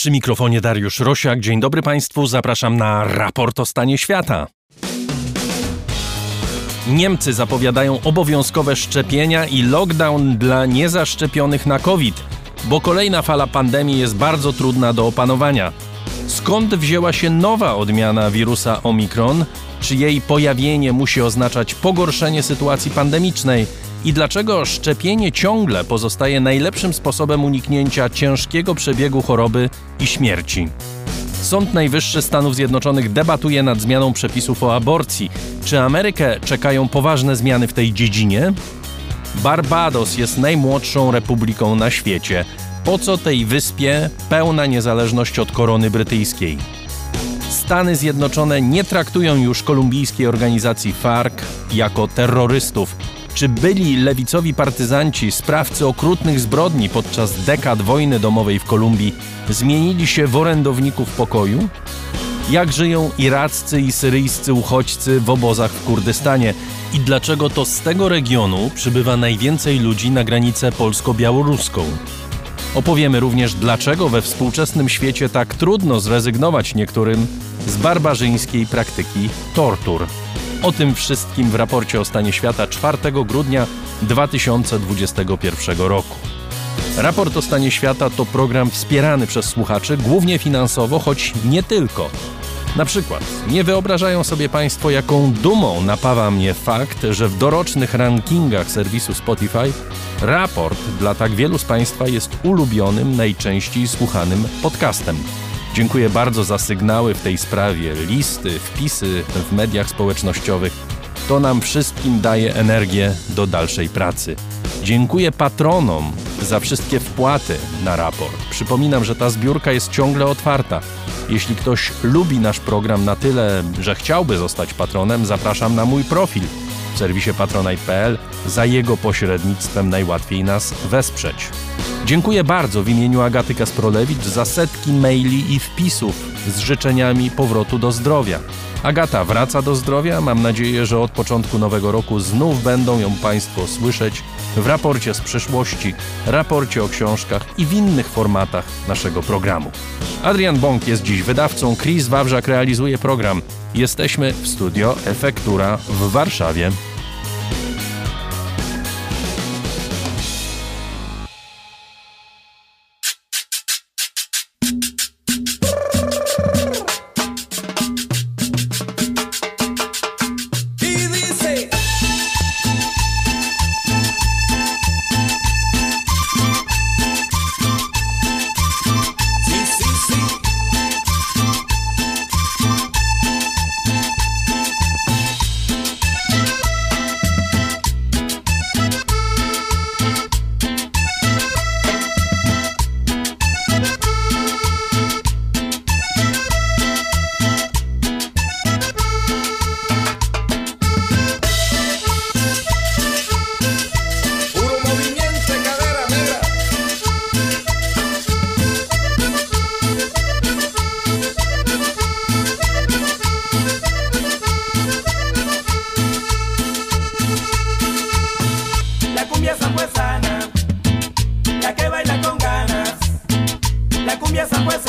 Przy mikrofonie Dariusz Rosiak. Dzień dobry Państwu, zapraszam na raport o stanie świata. Niemcy zapowiadają obowiązkowe szczepienia i lockdown dla niezaszczepionych na COVID, bo kolejna fala pandemii jest bardzo trudna do opanowania. Skąd wzięła się nowa odmiana wirusa Omikron? Czy jej pojawienie musi oznaczać pogorszenie sytuacji pandemicznej? I dlaczego szczepienie ciągle pozostaje najlepszym sposobem uniknięcia ciężkiego przebiegu choroby i śmierci? Sąd Najwyższy Stanów Zjednoczonych debatuje nad zmianą przepisów o aborcji. Czy Amerykę czekają poważne zmiany w tej dziedzinie? Barbados jest najmłodszą republiką na świecie. Po co tej wyspie pełna niezależność od korony brytyjskiej? Stany Zjednoczone nie traktują już kolumbijskiej organizacji FARC jako terrorystów. Czy byli lewicowi partyzanci, sprawcy okrutnych zbrodni podczas dekad wojny domowej w Kolumbii, zmienili się w orędowników pokoju? Jak żyją iraccy i syryjscy uchodźcy w obozach w Kurdystanie? I dlaczego to z tego regionu przybywa najwięcej ludzi na granicę polsko-białoruską? Opowiemy również, dlaczego we współczesnym świecie tak trudno zrezygnować niektórym z barbarzyńskiej praktyki tortur. O tym wszystkim w raporcie o stanie świata 4 grudnia 2021 roku. Raport o stanie świata to program wspierany przez słuchaczy, głównie finansowo, choć nie tylko. Na przykład, nie wyobrażają sobie Państwo, jaką dumą napawa mnie fakt, że w dorocznych rankingach serwisu Spotify raport dla tak wielu z Państwa jest ulubionym, najczęściej słuchanym podcastem. Dziękuję bardzo za sygnały w tej sprawie, listy, wpisy w mediach społecznościowych. To nam wszystkim daje energię do dalszej pracy. Dziękuję patronom za wszystkie wpłaty na raport. Przypominam, że ta zbiórka jest ciągle otwarta. Jeśli ktoś lubi nasz program na tyle, że chciałby zostać patronem, zapraszam na mój profil w serwisie patronite.pl. Za jego pośrednictwem najłatwiej nas wesprzeć. Dziękuję bardzo w imieniu Agaty Kasprolewicz za setki maili i wpisów z życzeniami powrotu do zdrowia. Agata wraca do zdrowia. Mam nadzieję, że od początku nowego roku znów będą ją Państwo słyszeć w raporcie z przyszłości, raporcie o książkach i w innych formatach naszego programu. Adrian Bąk jest dziś wydawcą, Chris Wawrzak realizuje program. Jesteśmy w studio Efektura w Warszawie.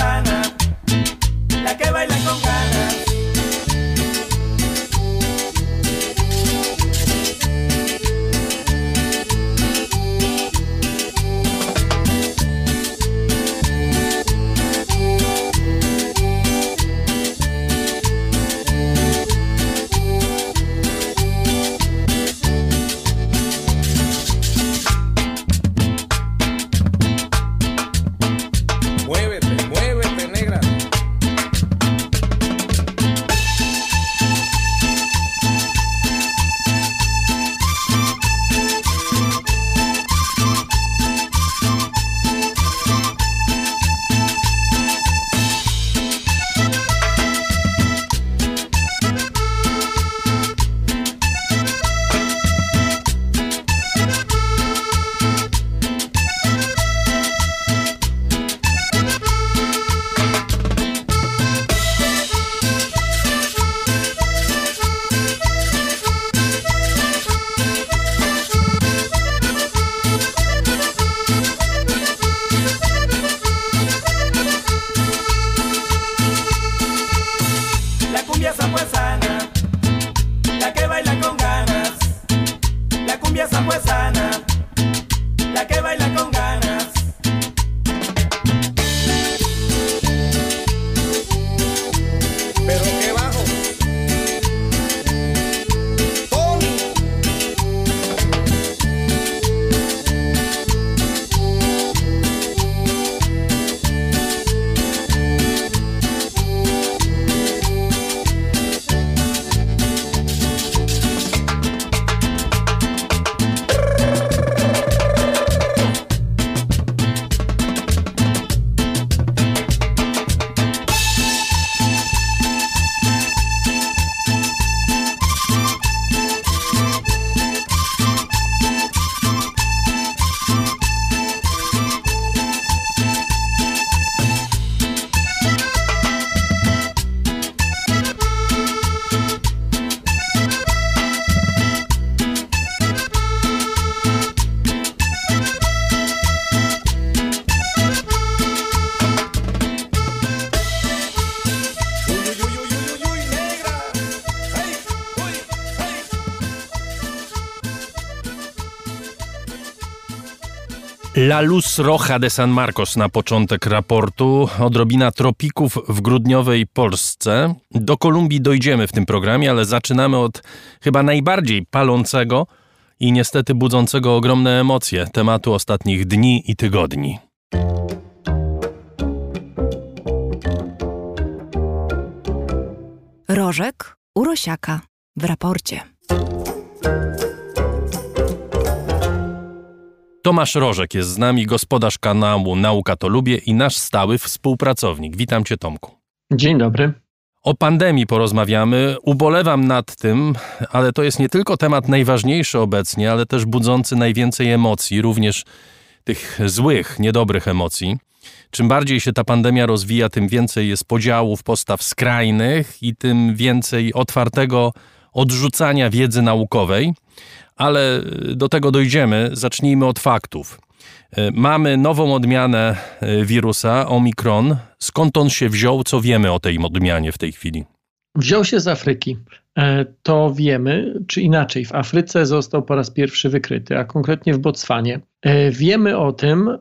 sana La Luz Roja de San Marcos na początek raportu. Odrobina tropików w grudniowej Polsce. Do Kolumbii dojdziemy w tym programie, ale zaczynamy od chyba najbardziej palącego i niestety budzącego ogromne emocje tematu ostatnich dni i tygodni. Rożek Urosiaka w raporcie. Tomasz Rożek jest z nami, gospodarz kanału Nauka to Lubię i nasz stały współpracownik. Witam cię Tomku. Dzień dobry. O pandemii porozmawiamy. Ubolewam nad tym, ale to jest nie tylko temat najważniejszy obecnie, ale też budzący najwięcej emocji, również tych złych, niedobrych emocji. Czym bardziej się ta pandemia rozwija, tym więcej jest podziałów, postaw skrajnych i tym więcej otwartego odrzucania wiedzy naukowej ale do tego dojdziemy. Zacznijmy od faktów. E, mamy nową odmianę e, wirusa, Omikron. Skąd on się wziął? Co wiemy o tej odmianie w tej chwili? Wziął się z Afryki. E, to wiemy, czy inaczej, w Afryce został po raz pierwszy wykryty, a konkretnie w Botswanie. Wiemy o tym,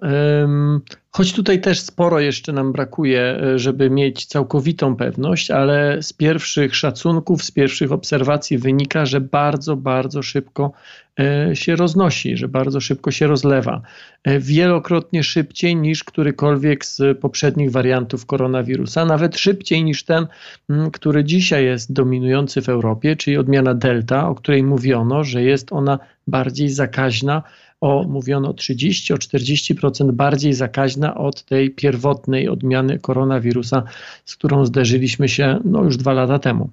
choć tutaj też sporo jeszcze nam brakuje, żeby mieć całkowitą pewność, ale z pierwszych szacunków, z pierwszych obserwacji wynika, że bardzo, bardzo szybko E, się roznosi, że bardzo szybko się rozlewa. E, wielokrotnie szybciej niż którykolwiek z poprzednich wariantów koronawirusa, nawet szybciej niż ten, który dzisiaj jest dominujący w Europie, czyli odmiana Delta, o której mówiono, że jest ona bardziej zakaźna o, mówiono o 30, o 40% bardziej zakaźna od tej pierwotnej odmiany koronawirusa, z którą zderzyliśmy się no, już dwa lata temu.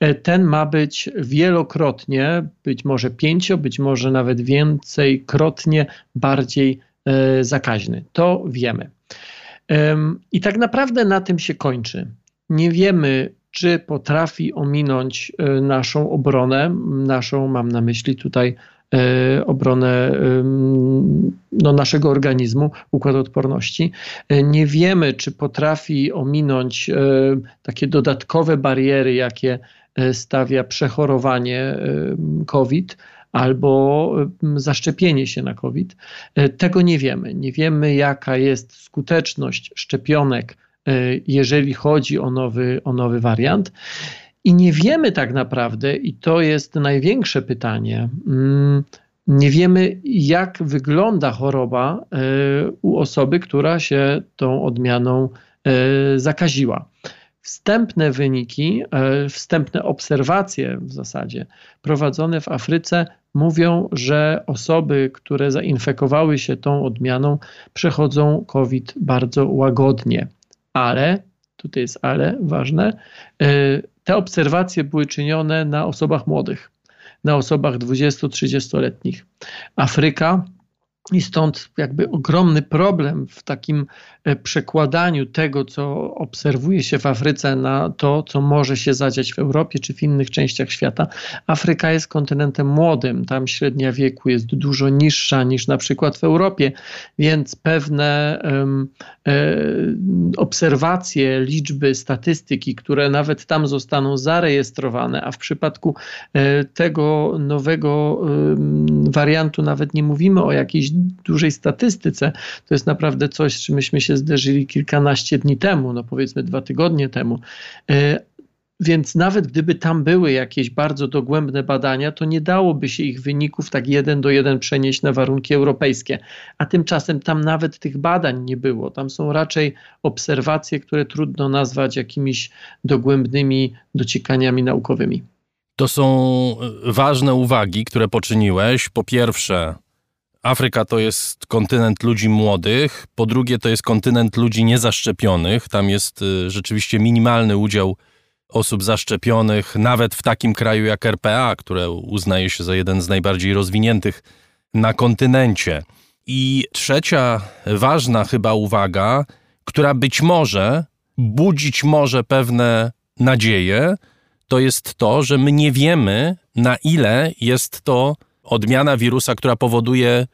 E, ten ma być wielokrotnie, być może pięcio, być może nawet więcejkrotnie bardziej e, zakaźny. To wiemy. I tak naprawdę na tym się kończy. Nie wiemy, czy potrafi ominąć e, naszą obronę, naszą, mam na myśli tutaj obronę no, naszego organizmu, układ odporności. E, nie wiemy, czy potrafi ominąć e, takie dodatkowe bariery, jakie stawia przechorowanie COVID albo zaszczepienie się na COVID. Tego nie wiemy. Nie wiemy, jaka jest skuteczność szczepionek, jeżeli chodzi o nowy, o nowy wariant. I nie wiemy tak naprawdę, i to jest największe pytanie, mm, nie wiemy, jak wygląda choroba e, u osoby, która się tą odmianą e, zakaziła. Wstępne wyniki, e, wstępne obserwacje w zasadzie prowadzone w Afryce mówią, że osoby, które zainfekowały się tą odmianą, przechodzą COVID bardzo łagodnie. Ale, tutaj jest ale ważne, te obserwacje były czynione na osobach młodych, na osobach 20-30-letnich. Afryka i stąd jakby ogromny problem w takim e, przekładaniu tego, co obserwuje się w Afryce, na to, co może się zadziać w Europie czy w innych częściach świata. Afryka jest kontynentem młodym, tam średnia wieku jest dużo niższa niż na przykład w Europie, więc pewne um, obserwacje, liczby, statystyki, które nawet tam zostaną zarejestrowane, a w przypadku e, tego nowego wariantu nawet nie mówimy o jakiejś dużej statystyce, to jest naprawdę coś, z czym myśmy się zderzyli kilkanaście dni temu, no powiedzmy dwa tygodnie temu. E, więc nawet gdyby tam były jakieś bardzo dogłębne badania, to nie dałoby się ich wyników tak jeden do jeden przenieść na warunki europejskie. A tymczasem tam nawet tych badań nie było. Tam są raczej obserwacje, które trudno nazwać jakimiś dogłębnymi dociekaniami naukowymi. To są ważne uwagi, które poczyniłeś. Po pierwsze, Afryka to jest kontynent ludzi młodych, po drugie to jest kontynent ludzi niezaszczepionych. Tam jest y, rzeczywiście minimalny udział osób zaszczepionych, nawet w takim kraju jak RPA, które uznaje się za jeden z najbardziej rozwiniętych na kontynencie. I trzecia ważna chyba uwaga, która być może budzić może pewne nadzieje, to jest to, że my nie wiemy, na ile jest to odmiana wirusa, która powoduje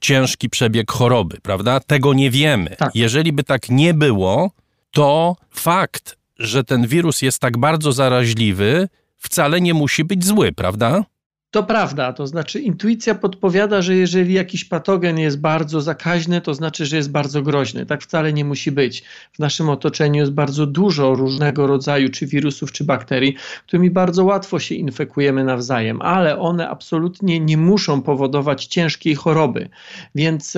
ciężki przebieg choroby, prawda? Tego nie wiemy. Tak. Jeżeli by tak nie było, to fakt, że ten wirus jest tak bardzo zaraźliwy, wcale nie musi być zły, prawda? To prawda, to znaczy intuicja podpowiada, że jeżeli jakiś patogen jest bardzo zakaźny, to znaczy, że jest bardzo groźny. Tak wcale nie musi być. W naszym otoczeniu jest bardzo dużo różnego rodzaju czy wirusów, czy bakterii, którymi bardzo łatwo się infekujemy nawzajem, ale one absolutnie nie muszą powodować ciężkiej choroby. Więc,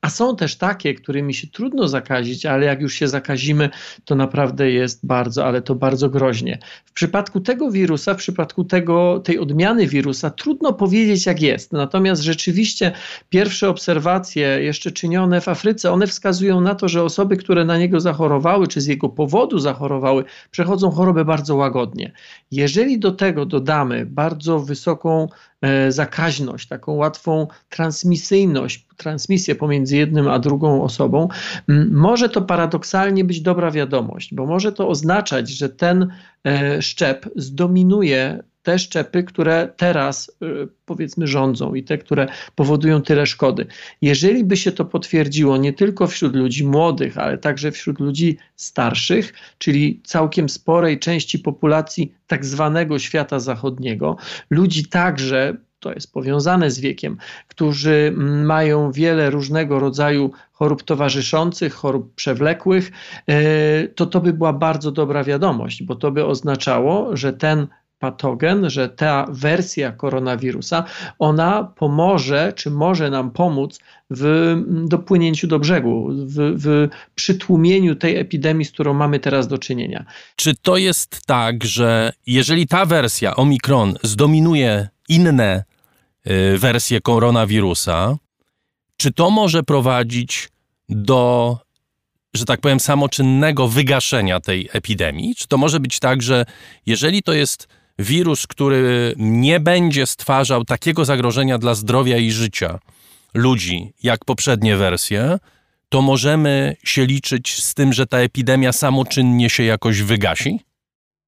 a są też takie, którymi się trudno zakazić, ale jak już się zakazimy, to naprawdę jest bardzo, ale to bardzo groźnie. W przypadku tego wirusa, w przypadku tego, tej odmiany wirusa, trudno powiedzieć, jak jest. Natomiast rzeczywiście pierwsze obserwacje, jeszcze czynione w Afryce, one wskazują na to, że osoby, które na niego zachorowały, czy z jego powodu zachorowały, przechodzą chorobę bardzo łagodnie. Jeżeli do tego dodamy bardzo wysoką e, zakaźność, taką łatwą transmisyjność, transmisję pomiędzy jednym a drugą osobą, może to paradoksalnie być dobra wiadomość, bo może to oznaczać, że ten e, szczep zdominuje te szczepy, które teraz y, powiedzmy rządzą i te, które powodują tyle szkody. Jeżeli by się to potwierdziło nie tylko wśród ludzi młodych, ale także wśród ludzi starszych, czyli całkiem sporej części populacji tak zwanego świata zachodniego, ludzi także to jest powiązane z wiekiem, którzy mają wiele różnego rodzaju chorób towarzyszących, chorób przewlekłych, y, to to by była bardzo dobra wiadomość, bo to by oznaczało, że ten patogen, że ta wersja koronawirusa, ona pomoże, czy może nam pomóc w dopłynięciu do brzegu, w, w przytłumieniu tej epidemii, z którą mamy teraz do czynienia. Czy to jest tak, że jeżeli ta wersja Omikron zdominuje inne y, wersje koronawirusa, czy to może prowadzić do że tak powiem, samoczynnego wygaszenia tej epidemii? Czy to może być tak, że jeżeli to jest wirus, który nie będzie stwarzał takiego zagrożenia dla zdrowia i życia ludzi jak poprzednie wersje, to możemy się liczyć z tym, że ta epidemia samoczynnie się jakoś wygasi?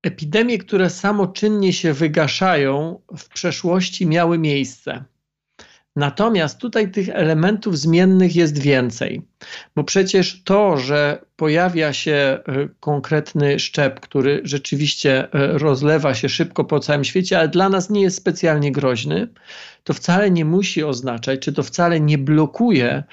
Epidemie, które samoczynnie się wygaszają, w przeszłości miały miejsce. Natomiast tutaj tych elementów zmiennych jest więcej, bo przecież to, że pojawia się e, konkretny szczep, który rzeczywiście e, rozlewa się szybko po całym świecie, ale dla nas nie jest specjalnie groźny, to wcale nie musi oznaczać, czy to wcale nie blokuje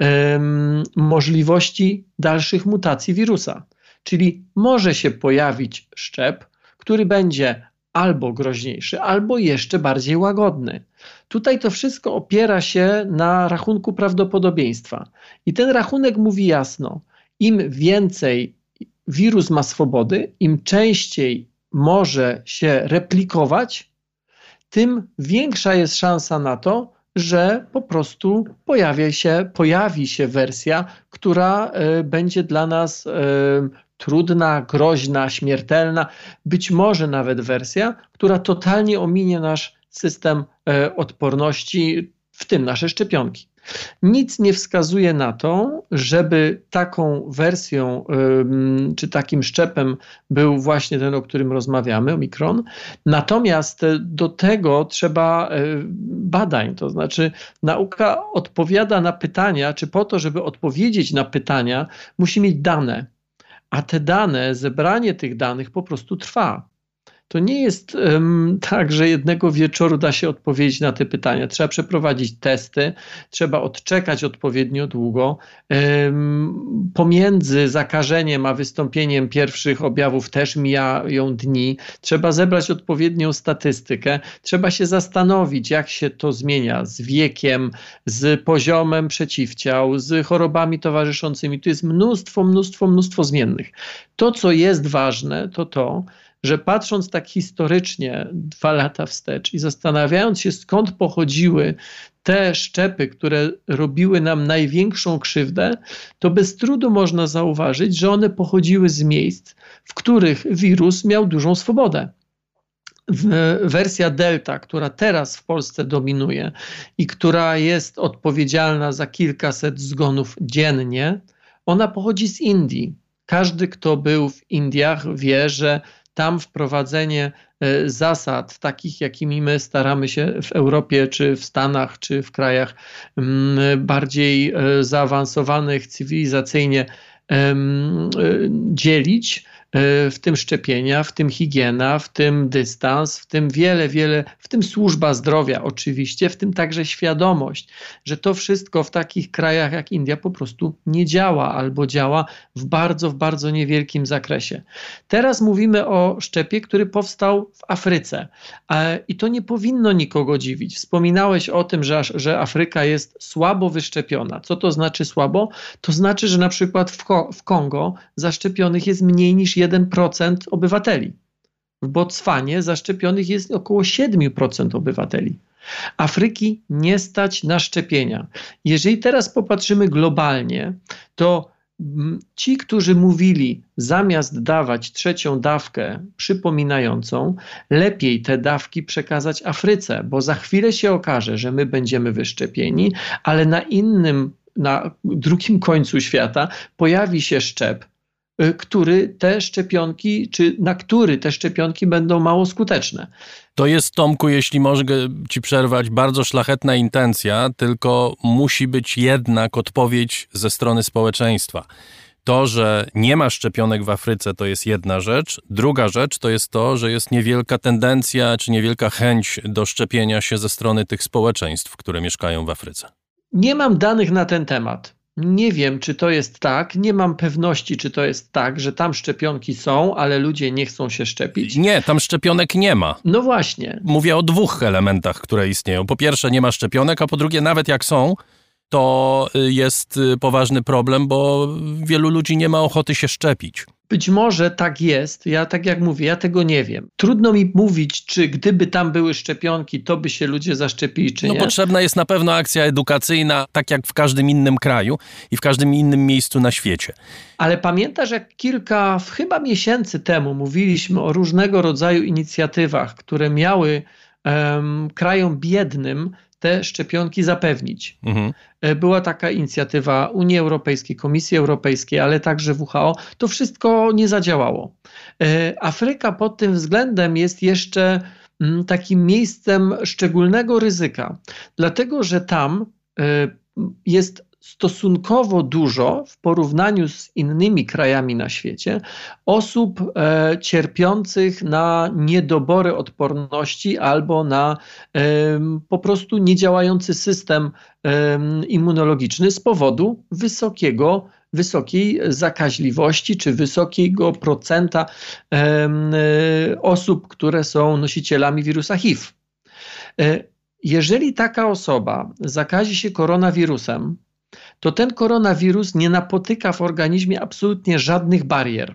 um, możliwości dalszych mutacji wirusa. Czyli może się pojawić szczep, który będzie albo groźniejszy, albo jeszcze bardziej łagodny. Tutaj to wszystko opiera się na rachunku prawdopodobieństwa. I ten rachunek mówi jasno: im więcej wirus ma swobody, im częściej może się replikować, tym większa jest szansa na to, że po prostu pojawi się, pojawi się wersja, która y, będzie dla nas y, trudna, groźna, śmiertelna, być może nawet wersja, która totalnie ominie nasz system e, odporności, w tym nasze szczepionki. Nic nie wskazuje na to, żeby taką wersją czy takim szczepem był właśnie ten, o którym rozmawiamy, omikron. Natomiast do tego trzeba e, badań, to znaczy nauka odpowiada na pytania, czy po to, żeby odpowiedzieć na pytania, musi mieć dane. A te dane, zebranie tych danych po prostu trwa to nie jest um, tak, że jednego wieczoru da się odpowiedzieć na te pytania. Trzeba przeprowadzić testy, trzeba odczekać odpowiednio długo. Um, pomiędzy zakażeniem a wystąpieniem pierwszych objawów też mijają dni. Trzeba zebrać odpowiednią statystykę. Trzeba się zastanowić, jak się to zmienia z wiekiem, z poziomem przeciwciał, z chorobami towarzyszącymi. Tu jest mnóstwo, mnóstwo, mnóstwo zmiennych. To, co jest ważne, to to, że patrząc tak historycznie dwa lata wstecz i zastanawiając się skąd pochodziły te szczepy, które robiły nam największą krzywdę, to bez trudu można zauważyć, że one pochodziły z miejsc, w których wirus miał dużą swobodę. Wersja Delta, która teraz w Polsce dominuje i która jest odpowiedzialna za kilkaset zgonów dziennie, ona pochodzi z Indii. Każdy, kto był w Indiach, wie, że tam wprowadzenie e, zasad takich, jakimi my staramy się w Europie, czy w Stanach, czy w krajach mm, bardziej e, zaawansowanych cywilizacyjnie e, dzielić, w tym szczepienia, w tym higiena, w tym dystans, w tym wiele, wiele, w tym służba zdrowia oczywiście, w tym także świadomość, że to wszystko w takich krajach jak India po prostu nie działa albo działa w bardzo, w bardzo niewielkim zakresie. Teraz mówimy o szczepie, który powstał w Afryce i to nie powinno nikogo dziwić. Wspominałeś o tym, że, że Afryka jest słabo wyszczepiona. Co to znaczy słabo? To znaczy, że na przykład w, w Kongo zaszczepionych jest mniej niż 1% obywateli. W Botswanie zaszczepionych jest około 7% obywateli. Afryki nie stać na szczepienia. Jeżeli teraz popatrzymy globalnie, to ci, którzy mówili, zamiast dawać trzecią dawkę przypominającą, lepiej te dawki przekazać Afryce, bo za chwilę się okaże, że my będziemy wyszczepieni, ale na innym, na drugim końcu świata pojawi się szczep, który te szczepionki, czy na który te szczepionki będą mało skuteczne. To jest, Tomku, jeśli mogę ci przerwać, bardzo szlachetna intencja, tylko musi być jednak odpowiedź ze strony społeczeństwa. To, że nie ma szczepionek w Afryce, to jest jedna rzecz. Druga rzecz to jest to, że jest niewielka tendencja czy niewielka chęć do szczepienia się ze strony tych społeczeństw, które mieszkają w Afryce. Nie mam danych na ten temat. Nie wiem, czy to jest tak, nie mam pewności, czy to jest tak, że tam szczepionki są, ale ludzie nie chcą się szczepić. Nie, tam szczepionek nie ma. No właśnie. Mówię o dwóch elementach, które istnieją. Po pierwsze, nie ma szczepionek, a po drugie, nawet jak są, to y, jest y, poważny problem, bo wielu ludzi nie ma ochoty się szczepić. Być może tak jest. Ja tak jak mówię, ja tego nie wiem. Trudno mi mówić, czy gdyby tam były szczepionki, to by się ludzie zaszczepili, czy no, nie. Potrzebna jest na pewno akcja edukacyjna, tak jak w każdym innym kraju i w każdym innym miejscu na świecie. Ale pamiętasz, jak kilka, chyba miesięcy temu mówiliśmy o różnego rodzaju inicjatywach, które miały um, krajom biednym te szczepionki zapewnić. Mhm. E, była taka inicjatywa Unii Europejskiej, Komisji Europejskiej, ale także WHO. To wszystko nie zadziałało. E, Afryka pod tym względem jest jeszcze mm, takim miejscem szczególnego ryzyka, dlatego że tam e, jest stosunkowo dużo w porównaniu z innymi krajami na świecie osób e, cierpiących na niedobory odporności albo na e, po prostu niedziałający system e, immunologiczny z powodu wysokiego wysokiej zakaźliwości czy wysokiego procenta e, osób, które są nosicielami wirusa HIV. E, jeżeli taka osoba zakazi się koronawirusem, to ten koronawirus nie napotyka w organizmie absolutnie żadnych barier.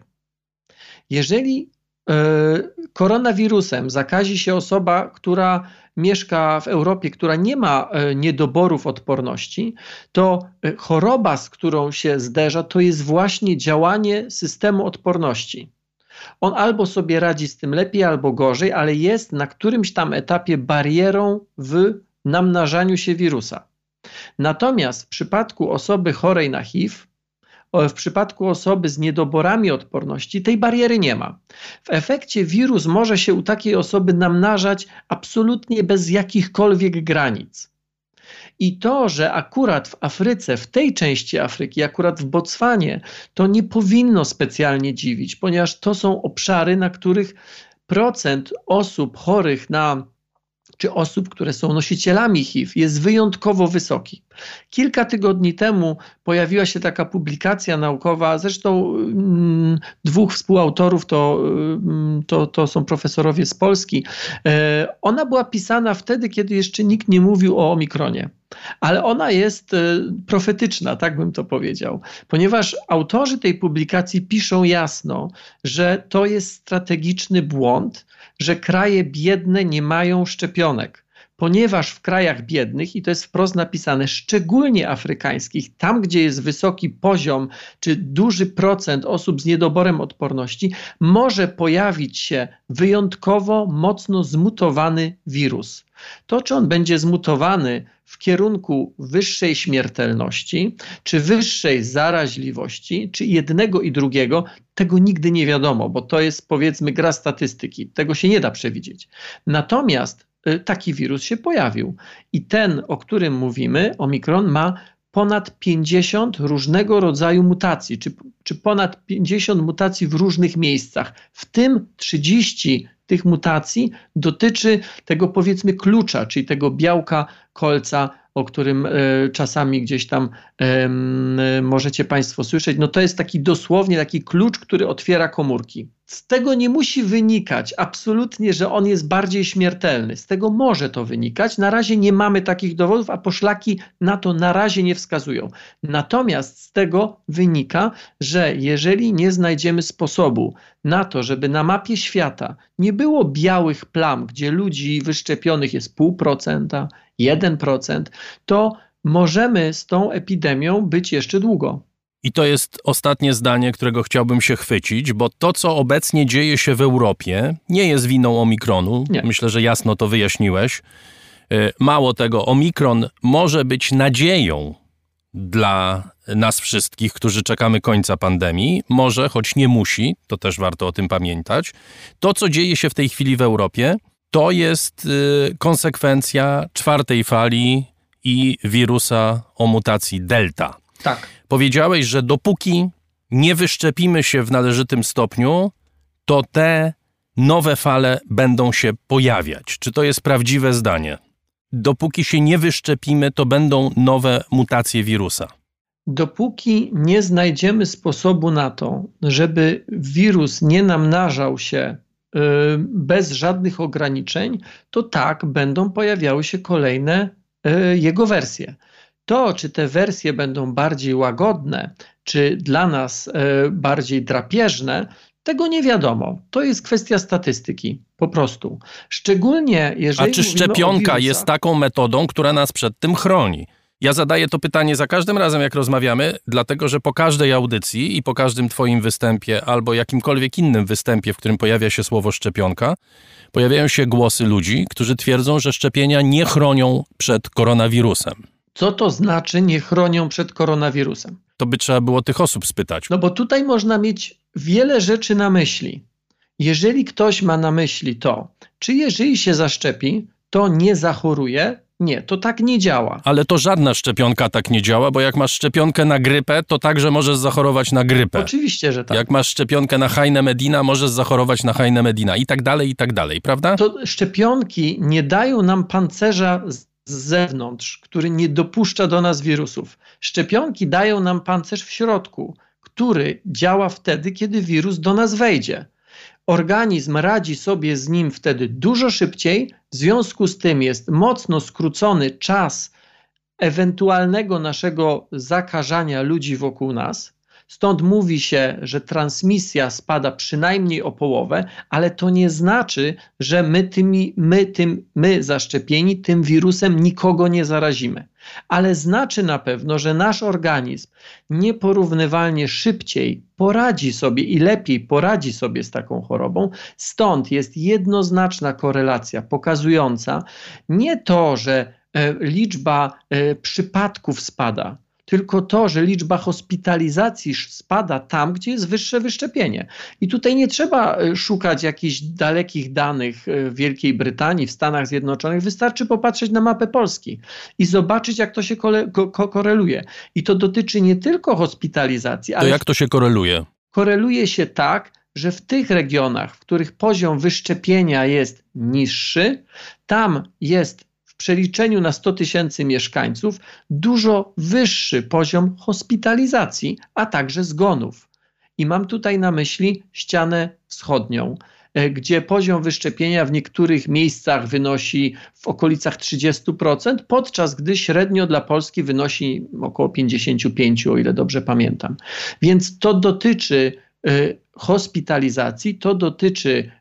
Jeżeli e, koronawirusem zakazi się osoba, która mieszka w Europie, która nie ma e, niedoborów odporności, to e, choroba, z którą się zderza, to jest właśnie działanie systemu odporności. On albo sobie radzi z tym lepiej, albo gorzej, ale jest na którymś tam etapie barierą w namnażaniu się wirusa. Natomiast w przypadku osoby chorej na HIV, w przypadku osoby z niedoborami odporności tej bariery nie ma. W efekcie wirus może się u takiej osoby namnażać absolutnie bez jakichkolwiek granic. I to, że akurat w Afryce, w tej części Afryki, akurat w Botswanie, to nie powinno specjalnie dziwić, ponieważ to są obszary, na których procent osób chorych na czy osób, które są nosicielami HIV, jest wyjątkowo wysoki. Kilka tygodni temu pojawiła się taka publikacja naukowa, zresztą mm, dwóch współautorów to, mm, to, to są profesorowie z Polski. E, ona była pisana wtedy, kiedy jeszcze nikt nie mówił o omikronie. Ale ona jest e, profetyczna, tak bym to powiedział, ponieważ autorzy tej publikacji piszą jasno, że to jest strategiczny błąd, że kraje biedne nie mają szczepionek ponieważ w krajach biednych, i to jest wprost napisane, szczególnie afrykańskich, tam gdzie jest wysoki poziom czy duży procent osób z niedoborem odporności, może pojawić się wyjątkowo mocno zmutowany wirus. To, czy on będzie zmutowany w kierunku wyższej śmiertelności, czy wyższej zaraźliwości, czy jednego i drugiego, tego nigdy nie wiadomo, bo to jest powiedzmy gra statystyki. Tego się nie da przewidzieć. Natomiast y, taki wirus się pojawił. I ten, o którym mówimy, omikron, ma ponad 50 różnego rodzaju mutacji, czy, czy ponad 50 mutacji w różnych miejscach, w tym 30 tych mutacji dotyczy tego powiedzmy klucza, czyli tego białka kolca o którym e, czasami gdzieś tam możecie Państwo słyszeć, no to jest taki dosłownie taki klucz, który otwiera komórki. Z tego nie musi wynikać absolutnie, że on jest bardziej śmiertelny. Z tego może to wynikać. Na razie nie mamy takich dowodów, a poszlaki na to na razie nie wskazują. Natomiast z tego wynika, że jeżeli nie znajdziemy sposobu na to, żeby na mapie świata nie było białych plam, gdzie ludzi wyszczepionych jest pół procenta, 1%, to możemy z tą epidemią być jeszcze długo. I to jest ostatnie zdanie, którego chciałbym się chwycić, bo to, co obecnie dzieje się w Europie, nie jest winą Omikronu. Nie. Myślę, że jasno to wyjaśniłeś. E, mało tego, Omikron może być nadzieją dla nas wszystkich, którzy czekamy końca pandemii. Może, choć nie musi, to też warto o tym pamiętać. To, co dzieje się w tej chwili w Europie, to jest y, konsekwencja czwartej fali i wirusa o mutacji Delta. Tak. Powiedziałeś, że dopóki nie wyszczepimy się w należytym stopniu, to te nowe fale będą się pojawiać. Czy to jest prawdziwe zdanie? Dopóki się nie wyszczepimy, to będą nowe mutacje wirusa. Dopóki nie znajdziemy sposobu na to, żeby wirus nie namnażał się Y, bez żadnych ograniczeń, to tak będą pojawiały się kolejne y, jego wersje. To, czy te wersje będą bardziej łagodne, czy dla nas y, bardziej drapieżne, tego nie wiadomo. To jest kwestia statystyki, po prostu. Szczególnie jeżeli. A czy szczepionka jest taką metodą, która nas przed tym chroni? Ja zadaję to pytanie za każdym razem, jak rozmawiamy, dlatego że po każdej audycji i po każdym Twoim występie albo jakimkolwiek innym występie, w którym pojawia się słowo szczepionka, pojawiają się głosy ludzi, którzy twierdzą, że szczepienia nie chronią przed koronawirusem. Co to znaczy nie chronią przed koronawirusem? To by trzeba było tych osób spytać. No bo tutaj można mieć wiele rzeczy na myśli. Jeżeli ktoś ma na myśli to, czy jeżeli się zaszczepi, to nie zachoruje, nie, to tak nie działa. Ale to żadna szczepionka tak nie działa, bo jak masz szczepionkę na grypę, to także możesz zachorować na grypę. Oczywiście, że tak. Jak masz szczepionkę na Heine Medina, możesz zachorować na Heine Medina i tak dalej, i tak dalej, prawda? To szczepionki nie dają nam pancerza z zewnątrz, który nie dopuszcza do nas wirusów. Szczepionki dają nam pancerz w środku, który działa wtedy, kiedy wirus do nas wejdzie. Organizm radzi sobie z nim wtedy dużo szybciej, w związku z tym jest mocno skrócony czas ewentualnego naszego zakażania ludzi wokół nas. Stąd mówi się, że transmisja spada przynajmniej o połowę, ale to nie znaczy, że my, tymi, my, tym, my zaszczepieni tym wirusem nikogo nie zarazimy. Ale znaczy na pewno, że nasz organizm nieporównywalnie szybciej poradzi sobie i lepiej poradzi sobie z taką chorobą. Stąd jest jednoznaczna korelacja pokazująca nie to, że e, liczba e, przypadków spada, tylko to, że liczba hospitalizacji spada tam, gdzie jest wyższe wyszczepienie. I tutaj nie trzeba e, szukać jakichś dalekich danych e, w Wielkiej Brytanii, w Stanach Zjednoczonych. Wystarczy popatrzeć na mapę Polski i zobaczyć, jak to się koreluje. I to dotyczy nie tylko hospitalizacji, ale. To jak to się koreluje? Koreluje się tak, że w tych regionach, w których poziom wyszczepienia jest niższy, tam jest przeliczeniu na 100 tysięcy mieszkańców dużo wyższy poziom hospitalizacji, a także zgonów. I mam tutaj na myśli ścianę wschodnią, e, gdzie poziom wyszczepienia w niektórych miejscach wynosi w okolicach 30%, podczas gdy średnio dla Polski wynosi około 55%, o ile dobrze pamiętam. Więc to dotyczy e, hospitalizacji, to dotyczy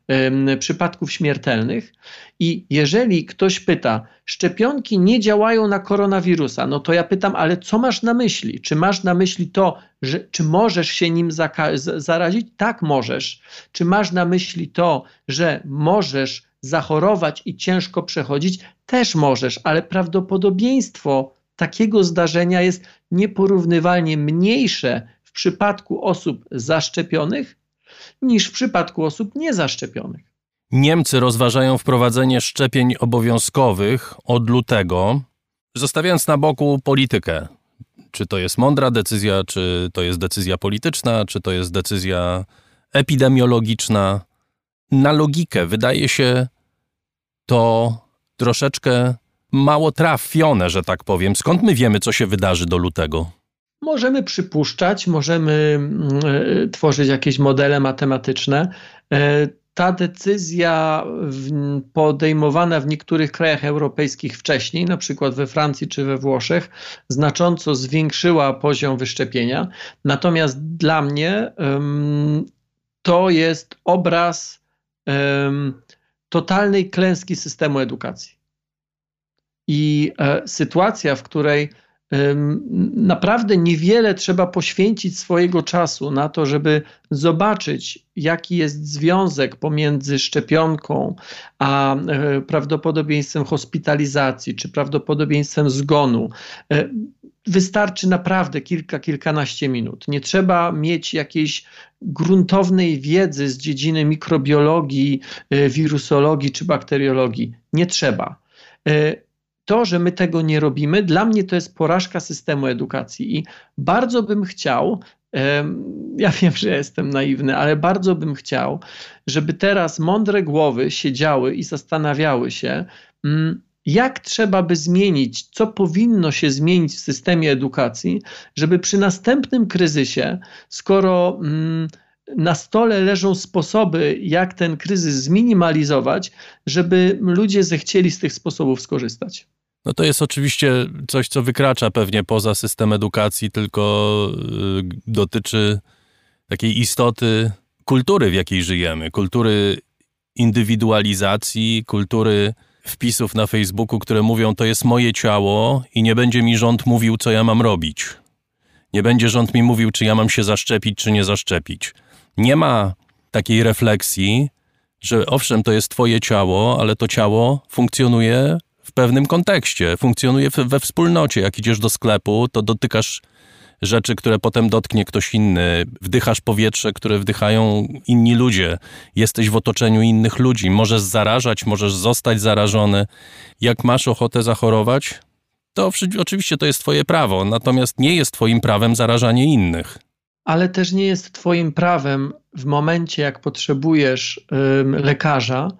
przypadków śmiertelnych. I jeżeli ktoś pyta, szczepionki nie działają na koronawirusa, no to ja pytam, ale co masz na myśli? Czy masz na myśli to, że, czy możesz się nim zarazić? Tak, możesz. Czy masz na myśli to, że możesz zachorować i ciężko przechodzić? Też możesz, ale prawdopodobieństwo takiego zdarzenia jest nieporównywalnie mniejsze w przypadku osób zaszczepionych niż w przypadku osób niezaszczepionych. Niemcy rozważają wprowadzenie szczepień obowiązkowych od lutego, zostawiając na boku politykę czy to jest mądra decyzja, czy to jest decyzja polityczna, czy to jest decyzja epidemiologiczna. Na logikę wydaje się to troszeczkę mało trafione, że tak powiem. Skąd my wiemy, co się wydarzy do lutego? Możemy przypuszczać, możemy y, tworzyć jakieś modele matematyczne. Y, ta decyzja podejmowana w niektórych krajach europejskich wcześniej, na przykład we Francji czy we Włoszech, znacząco zwiększyła poziom wyszczepienia. Natomiast dla mnie to jest obraz totalnej klęski systemu edukacji. I e, sytuacja, w której naprawdę niewiele trzeba poświęcić swojego czasu na to, żeby zobaczyć, jaki jest związek pomiędzy szczepionką a e, prawdopodobieństwem hospitalizacji czy prawdopodobieństwem zgonu. E, wystarczy naprawdę kilka, kilkanaście minut. Nie trzeba mieć jakiejś gruntownej wiedzy z dziedziny mikrobiologii, e, wirusologii czy bakteriologii. Nie trzeba to, że my tego nie robimy, dla mnie to jest porażka systemu edukacji. I bardzo bym chciał, ja wiem, że jestem naiwny, ale bardzo bym chciał, żeby teraz mądre głowy siedziały i zastanawiały się, mm, jak trzeba by zmienić, co powinno się zmienić w systemie edukacji, żeby przy następnym kryzysie, skoro mm, na stole leżą sposoby, jak ten kryzys zminimalizować, żeby ludzie zechcieli z tych sposobów skorzystać. No to jest oczywiście coś, co wykracza pewnie poza system edukacji, tylko y, dotyczy takiej istoty kultury, w jakiej żyjemy, kultury indywidualizacji, kultury wpisów na Facebooku, które mówią: To jest moje ciało i nie będzie mi rząd mówił, co ja mam robić. Nie będzie rząd mi mówił, czy ja mam się zaszczepić, czy nie zaszczepić. Nie ma takiej refleksji, że owszem, to jest Twoje ciało, ale to ciało funkcjonuje w pewnym kontekście, funkcjonuje we wspólnocie. Jak idziesz do sklepu, to dotykasz rzeczy, które potem dotknie ktoś inny. Wdychasz powietrze, które wdychają inni ludzie. Jesteś w otoczeniu innych ludzi. Możesz zarażać, możesz zostać zarażony. Jak masz ochotę zachorować, to oczywiście to jest Twoje prawo, natomiast nie jest Twoim prawem zarażanie innych ale też nie jest Twoim prawem w momencie, jak potrzebujesz lekarza,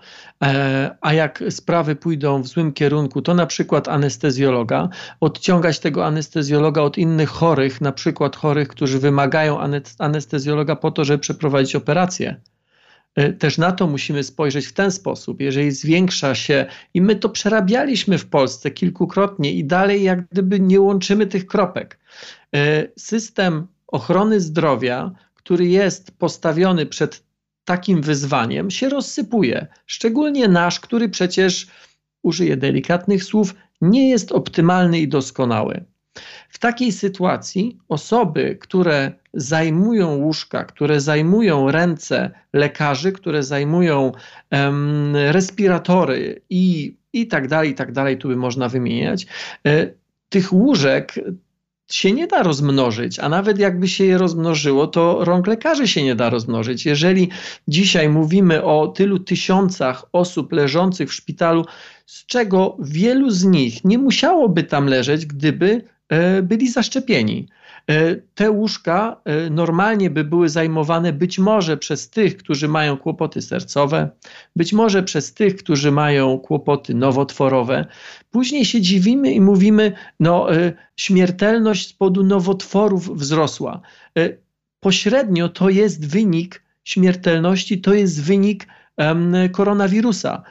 e, a jak sprawy pójdą w złym kierunku, to na przykład anestezjologa, odciągać tego anestezjologa od innych chorych, na przykład chorych, którzy wymagają anestezjologa po to, żeby przeprowadzić operację. E, też na to musimy spojrzeć w ten sposób. Jeżeli zwiększa się, i my to przerabialiśmy w Polsce kilkukrotnie, i dalej jak gdyby nie łączymy tych kropek. E, system ochrony zdrowia, który jest postawiony przed takim wyzwaniem, się rozsypuje. Szczególnie nasz, który przecież, użyję delikatnych słów, nie jest optymalny i doskonały. W takiej sytuacji osoby, które zajmują łóżka, które zajmują ręce lekarzy, które zajmują respiratory i, i tak dalej, i tak dalej, tu by można wymieniać, e, tych łóżek się nie da rozmnożyć, a nawet jakby się je rozmnożyło, to rąk lekarzy się nie da rozmnożyć. Jeżeli dzisiaj mówimy o tylu tysiącach osób leżących w szpitalu, z czego wielu z nich nie musiałoby tam leżeć, gdyby e, byli zaszczepieni. E, te łóżka e, normalnie by były zajmowane być może przez tych, którzy mają kłopoty sercowe, być może przez tych, którzy mają kłopoty nowotworowe. Później się dziwimy i mówimy, no e, śmiertelność z powodu nowotworów wzrosła. Pośrednio to jest wynik śmiertelności, to jest wynik koronawirusa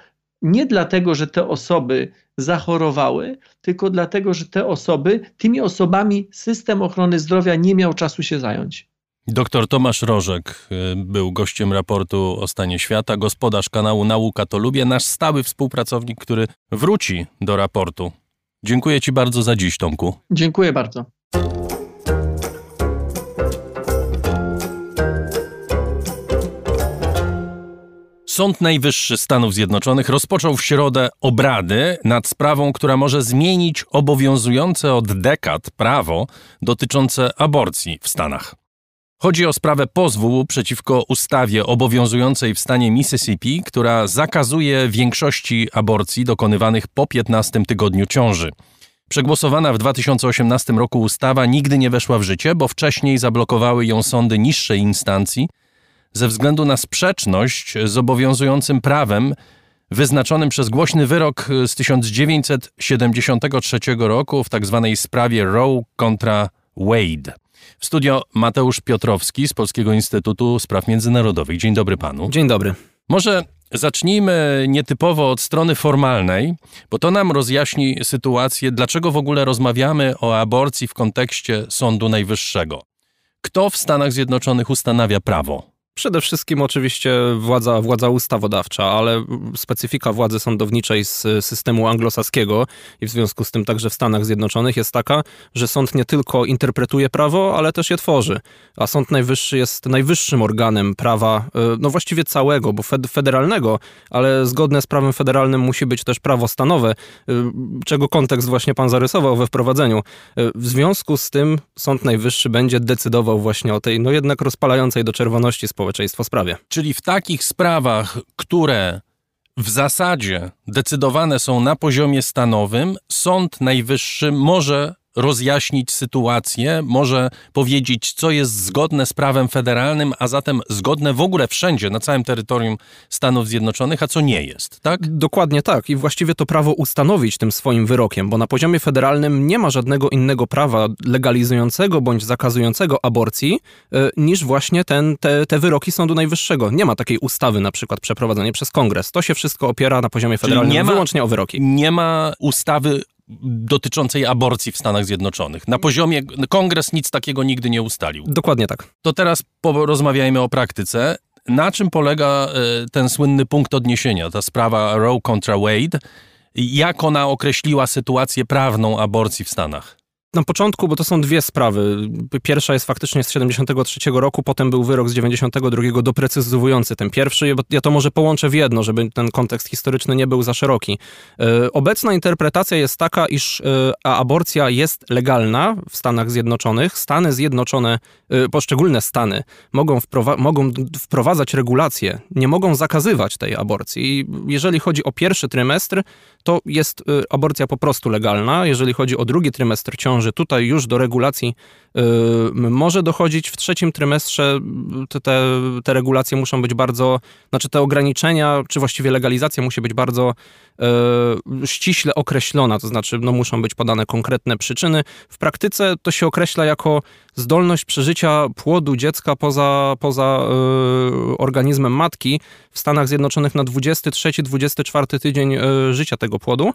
nie dlatego, że te osoby zachorowały, tylko dlatego, że te osoby, tymi osobami system ochrony zdrowia nie miał czasu się zająć. Doktor Tomasz Rożek y, był gościem raportu o stanie świata, gospodarz kanału Nauka to Lubię, nasz stały współpracownik, który wróci do raportu. Dziękuję Ci bardzo za dziś, Tomku. Dziękuję bardzo. Sąd Najwyższy Stanów Zjednoczonych rozpoczął w środę obrady nad sprawą, która może zmienić obowiązujące od dekad prawo dotyczące aborcji w Stanach. Chodzi o sprawę pozwu przeciwko ustawie obowiązującej w stanie Mississippi, która zakazuje większości aborcji dokonywanych po 15 tygodniu ciąży. Przegłosowana w 2018 roku ustawa nigdy nie weszła w życie, bo wcześniej zablokowały ją sądy niższej instancji ze względu na sprzeczność z obowiązującym prawem wyznaczonym przez głośny wyrok z 1973 roku w tzw. Tak sprawie Roe kontra Wade. W studio Mateusz Piotrowski z Polskiego Instytutu Spraw Międzynarodowych. Dzień dobry panu. Dzień dobry. Może zacznijmy nietypowo od strony formalnej, bo to nam rozjaśni sytuację, dlaczego w ogóle rozmawiamy o aborcji w kontekście Sądu Najwyższego. Kto w Stanach Zjednoczonych ustanawia prawo? Przede wszystkim oczywiście władza, władza ustawodawcza, ale specyfika władzy sądowniczej z systemu anglosaskiego i w związku z tym także w Stanach Zjednoczonych jest taka, że sąd nie tylko interpretuje prawo, ale też je tworzy. A Sąd Najwyższy jest najwyższym organem prawa, e, no właściwie całego, bo federalnego, ale zgodne z prawem federalnym musi być też prawo stanowe, e, czego kontekst właśnie pan zarysował we wprowadzeniu. E, w związku z tym Sąd Najwyższy będzie decydował właśnie o tej, no jednak rozpalającej do czerwoności społecznej społeczeństwo. Czyli w takich sprawach, które w zasadzie decydowane są na poziomie stanowym, Sąd Najwyższy może rozjaśnić sytuację, może powiedzieć, co jest zgodne z prawem federalnym, a zatem zgodne w ogóle wszędzie, na całym terytorium Stanów Zjednoczonych, a co nie jest, tak? Dokładnie tak. I właściwie to prawo ustanowić tym swoim wyrokiem, bo na poziomie federalnym nie ma żadnego innego prawa legalizującego bądź zakazującego aborcji yy, niż właśnie ten, te, te wyroki Sądu Najwyższego. Nie ma takiej ustawy na przykład przeprowadzonej przez Kongres. To się wszystko opiera na poziomie federalnym ma, wyłącznie o wyroki. Nie ma ustawy dotyczącej aborcji w Stanach Zjednoczonych. Na poziomie kongres nic takiego nigdy nie ustalił. Dokładnie tak. To teraz porozmawiajmy o praktyce. Na czym polega e, ten słynny punkt odniesienia, ta sprawa Roe kontra Wade? Jak ona określiła sytuację prawną aborcji w Stanach? Na początku, bo to są dwie sprawy. Pierwsza jest faktycznie z 73 roku, potem był wyrok z 92 doprecyzowujący ten pierwszy. Ja to może połączę w jedno, żeby ten kontekst historyczny nie był za szeroki. E, obecna interpretacja jest taka, iż e, aborcja jest legalna w Stanach Zjednoczonych. Stany Zjednoczone, e, poszczególne stany mogą, wprowa mogą wprowadzać regulacje, nie mogą zakazywać tej aborcji. Jeżeli chodzi o pierwszy trymestr, to jest aborcja po prostu legalna. Jeżeli chodzi o drugi trymestr ciąży, tutaj już do regulacji y, może dochodzić w trzecim trymestrze. Te, te, te, regulacje muszą być bardzo, znaczy te ograniczenia, czy właściwie legalizacja musi być bardzo y, ściśle określona, to znaczy no, muszą być podane konkretne przyczyny. W praktyce to się określa jako zdolność przeżycia płodu dziecka poza, poza y, organizmem matki w Stanach Zjednoczonych na 23-24 tydzień życia tego płodu.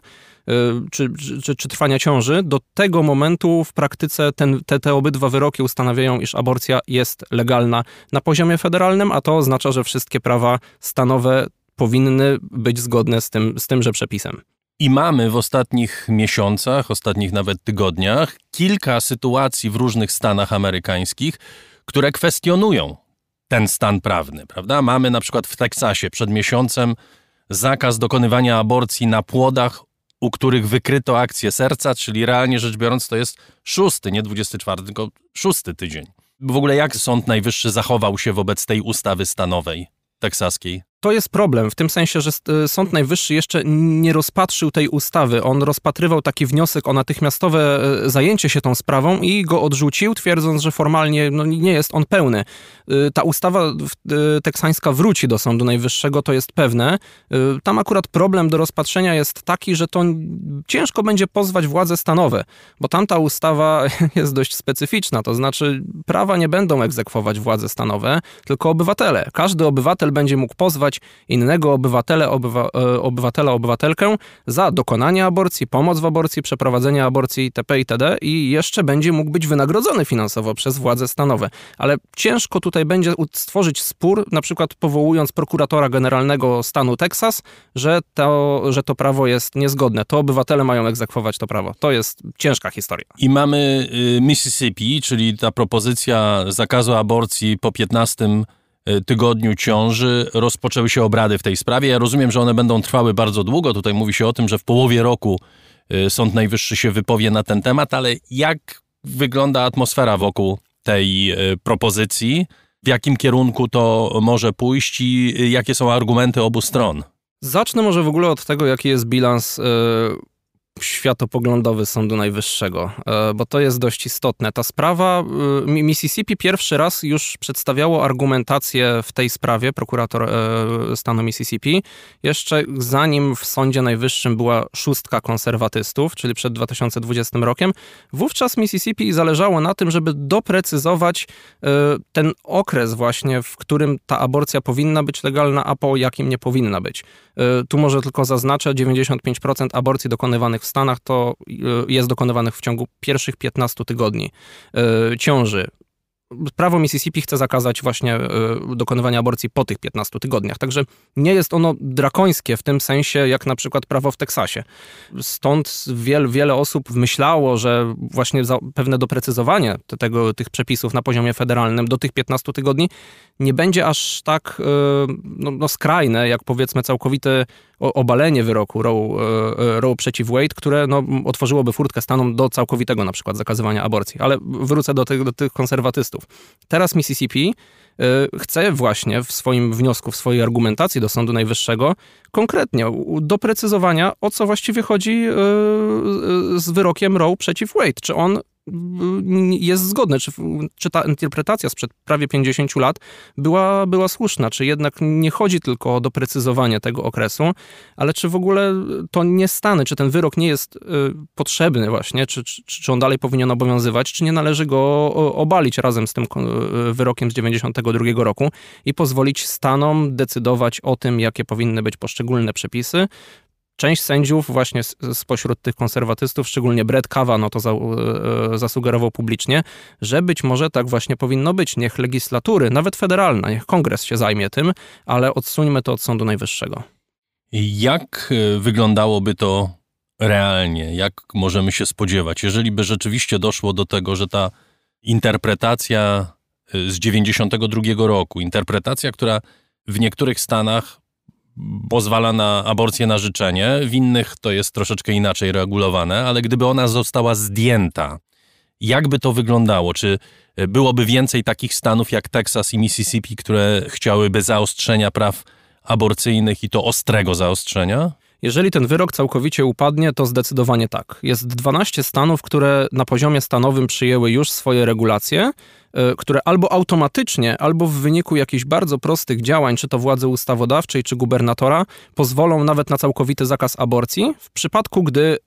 Y, czy, czy, czy, trwania ciąży, do tego momentu w praktyce ten, te, te obydwa wyroki ustanawiają, iż aborcja jest legalna na poziomie federalnym, a to oznacza, że wszystkie prawa stanowe powinny być zgodne z, tym, z tymże przepisem. I mamy w ostatnich miesiącach, ostatnich nawet tygodniach, kilka sytuacji w różnych stanach amerykańskich, które kwestionują ten stan prawny, prawda? Mamy na przykład w Teksasie przed miesiącem zakaz dokonywania aborcji na płodach u których wykryto akcję serca, czyli realnie rzecz biorąc to jest szósty, nie 24, tylko szósty tydzień. W ogóle jak Sąd Najwyższy zachował się wobec tej ustawy stanowej teksaskiej? To jest problem, w tym sensie, że e, Sąd Najwyższy jeszcze nie rozpatrzył tej ustawy. On rozpatrywał taki wniosek o natychmiastowe e, zajęcie się tą sprawą i go odrzucił, twierdząc, że formalnie no, nie jest on pełny. E, ta ustawa teksańska wróci do Sądu Najwyższego, to jest pewne. Tam akurat problem do rozpatrzenia jest taki, że to ciężko będzie pozwać władze stanowe, bo tamta ustawa jest dość specyficzna, to znaczy prawa nie będą egzekwować władze stanowe, tylko obywatele. Każdy obywatel będzie mógł pozwać innego obywatele, obywa, e, obywatela, obywatelkę za dokonanie aborcji, pomoc w aborcji, przeprowadzenie aborcji itp. itd. i jeszcze będzie mógł być wynagrodzony finansowo przez władze stanowe. Ale ciężko tutaj będzie stworzyć spór, na przykład powołując prokuratora generalnego stanu Teksas, że to, że to prawo jest niezgodne. To obywatele mają egzekwować to prawo. To jest ciężka historia. I mamy y, Mississippi, czyli ta propozycja zakazu aborcji po 15 E, tygodniu ciąży rozpoczęły się obrady w tej sprawie. Ja rozumiem, że one będą trwały bardzo długo. Tutaj mówi się o tym, że w połowie roku e, Sąd Najwyższy się wypowie na ten temat, ale jak wygląda atmosfera wokół tej e, propozycji? W jakim kierunku to może pójść i jakie są argumenty obu stron? Zacznę może w ogóle od tego, jaki jest bilans światopoglądowy Sądu Najwyższego, e, bo to jest dość istotne. Ta sprawa, e, Mississippi pierwszy raz już przedstawiało argumentację w tej sprawie, prokurator e, stanu Mississippi, jeszcze zanim w Sądzie Najwyższym była szóstka konserwatystów, czyli przed 2020 rokiem. Wówczas Mississippi zależało na tym, żeby doprecyzować ten okres właśnie, w którym ta aborcja powinna być legalna, a po jakim nie powinna być. Tu może tylko zaznaczę, 95% aborcji dokonywanych w Stanach to y, jest dokonywanych w ciągu pierwszych 15 tygodni y, ciąży prawo Mississippi chce zakazać właśnie e, dokonywania aborcji po tych 15 tygodniach. Także nie jest ono drakońskie w tym sensie, jak na przykład prawo w Teksasie. Stąd wiel, wiele osób myślało, że właśnie pewne doprecyzowanie tego, tych przepisów na poziomie federalnym do tych 15 tygodni nie będzie aż tak no, no skrajne, jak powiedzmy całkowite obalenie wyroku Roe, e, Roe przeciw Wade, które no, otworzyłoby furtkę Stanom do całkowitego na przykład zakazywania aborcji. Ale wrócę do tych, do tych konserwatystów. Teraz Mississippi e, chce właśnie w swoim wniosku, w swojej argumentacji do Sądu Najwyższego konkretnie doprecyzowania, o co właściwie chodzi e, z wyrokiem Roe przeciw Wade. Czy on jest zgodne, czy, czy ta interpretacja sprzed prawie 50 lat była, była słuszna, czy jednak nie chodzi tylko o doprecyzowanie tego okresu, ale czy w ogóle to nie Stany, czy ten wyrok nie jest y, potrzebny właśnie, czy, czy, czy on dalej powinien obowiązywać, czy nie należy go obalić razem z tym y, wyrokiem z 92 roku i pozwolić Stanom decydować o tym, jakie powinny być poszczególne przepisy, Część sędziów właśnie spośród tych konserwatystów, szczególnie Brett Kavanaugh no to za, e, e, zasugerował publicznie, że być może tak właśnie powinno być. Niech legislatury, nawet federalna, niech kongres się zajmie tym, ale odsuńmy to od Sądu Najwyższego. Jak e, wyglądało to realnie? Jak możemy się spodziewać, jeżeli by rzeczywiście doszło do tego, że ta interpretacja z 92 roku, interpretacja, która w niektórych stanach pozwala na aborcję na życzenie, w innych to jest troszeczkę inaczej regulowane, ale gdyby ona została zdjęta, jak by to wyglądało? Czy byłoby więcej takich stanów jak Teksas i Mississippi, które chciałyby zaostrzenia praw aborcyjnych i to ostrego zaostrzenia? Jeżeli ten wyrok całkowicie upadnie, to zdecydowanie tak. Jest 12 stanów, które na poziomie stanowym przyjęły już swoje regulacje E, które albo automatycznie, albo w wyniku jakichś bardzo prostych działań, czy to władzy ustawodawczej, czy gubernatora, pozwolą nawet na całkowity zakaz aborcji, w przypadku, gdy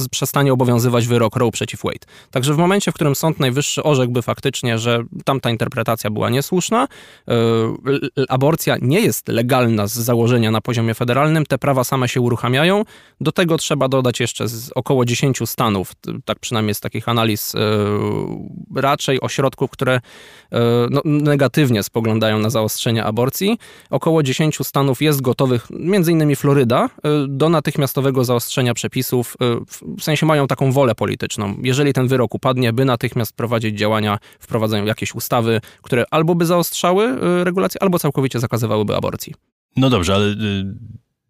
y, przestanie obowiązywać wyrok Roe przeciw Wade. Także w momencie, w którym Sąd Najwyższy orzekłby faktycznie, że tamta interpretacja była niesłuszna, y, aborcja nie jest legalna z założenia na poziomie federalnym, te prawa same się uruchamiają. Do tego trzeba dodać jeszcze z około 10 stanów, tak przynajmniej z takich analiz, y, raczej ośrodków, które e, no, negatywnie spoglądają na zaostrzenie aborcji. Około 10 stanów jest gotowych, innymi Floryda, e, do natychmiastowego zaostrzenia przepisów, e, w sensie mają taką wolę polityczną. Jeżeli ten wyrok upadnie, by natychmiast prowadzić działania, wprowadzają jakieś ustawy, które albo by zaostrzały regulacje, albo całkowicie zakazywałyby aborcji. No dobrze, ale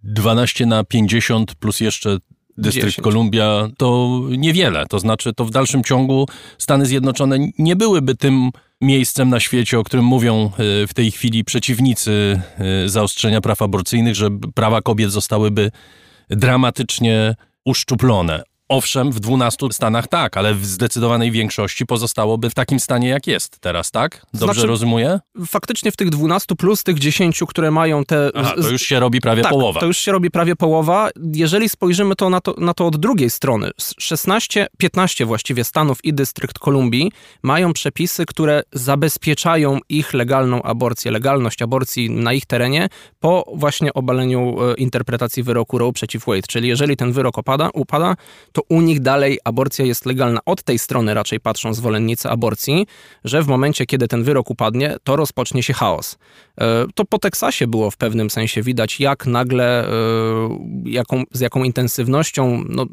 12 na 50 plus jeszcze Dystrykt Kolumbia to niewiele. To znaczy, to w dalszym ciągu Stany Zjednoczone nie byłyby tym miejscem na świecie, o którym mówią e, w tej chwili przeciwnicy e, zaostrzenia praw aborcyjnych, że prawa kobiet zostałyby dramatycznie uszczuplone. Owszem, w 12 stanach tak, ale w zdecydowanej większości pozostałoby w takim stanie, jak jest teraz, tak? Dobrze znaczy, rozumuję? Faktycznie w tych 12 plus tych 10, które mają te... Aha, to już się robi prawie tak, połowa. to już się robi prawie połowa. Jeżeli spojrzymy to na, to na to od drugiej strony, 16, 15 właściwie stanów i dystrykt Kolumbii mają przepisy, które zabezpieczają ich legalną aborcję, legalność aborcji na ich terenie po właśnie obaleniu e, interpretacji wyroku Roe przeciw Wade. Czyli jeżeli ten wyrok opada, upada, to u nich dalej aborcja jest legalna. Od tej strony raczej patrzą zwolennicy aborcji, że w momencie, kiedy ten wyrok upadnie, to rozpocznie się chaos. E, to po Teksasie było w pewnym sensie widać, jak nagle, e, jaką, z jaką intensywnością no,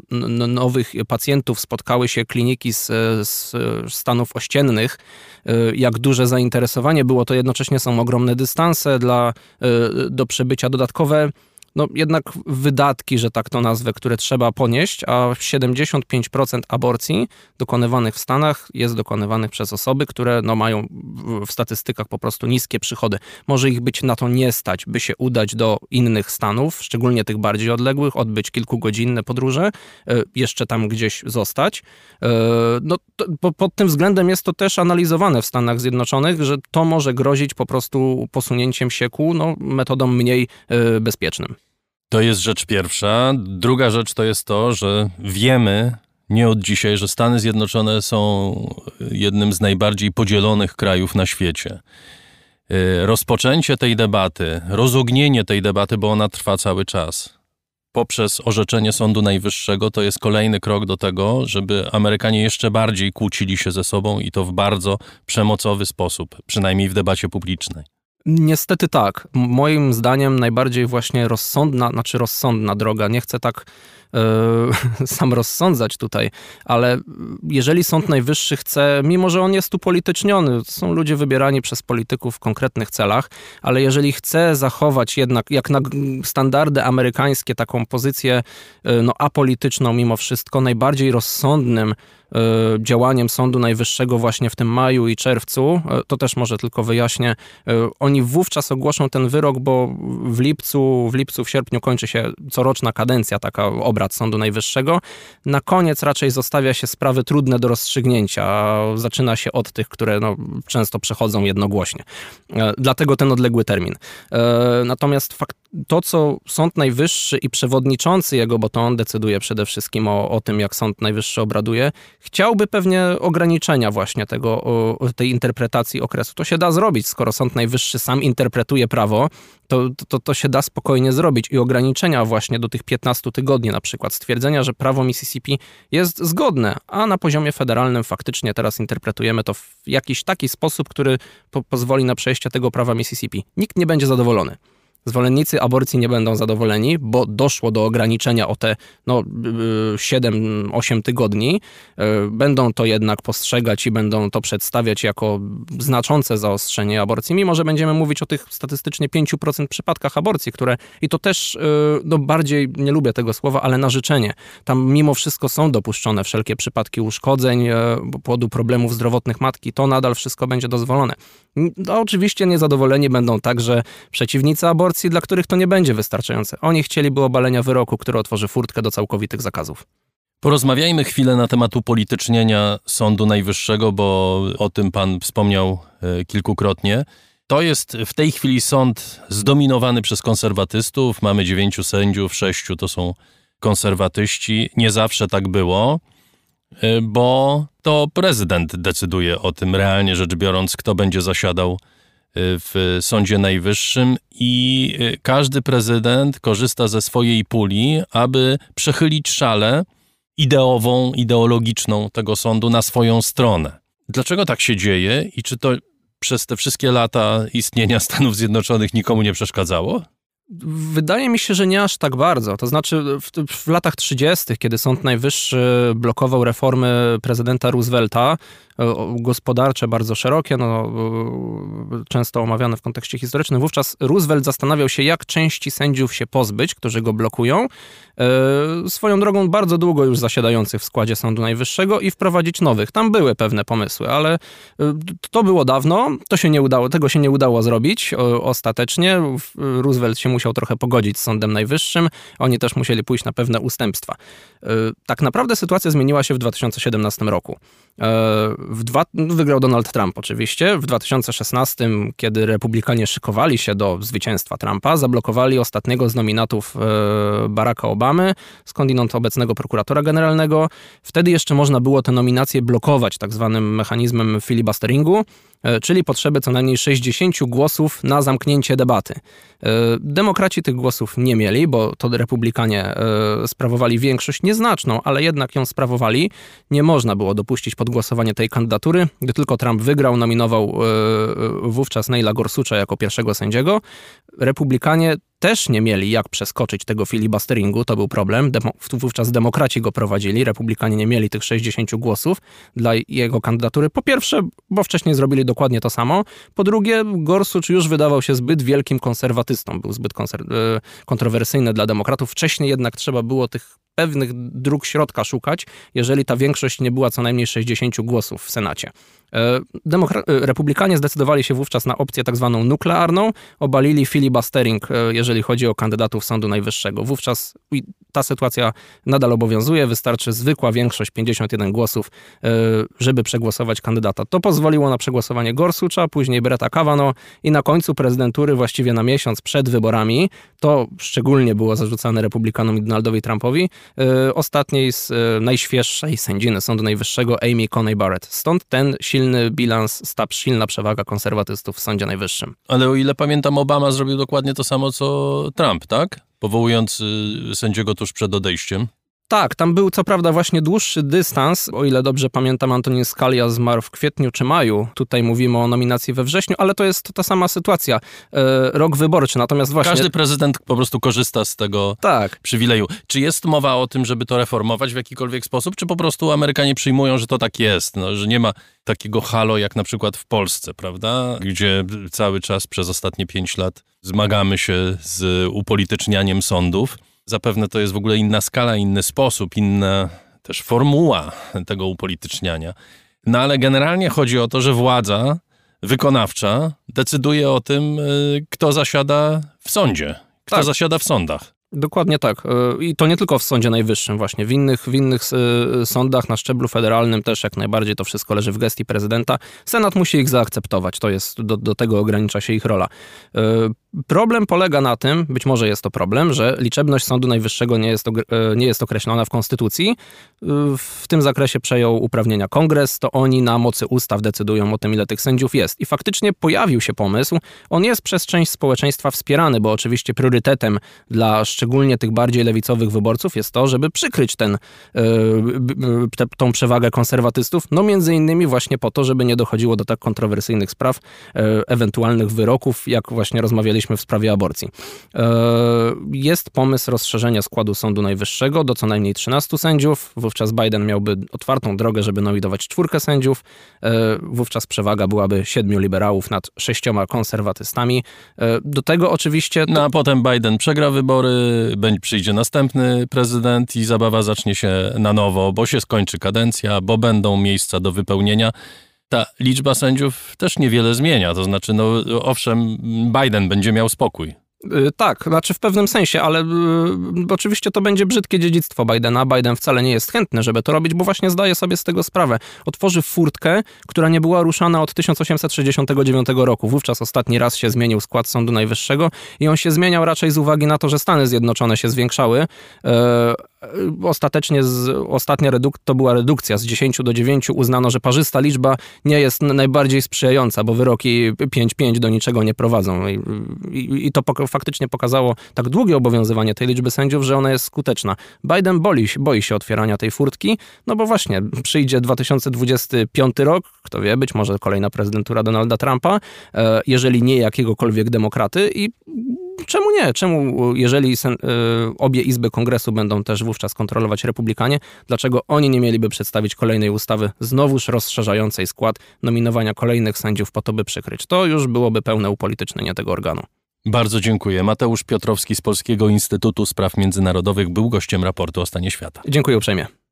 nowych pacjentów spotkały się kliniki z, z stanów ościennych, e, jak duże zainteresowanie było. To jednocześnie są ogromne dystanse dla, do przebycia dodatkowe no jednak wydatki, że tak to nazwę, które trzeba ponieść, a 75% aborcji dokonywanych w Stanach jest dokonywanych przez osoby, które no, mają w statystykach po prostu niskie przychody. Może ich być na to nie stać, by się udać do innych stanów, szczególnie tych bardziej odległych, odbyć kilkugodzinne podróże, e, jeszcze tam gdzieś zostać. E, no, to, pod tym względem jest to też analizowane w Stanach Zjednoczonych, że to może grozić po prostu posunięciem się ku no, metodom mniej e, bezpiecznym. To jest rzecz pierwsza. Druga rzecz to jest to, że wiemy nie od dzisiaj, że Stany Zjednoczone są jednym z najbardziej podzielonych krajów na świecie. Y, rozpoczęcie tej debaty, rozognienie tej debaty, bo ona trwa cały czas, poprzez orzeczenie Sądu Najwyższego, to jest kolejny krok do tego, żeby Amerykanie jeszcze bardziej kłócili się ze sobą i to w bardzo przemocowy sposób, przynajmniej w debacie publicznej. Niestety tak. Moim zdaniem najbardziej właśnie rozsądna, znaczy rozsądna droga, nie chcę tak sam rozsądzać tutaj, ale jeżeli Sąd Najwyższy chce, mimo że on jest tu polityczniony, są ludzie wybierani przez polityków w konkretnych celach, ale jeżeli chce zachować jednak, jak na standardy amerykańskie, taką pozycję yy, no, apolityczną mimo wszystko, najbardziej rozsądnym E, działaniem Sądu Najwyższego właśnie w tym maju i czerwcu, e, to też może tylko wyjaśnię, e, oni wówczas ogłoszą ten wyrok, bo w lipcu, w lipcu, w sierpniu kończy się coroczna kadencja taka obrad Sądu Najwyższego. Na koniec raczej zostawia się sprawy trudne do rozstrzygnięcia. Zaczyna się od tych, które no, często przechodzą jednogłośnie. Dlatego ten odległy termin. Natomiast fakt, to, co Sąd Najwyższy i przewodniczący jego, bo to on decyduje przede wszystkim o, o tym, jak Sąd Najwyższy obraduje, chciałby pewnie ograniczenia właśnie tego, tej interpretacji okresu. To się da zrobić, skoro Sąd Najwyższy sam interpretuje prawo, to, to, to się da spokojnie zrobić i ograniczenia właśnie do tych 15 tygodni na przykład, stwierdzenia, że prawo Mississippi jest zgodne, a na poziomie federalnym faktycznie teraz interpretujemy to w jakiś taki sposób, który po pozwoli na przejście tego prawa Mississippi. Nikt nie będzie zadowolony. Zwolennicy aborcji nie będą zadowoleni, bo doszło do ograniczenia o te no, 7-8 tygodni. E, będą to jednak postrzegać i będą to przedstawiać jako znaczące zaostrzenie aborcji, mimo że będziemy mówić o tych statystycznie 5% przypadkach aborcji, które i to też e, no, bardziej, nie lubię tego słowa, ale na życzenie. Tam mimo wszystko są dopuszczone wszelkie przypadki uszkodzeń, płodu problemów zdrowotnych matki, to nadal wszystko będzie dozwolone. No, oczywiście niezadowoleni będą także przeciwnicy aborcji, dla których to nie będzie wystarczające. Oni chcieliby obalenia wyroku, który otworzy furtkę do całkowitych zakazów. Porozmawiajmy chwilę na temat upolitycznienia Sądu Najwyższego, bo o tym pan wspomniał e, kilkukrotnie. To jest w tej chwili sąd zdominowany przez konserwatystów. Mamy dziewięciu sędziów, sześciu to są konserwatyści. Nie zawsze tak było. Y, bo to prezydent decyduje o tym, realnie rzecz biorąc, kto będzie zasiadał w Sądzie Najwyższym i y, każdy prezydent korzysta ze swojej puli, aby przechylić szalę ideową, ideologiczną tego sądu na swoją stronę. Dlaczego tak się dzieje i czy to przez te wszystkie lata istnienia Stanów Zjednoczonych nikomu nie przeszkadzało? Wydaje mi się, że nie aż tak bardzo. To znaczy, w, w, latach 30., kiedy Sąd Najwyższy blokował reformy prezydenta Roosevelta, gospodarcze bardzo szerokie, no, e, często omawiane w kontekście historycznym. Wówczas Roosevelt zastanawiał się, jak części sędziów się pozbyć, którzy go blokują. E, swoją drogą bardzo długo już zasiadających w składzie Sądu Najwyższego i wprowadzić nowych. Tam były pewne pomysły, ale to było dawno, to się nie udało, tego się nie udało zrobić ostatecznie. Roosevelt się musiał trochę pogodzić z Sądem Najwyższym, oni też musieli pójść na pewne ustępstwa. Tak naprawdę sytuacja zmieniła się w 2017 roku. W dwa, wygrał Donald Trump oczywiście. W 2016, kiedy republikanie szykowali się do zwycięstwa Trumpa, zablokowali ostatniego z nominatów e, Baracka Obamy, skądinąd obecnego prokuratora generalnego. Wtedy jeszcze można było te nominacje blokować tak zwanym mechanizmem filibusteringu. E, czyli potrzeby co najmniej 60 głosów na zamknięcie debaty. E, demokraci tych głosów nie mieli, bo to republikanie e, sprawowali większość nieznaczną, ale jednak ją sprawowali. Nie można było dopuścić pod głosowanie tej kandydatury. Gdy tylko Trump wygrał, nominował wówczas Neila Gorsucha jako pierwszego sędziego. Republikanie też nie mieli jak przeskoczyć tego filibusteringu, to był problem. Demo, wówczas demokraci go prowadzili, republikanie nie mieli tych 60 głosów dla jego kandydatury. Po pierwsze, bo wcześniej zrobili dokładnie to samo. Po drugie, Gorsuch już wydawał się zbyt wielkim konserwatystą, był zbyt konser- e, kontrowersyjny dla demokratów. Wcześniej jednak trzeba było tych pewnych dróg środka szukać, jeżeli ta większość nie była co najmniej 60 głosów w Senacie. E, Demokra- e, Republikanie zdecydowali się wówczas na opcję tak zwaną nuklearną, obalili filibustering, e, jeżeli chodzi o kandydatów Sądu Najwyższego. Wówczas ta sytuacja nadal obowiązuje, wystarczy zwykła większość, 51 głosów, żeby przegłosować kandydata. To pozwoliło na przegłosowanie Gorsucha, później Bretta Kavanaugh i na końcu prezydentury, właściwie na miesiąc przed wyborami, to szczególnie było zarzucane Republikanom i Donaldowi Trumpowi, ostatniej z najświeższej sędziny Sądu Najwyższego, Amy Coney Barrett. Stąd ten silny silny bilans, ta silna przewaga konserwatystów w Sądzie Najwyższym. Ale o ile pamiętam, Obama zrobił dokładnie to samo co Trump, tak? Powołując y, sędziego tuż przed odejściem. Tak, tam był co prawda właśnie dłuższy dystans. O ile dobrze pamiętam, Antonin Scalia zmarł w kwietniu czy maju. Tutaj mówimy o nominacji we wrześniu, ale to jest ta sama sytuacja. E, rok wyborczy, natomiast właśnie... Każdy prezydent po prostu korzysta z tego tak. przywileju. Czy jest mowa o tym, żeby to reformować w jakikolwiek sposób, czy po prostu Amerykanie przyjmują, że to tak jest, no, że nie ma takiego halo jak na przykład w Polsce, prawda? Gdzie cały czas przez ostatnie pięć lat zmagamy się z upolitycznianiem sądów. Zapewne to jest w ogóle inna skala, inny sposób, inna też formuła tego upolityczniania. No ale generalnie chodzi o to, że władza wykonawcza decyduje o tym, y, kto zasiada w sądzie, kto tak. zasiada w sądach. Dokładnie tak. E, I to nie tylko w Sądzie Najwyższym właśnie. W innych, w innych e, sądach na szczeblu federalnym też jak najbardziej to wszystko leży w gestii prezydenta. Senat musi ich zaakceptować. To jest, do, do tego ogranicza się ich rola. E, problem polega na tym, być może jest to problem, że liczebność Sądu Najwyższego nie jest, nie jest określona w Konstytucji. W tym zakresie przejął uprawnienia kongres, to oni na mocy ustaw decydują o tym, ile tych sędziów jest. I faktycznie pojawił się pomysł. On jest przez część społeczeństwa wspierany, bo oczywiście priorytetem dla szczególnie tych bardziej lewicowych wyborców, jest to, żeby przykryć ten, e, tą przewagę konserwatystów, no między innymi właśnie po to, żeby nie dochodziło do tak kontrowersyjnych spraw, e, ewentualnych wyroków, jak właśnie rozmawialiśmy w sprawie aborcji. E, jest pomysł rozszerzenia składu Sądu Najwyższego do co najmniej 13 sędziów, wówczas Biden miałby otwartą drogę, żeby nominować czwórkę sędziów, wówczas przewaga byłaby siedmiu liberałów nad sześcioma konserwatystami. Do tego oczywiście... To... No a potem Biden przegra wybory, przyjdzie następny prezydent i zabawa zacznie się na nowo, bo się skończy kadencja, bo będą miejsca do wypełnienia. Ta liczba sędziów też niewiele zmienia. To znaczy, no owszem, Biden będzie miał spokój. Y, tak, znaczy w pewnym sensie, ale y, oczywiście to będzie brzydkie dziedzictwo Bidena. Biden wcale nie jest chętny, żeby to robić, bo właśnie zdaje sobie z tego sprawę. Otworzy furtkę, która nie była ruszana od 1869 roku. Wówczas ostatni raz się zmienił skład Sądu Najwyższego i on się zmieniał raczej z uwagi na to, że Stany Zjednoczone się zwiększały. E, ostatecznie z, ostatnia reduk to była redukcja z 10 do 9. Uznano, że parzysta liczba nie jest najbardziej sprzyjająca, bo wyroki 5-5 do niczego nie prowadzą. I, i, i to faktycznie pokazało tak długie obowiązywanie tej liczby sędziów, że ona jest skuteczna. Biden boi, boi się otwierania tej furtki, no bo właśnie przyjdzie 2025 rok, kto wie, być może kolejna prezydentura Donalda Trumpa, e, jeżeli nie jakiegokolwiek demokraty i czemu nie? Czemu, jeżeli sen, y, obie izby kongresu będą też wówczas kontrolować republikanie, dlaczego oni nie mieliby przedstawić kolejnej ustawy znowuż rozszerzającej skład nominowania kolejnych sędziów po to, by przykryć? To już byłoby pełne upolitycznienie tego organu. Bardzo dziękuję. Mateusz Piotrowski z Polskiego Instytutu Spraw Międzynarodowych był gościem raportu o stanie świata. Dziękuję uprzejmie.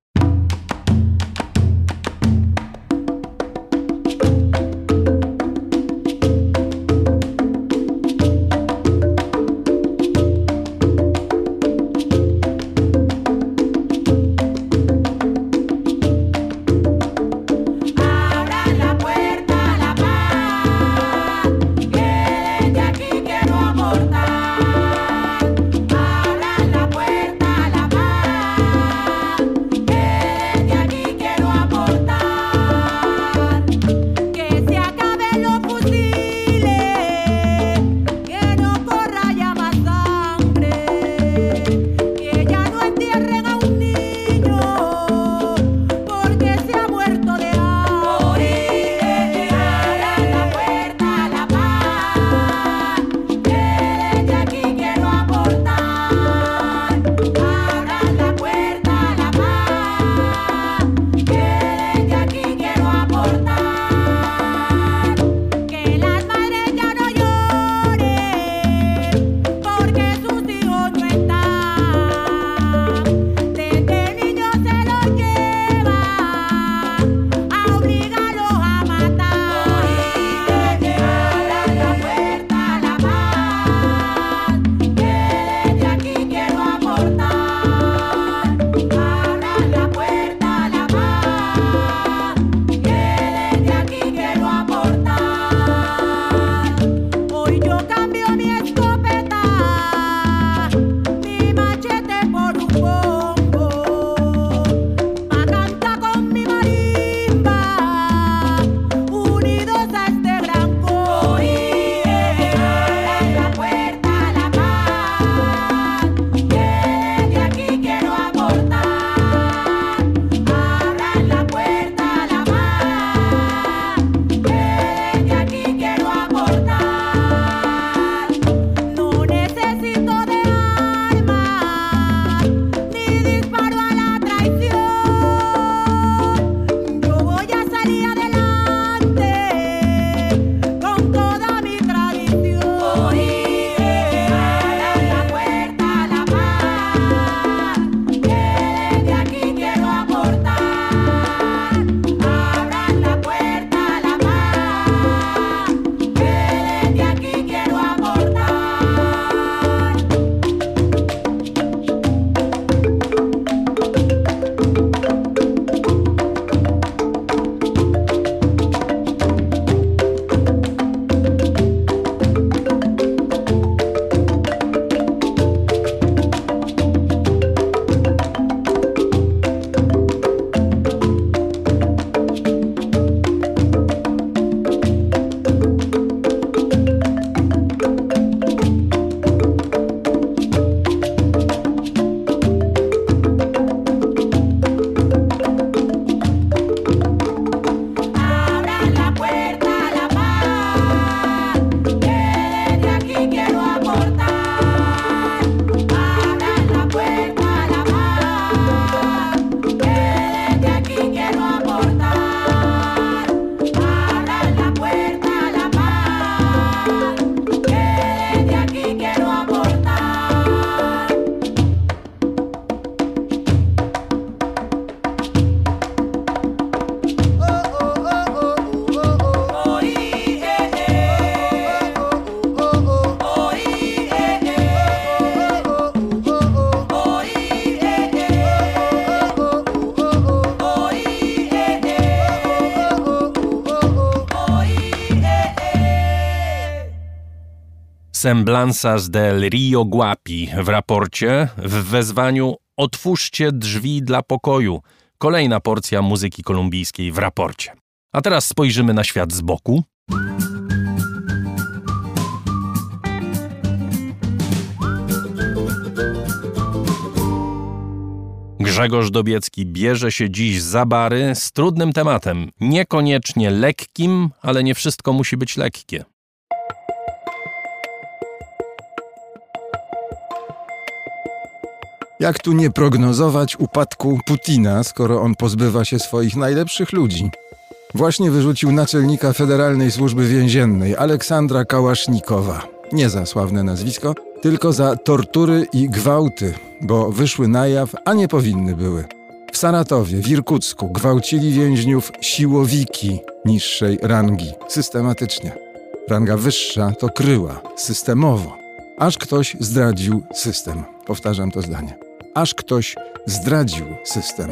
Semblanzas del Rio Guapi w raporcie w wezwaniu Otwórzcie drzwi dla pokoju. Kolejna porcja muzyki kolumbijskiej w raporcie. A teraz spojrzymy na świat z boku. Grzegorz Dobiecki bierze się dziś za bary z trudnym tematem, niekoniecznie lekkim, ale nie wszystko musi być lekkie. Jak tu nie prognozować upadku Putina, skoro on pozbywa się swoich najlepszych ludzi? Właśnie wyrzucił naczelnika Federalnej Służby Więziennej Aleksandra Kałasznikowa. Nie za sławne nazwisko, tylko za tortury i gwałty, bo wyszły na jaw, a nie powinny były. W Saratowie, w Irkucku gwałcili więźniów siłowiki niższej rangi, systematycznie. Ranga wyższa to kryła, systemowo. Aż ktoś zdradził system. Powtarzam to zdanie. Aż ktoś zdradził system.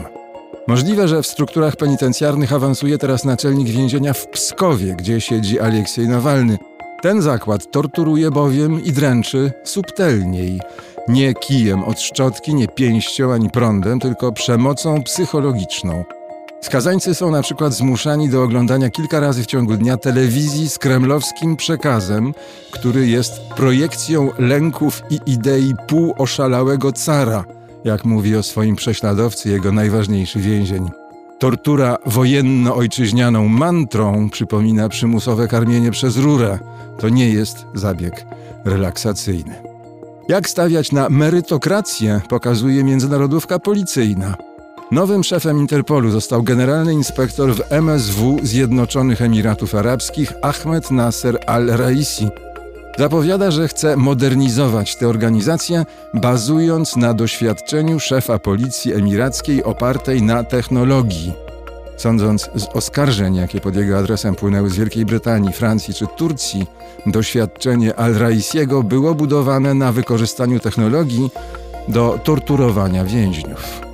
Możliwe, że w strukturach penitencjarnych awansuje teraz naczelnik więzienia w Pskowie, gdzie siedzi Aleksiej Nawalny. Ten zakład torturuje bowiem i dręczy subtelniej. Nie kijem od szczotki, nie pięścią ani prądem, tylko przemocą psychologiczną. Skazańcy są na przykład zmuszani do oglądania kilka razy w ciągu dnia telewizji z kremlowskim przekazem, który jest projekcją lęków i idei półoszalałego cara, jak mówi o swoim prześladowcy jego najważniejszy więzień. Tortura wojenno-ojczyźnianą mantrą przypomina przymusowe karmienie przez rurę. To nie jest zabieg relaksacyjny. Jak stawiać na merytokrację, pokazuje międzynarodówka policyjna. Nowym szefem Interpolu został generalny inspektor w MSW Zjednoczonych Emiratów Arabskich Ahmed Nasser al-Raisi. Zapowiada, że chce modernizować tę organizację, bazując na doświadczeniu szefa policji emirackiej opartej na technologii. Sądząc z oskarżeń, jakie pod jego adresem płynęły z Wielkiej Brytanii, Francji czy Turcji, doświadczenie al-Raisiego było budowane na wykorzystaniu technologii do torturowania więźniów.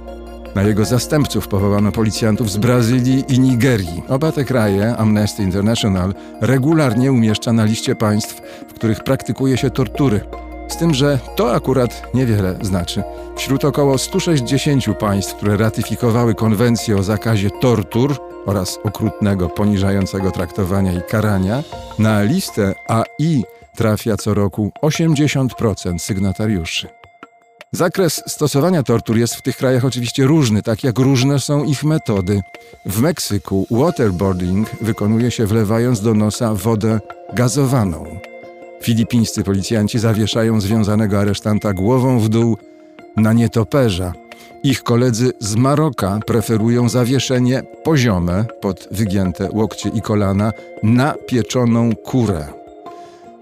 Na jego zastępców powołano policjantów z Brazylii i Nigerii. Oba te kraje Amnesty International regularnie umieszcza na liście państw, w których praktykuje się tortury. Z tym, że to akurat niewiele znaczy. Wśród około 160 państw, które ratyfikowały konwencję o zakazie tortur oraz okrutnego, poniżającego traktowania i karania, na listę AI trafia co roku 80% sygnatariuszy. Zakres stosowania tortur jest w tych krajach oczywiście różny, tak jak różne są ich metody. W Meksyku waterboarding wykonuje się wlewając do nosa wodę gazowaną. Filipińscy policjanci zawieszają związanego aresztanta głową w dół na nietoperza. Ich koledzy z Maroka preferują zawieszenie poziome pod wygięte łokcie i kolana na pieczoną kurę.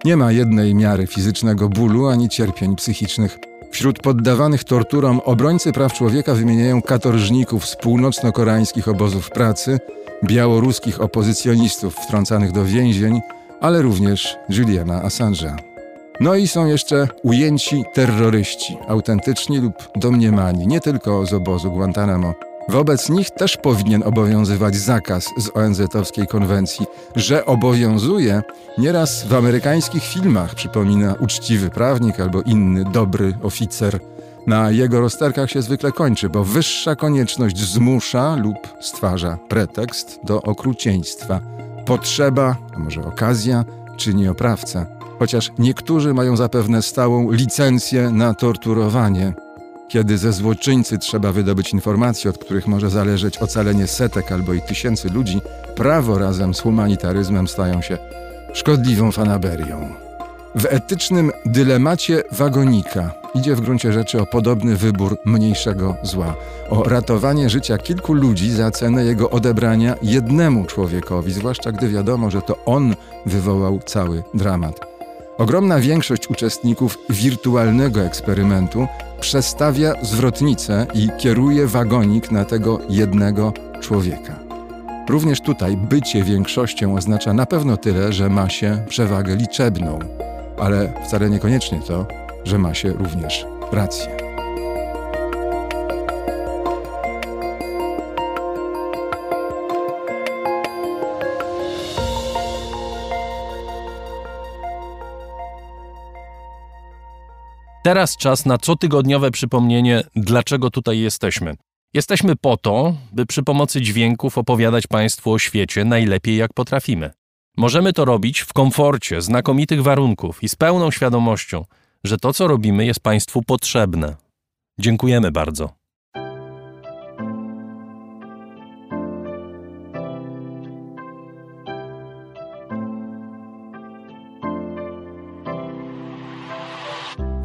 Nie ma jednej miary fizycznego bólu ani cierpień psychicznych. Wśród poddawanych torturom obrońcy praw człowieka wymieniają katorżników z północno-koreańskich obozów pracy, białoruskich opozycjonistów wtrącanych do więzień, ale również Juliana Assange'a. No i są jeszcze ujęci terroryści, autentyczni lub domniemani, nie tylko z obozu Guantanamo. Wobec nich też powinien obowiązywać zakaz z ONZ-owskiej konwencji, że obowiązuje nieraz w amerykańskich filmach, przypomina uczciwy prawnik albo inny dobry oficer. Na jego rozterkach się zwykle kończy, bo wyższa konieczność zmusza lub stwarza pretekst do okrucieństwa. Potrzeba, a może okazja, czyni oprawcę. Chociaż niektórzy mają zapewne stałą licencję na torturowanie. Kiedy ze złoczyńcy trzeba wydobyć informacje, od których może zależeć ocalenie setek albo i tysięcy ludzi, prawo razem z humanitaryzmem stają się szkodliwą fanaberią. W etycznym dylemacie wagonika idzie w gruncie rzeczy o podobny wybór mniejszego zła, o ratowanie życia kilku ludzi za cenę jego odebrania jednemu człowiekowi, zwłaszcza gdy wiadomo, że to on wywołał cały dramat. Ogromna większość uczestników wirtualnego eksperymentu przestawia zwrotnicę i kieruje wagonik na tego jednego człowieka. Również tutaj bycie większością oznacza na pewno tyle, że ma się przewagę liczebną, ale wcale niekoniecznie to, że ma się również rację. Teraz czas na cotygodniowe przypomnienie, dlaczego tutaj jesteśmy. Jesteśmy po to, by przy pomocy dźwięków opowiadać Państwu o świecie najlepiej jak potrafimy. Możemy to robić w komforcie, znakomitych warunków i z pełną świadomością, że to, co robimy, jest Państwu potrzebne. Dziękujemy bardzo.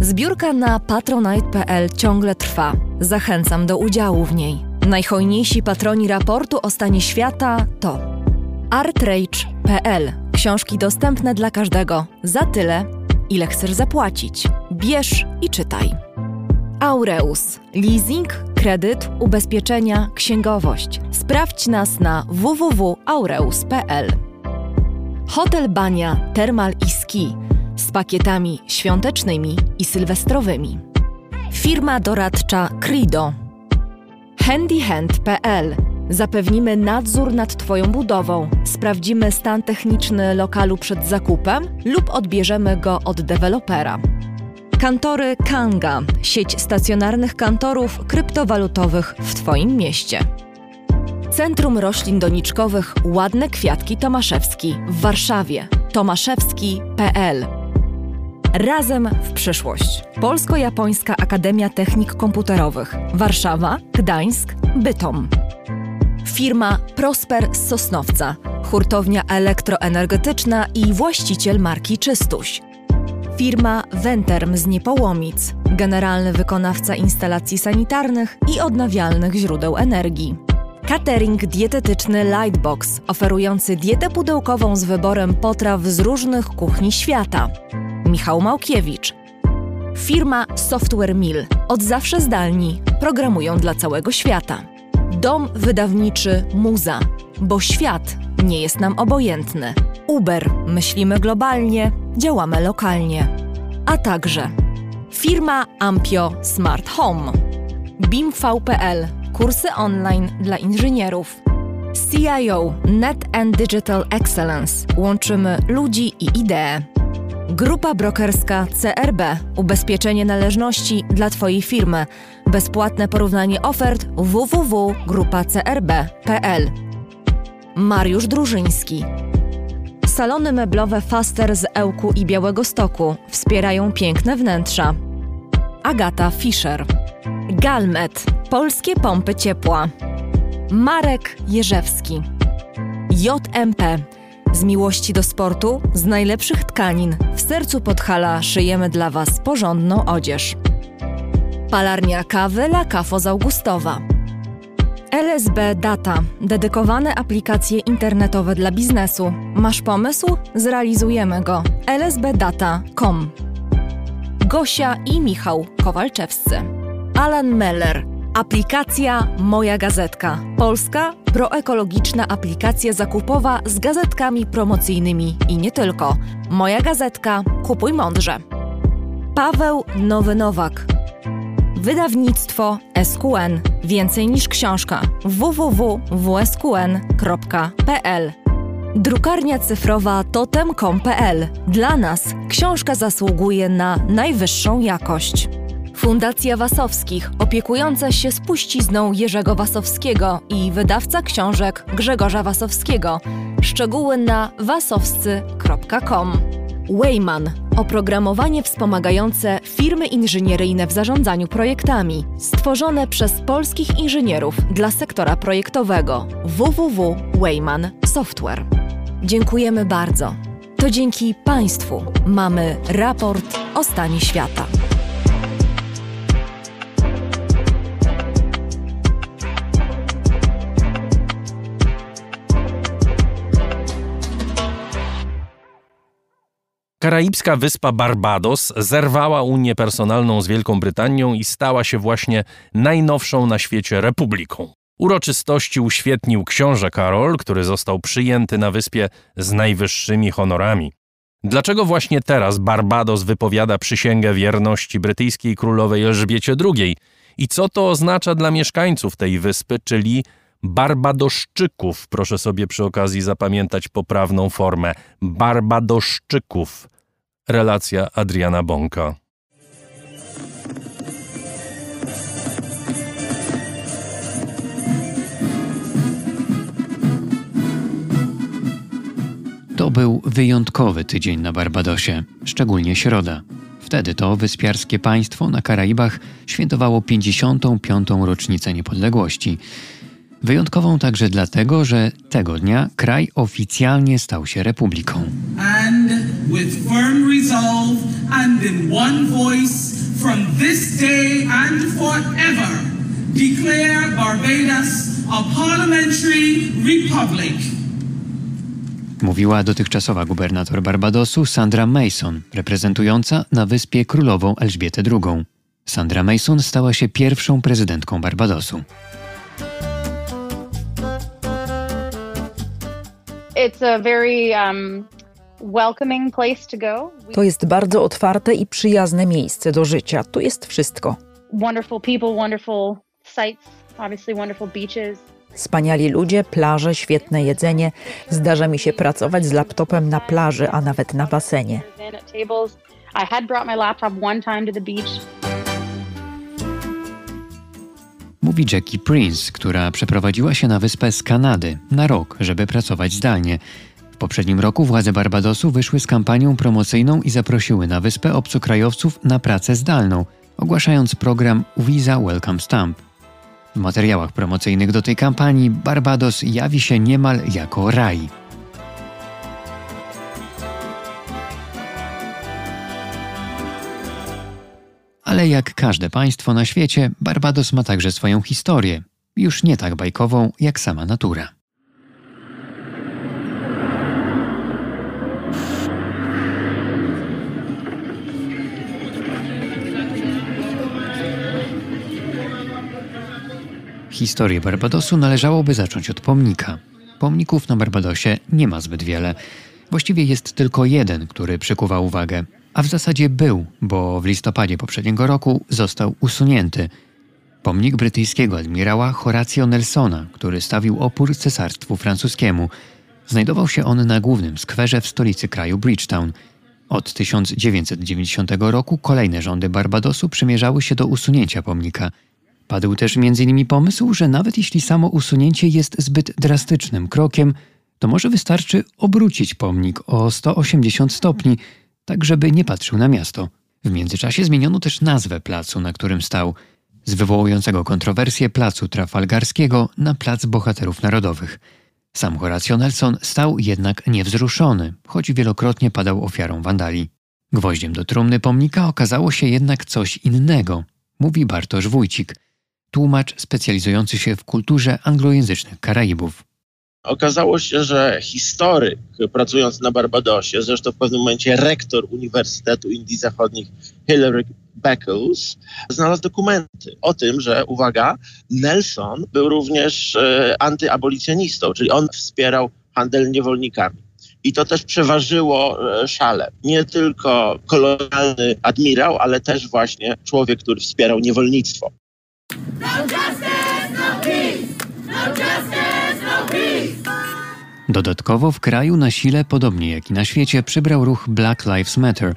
Zbiórka na patronite.pl ciągle trwa. Zachęcam do udziału w niej. Najhojniejsi patroni raportu o stanie świata to artrage.pl Książki dostępne dla każdego za tyle, ile chcesz zapłacić. Bierz i czytaj. Aureus. Leasing, kredyt, ubezpieczenia, księgowość. Sprawdź nas na www.aureus.pl. Hotel Bania, Termal i Ski z pakietami świątecznymi i sylwestrowymi. Firma doradcza Crido. Handyhand.pl Zapewnimy nadzór nad Twoją budową, sprawdzimy stan techniczny lokalu przed zakupem lub odbierzemy go od dewelopera. Kantory Kanga sieć stacjonarnych kantorów kryptowalutowych w Twoim mieście. Centrum Roślin Doniczkowych Ładne Kwiatki Tomaszewski w Warszawie tomaszewski.pl Razem w przyszłość. Polsko-Japońska Akademia Technik Komputerowych Warszawa, Gdańsk, Bytom. Firma Prosper z Sosnowca, hurtownia elektroenergetyczna i właściciel marki Czystuś. Firma Venterm z Niepołomic, generalny wykonawca instalacji sanitarnych i odnawialnych źródeł energii. Catering dietetyczny Lightbox, oferujący dietę pudełkową z wyborem potraw z różnych kuchni świata. Michał Małkiewicz. Firma Software Mill. Od zawsze zdalni. Programują dla całego świata. Dom wydawniczy Muza. Bo świat nie jest nam obojętny. Uber. Myślimy globalnie, działamy lokalnie. A także firma Ampio Smart Home. BIMV.pl. Kursy online dla inżynierów. CIO Net and Digital Excellence. Łączymy ludzi i idee. Grupa brokerska CRB. Ubezpieczenie należności dla Twojej firmy. Bezpłatne porównanie ofert www.grupacrb.pl. Mariusz Drużyński. Salony meblowe Faster z Ełku i Białego Stoku wspierają piękne wnętrza. Agata Fischer. Galmet. Polskie pompy ciepła. Marek Jerzewski. JMP. Z miłości do sportu, z najlepszych tkanin, w sercu Podhala szyjemy dla Was porządną odzież. Palarnia kawy La Cafo z Augustowa. LSB Data. Dedykowane aplikacje internetowe dla biznesu. Masz pomysł? Zrealizujemy go. lsbdata.com Gosia i Michał Kowalczewscy. Alan Meller. Aplikacja Moja Gazetka. Polska proekologiczna aplikacja zakupowa z gazetkami promocyjnymi i nie tylko. Moja Gazetka. Kupuj mądrze. Paweł Nowy Nowak. Wydawnictwo SQN. Więcej niż książka. www.wsqn.pl Drukarnia cyfrowa totem.com.pl. Dla nas książka zasługuje na najwyższą jakość. Fundacja Wasowskich, opiekująca się spuścizną Jerzego Wasowskiego i wydawca książek Grzegorza Wasowskiego. Szczegóły na wasowscy.com. Wayman oprogramowanie wspomagające firmy inżynieryjne w zarządzaniu projektami, stworzone przez polskich inżynierów dla sektora projektowego www.wayman Software. Dziękujemy bardzo. To dzięki Państwu mamy raport o stanie świata. Karaibska wyspa Barbados zerwała Unię personalną z Wielką Brytanią i stała się właśnie najnowszą na świecie republiką. Uroczystości uświetnił książę Karol, który został przyjęty na wyspie z najwyższymi honorami. Dlaczego właśnie teraz Barbados wypowiada przysięgę wierności brytyjskiej królowej Elżbiecie II? I co to oznacza dla mieszkańców tej wyspy, czyli Barbadoszczyków? Proszę sobie przy okazji zapamiętać poprawną formę. Barbadoszczyków. Relacja Adriana Bąka. To był wyjątkowy tydzień na Barbadosie, szczególnie środa. Wtedy to wyspiarskie państwo na Karaibach świętowało 55. rocznicę niepodległości. Wyjątkową także dlatego, że tego dnia kraj oficjalnie stał się republiką. And with firm resolve and in one voice from this day and forever declare Barbados a parliamentary republic mówiła dotychczasowa gubernator Barbadosu Sandra Mason, reprezentująca na wyspie królową Elżbietę II. Sandra Mason stała się pierwszą prezydentką Barbadosu. Um, to jest bardzo otwarte i przyjazne miejsce do życia. Tu jest wszystko. Wonderful people, wonderful sights, obviously wonderful beaches. Wspaniali ludzie, plaże, świetne jedzenie. Zdarza mi się pracować z laptopem na plaży, a nawet na basenie. Mówi Jackie Prince, która przeprowadziła się na wyspę z Kanady na rok, żeby pracować zdalnie. W poprzednim roku władze Barbadosu wyszły z kampanią promocyjną i zaprosiły na wyspę obcokrajowców na pracę zdalną, ogłaszając program Visa Welcome Stamp. W materiałach promocyjnych do tej kampanii Barbados jawi się niemal jako raj. Ale jak każde państwo na świecie, Barbados ma także swoją historię, już nie tak bajkową jak sama natura. Historię Barbadosu należałoby zacząć od pomnika. Pomników na Barbadosie nie ma zbyt wiele. Właściwie jest tylko jeden, który przykuwa uwagę. A w zasadzie był, bo w listopadzie poprzedniego roku został usunięty. Pomnik brytyjskiego admirała Horatio Nelsona, który stawił opór cesarstwu francuskiemu. Znajdował się on na głównym skwerze w stolicy kraju Bridgetown. Od 1990 roku kolejne rządy Barbadosu przymierzały się do usunięcia pomnika – Padł też m.in. pomysł, że nawet jeśli samo usunięcie jest zbyt drastycznym krokiem, to może wystarczy obrócić pomnik o 180 stopni, tak żeby nie patrzył na miasto. W międzyczasie zmieniono też nazwę placu, na którym stał, z wywołującego kontrowersję placu Trafalgarskiego na Plac Bohaterów Narodowych. Sam Horatio Nelson stał jednak niewzruszony, choć wielokrotnie padał ofiarą wandali. Gwoździem do trumny pomnika okazało się jednak coś innego, mówi Bartosz Wójcik – tłumacz specjalizujący się w kulturze anglojęzycznych Karaibów. Okazało się, że historyk pracujący na Barbadosie, zresztą w pewnym momencie rektor Uniwersytetu Indii Zachodnich Hilary Beckles, znalazł dokumenty o tym, że, uwaga, Nelson był również e, antyabolicjonistą, czyli on wspierał handel niewolnikami. I to też przeważyło e, szale. Nie tylko kolonialny admirał, ale też właśnie człowiek, który wspierał niewolnictwo. No no no Dodatkowo w kraju na sile, podobnie jak i na świecie, przybrał ruch Black Lives Matter.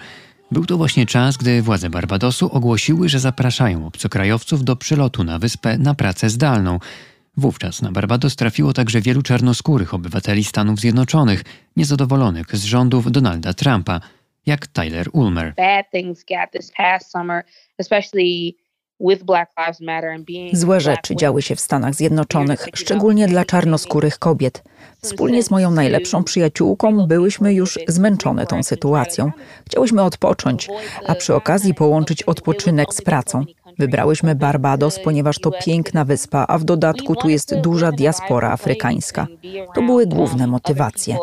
Był to właśnie czas, gdy władze Barbadosu ogłosiły, że zapraszają obcokrajowców do przylotu na wyspę na pracę zdalną. Wówczas na Barbados trafiło także wielu czarnoskórych obywateli Stanów Zjednoczonych, niezadowolonych z rządów Donalda Trumpa, jak Tyler Ulmer. Bad things got this past summer, especially Złe rzeczy działy się w Stanach Zjednoczonych, szczególnie dla czarnoskórych kobiet. Wspólnie z moją najlepszą przyjaciółką byłyśmy już zmęczone tą sytuacją. Chciałyśmy odpocząć, a przy okazji połączyć odpoczynek z pracą. Wybrałyśmy Barbados, ponieważ to piękna wyspa, a w dodatku tu jest duża diaspora afrykańska. To były główne motywacje.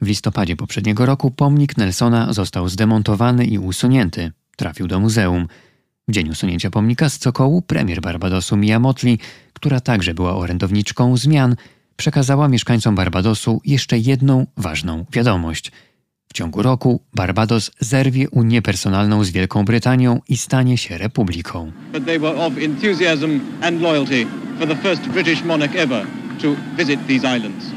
W listopadzie poprzedniego roku pomnik Nelsona został zdemontowany i usunięty. Trafił do muzeum. W dzień usunięcia pomnika z Cokołu premier Barbadosu Mia Mottley, która także była orędowniczką zmian, przekazała mieszkańcom Barbadosu jeszcze jedną ważną wiadomość. W ciągu roku Barbados zerwie Unię personalną z Wielką Brytanią i stanie się republiką. But they were of enthusiasm and loyalty for the first British monarch ever to visit these islands.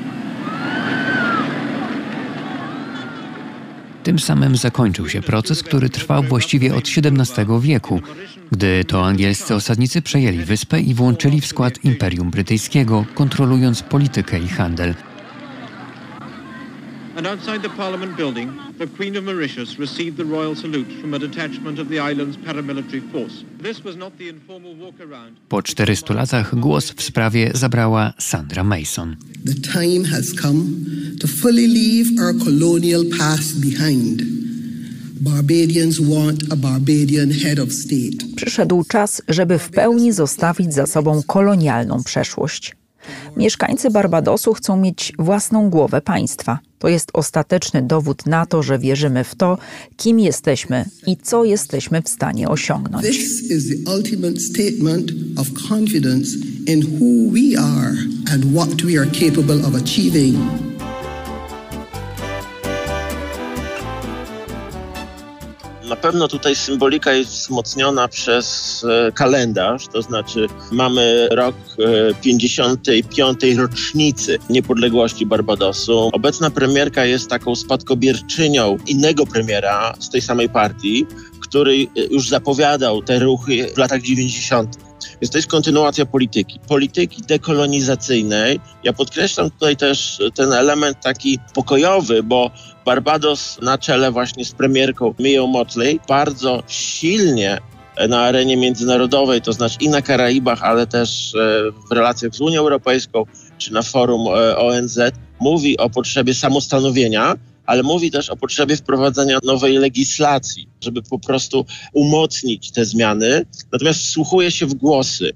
Tym samym zakończył się proces, który trwał właściwie od XVII wieku, gdy to angielscy osadnicy przejęli wyspę i włączyli w skład Imperium Brytyjskiego, kontrolując politykę i handel – and outside the Parliament building, the Queen of Mauritius received the royal salute from a detachment of the island's paramilitary force. This was not the informal walk around. Po 400 latach głos w sprawie zabrała Sandra Mason. The time has come to fully leave our colonial past behind. Barbadians want a Barbadian head of state. Przyszedł czas, żeby w pełni zostawić za sobą kolonialną przeszłość. Mieszkańcy Barbadosu chcą mieć własną głowę państwa. To jest ostateczny dowód na to, że wierzymy w to, kim jesteśmy i co jesteśmy w stanie osiągnąć. This is the ultimate statement of confidence in who we are and what we are capable of achieving. Na pewno tutaj symbolika jest wzmocniona przez e, kalendarz, to znaczy mamy rok 55. E, rocznicy niepodległości Barbadosu. Obecna premierka jest taką spadkobierczynią innego premiera z tej samej partii, który e, już zapowiadał te ruchy w latach 90. Więc to jest kontynuacja polityki. Polityki dekolonizacyjnej. Ja podkreślam tutaj też ten element taki pokojowy, bo Barbados na czele właśnie z premierką Miją Motley bardzo silnie na arenie międzynarodowej, to znaczy i na Karaibach, ale też e, w relacjach z Unią Europejską czy na forum e, ONZ, mówi o potrzebie samostanowienia, ale mówi też o potrzebie wprowadzenia nowej legislacji, żeby po prostu umocnić te zmiany. Natomiast wsłuchuje się w głosy.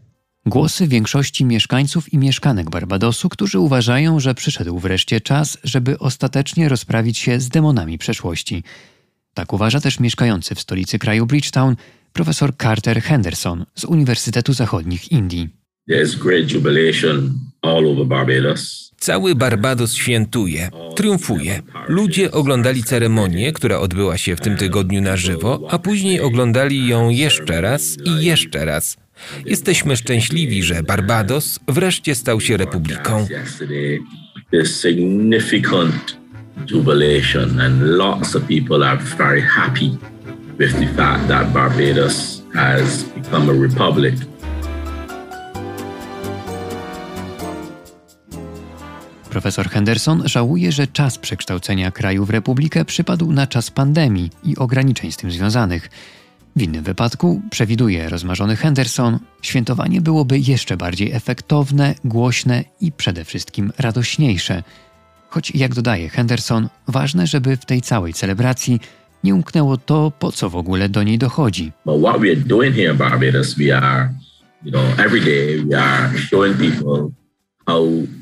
Głosy większości mieszkańców i mieszkanek Barbadosu, którzy uważają, że przyszedł wreszcie czas, żeby ostatecznie rozprawić się z demonami przeszłości. Tak uważa też mieszkający w stolicy kraju Bridgetown profesor Carter Henderson z Uniwersytetu Zachodnich Indii. There's great jubilation. Cały Barbados świętuje, triumfuje. Ludzie oglądali ceremonię, która odbyła się w tym tygodniu na żywo, a później oglądali ją jeszcze raz i jeszcze raz. Jesteśmy szczęśliwi, że Barbados wreszcie stał się republiką. jubilation and lots of people are very happy with the fact that Barbados has become a republic. Profesor Henderson żałuje, że czas przekształcenia kraju w republikę przypadł na czas pandemii i ograniczeń z tym związanych. W innym wypadku, przewiduje rozmarzony Henderson, świętowanie byłoby jeszcze bardziej efektowne, głośne i przede wszystkim radośniejsze. Choć, jak dodaje Henderson, ważne, żeby w tej całej celebracji nie umknęło to, po co w ogóle do niej dochodzi. But what here in Barbados, we are, every day showing people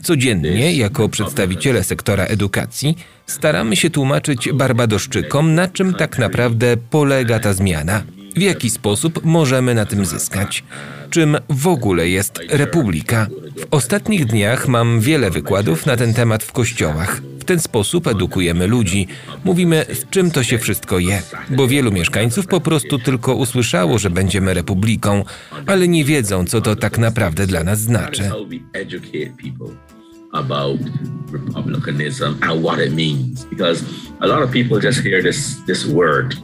Codziennie, jako przedstawiciele sektora edukacji, staramy się tłumaczyć Barbadoszczykom, na czym tak naprawdę polega ta zmiana. W jaki sposób możemy na tym zyskać? Czym w ogóle jest republika? W ostatnich dniach mam wiele wykładów na ten temat w kościołach. W ten sposób edukujemy ludzi. Mówimy, z czym to się wszystko je, bo wielu mieszkańców po prostu tylko usłyszało, że będziemy republiką, ale nie wiedzą, co to tak naprawdę dla nas znaczy. about republicanism and what it means because a lot of people just hear this this word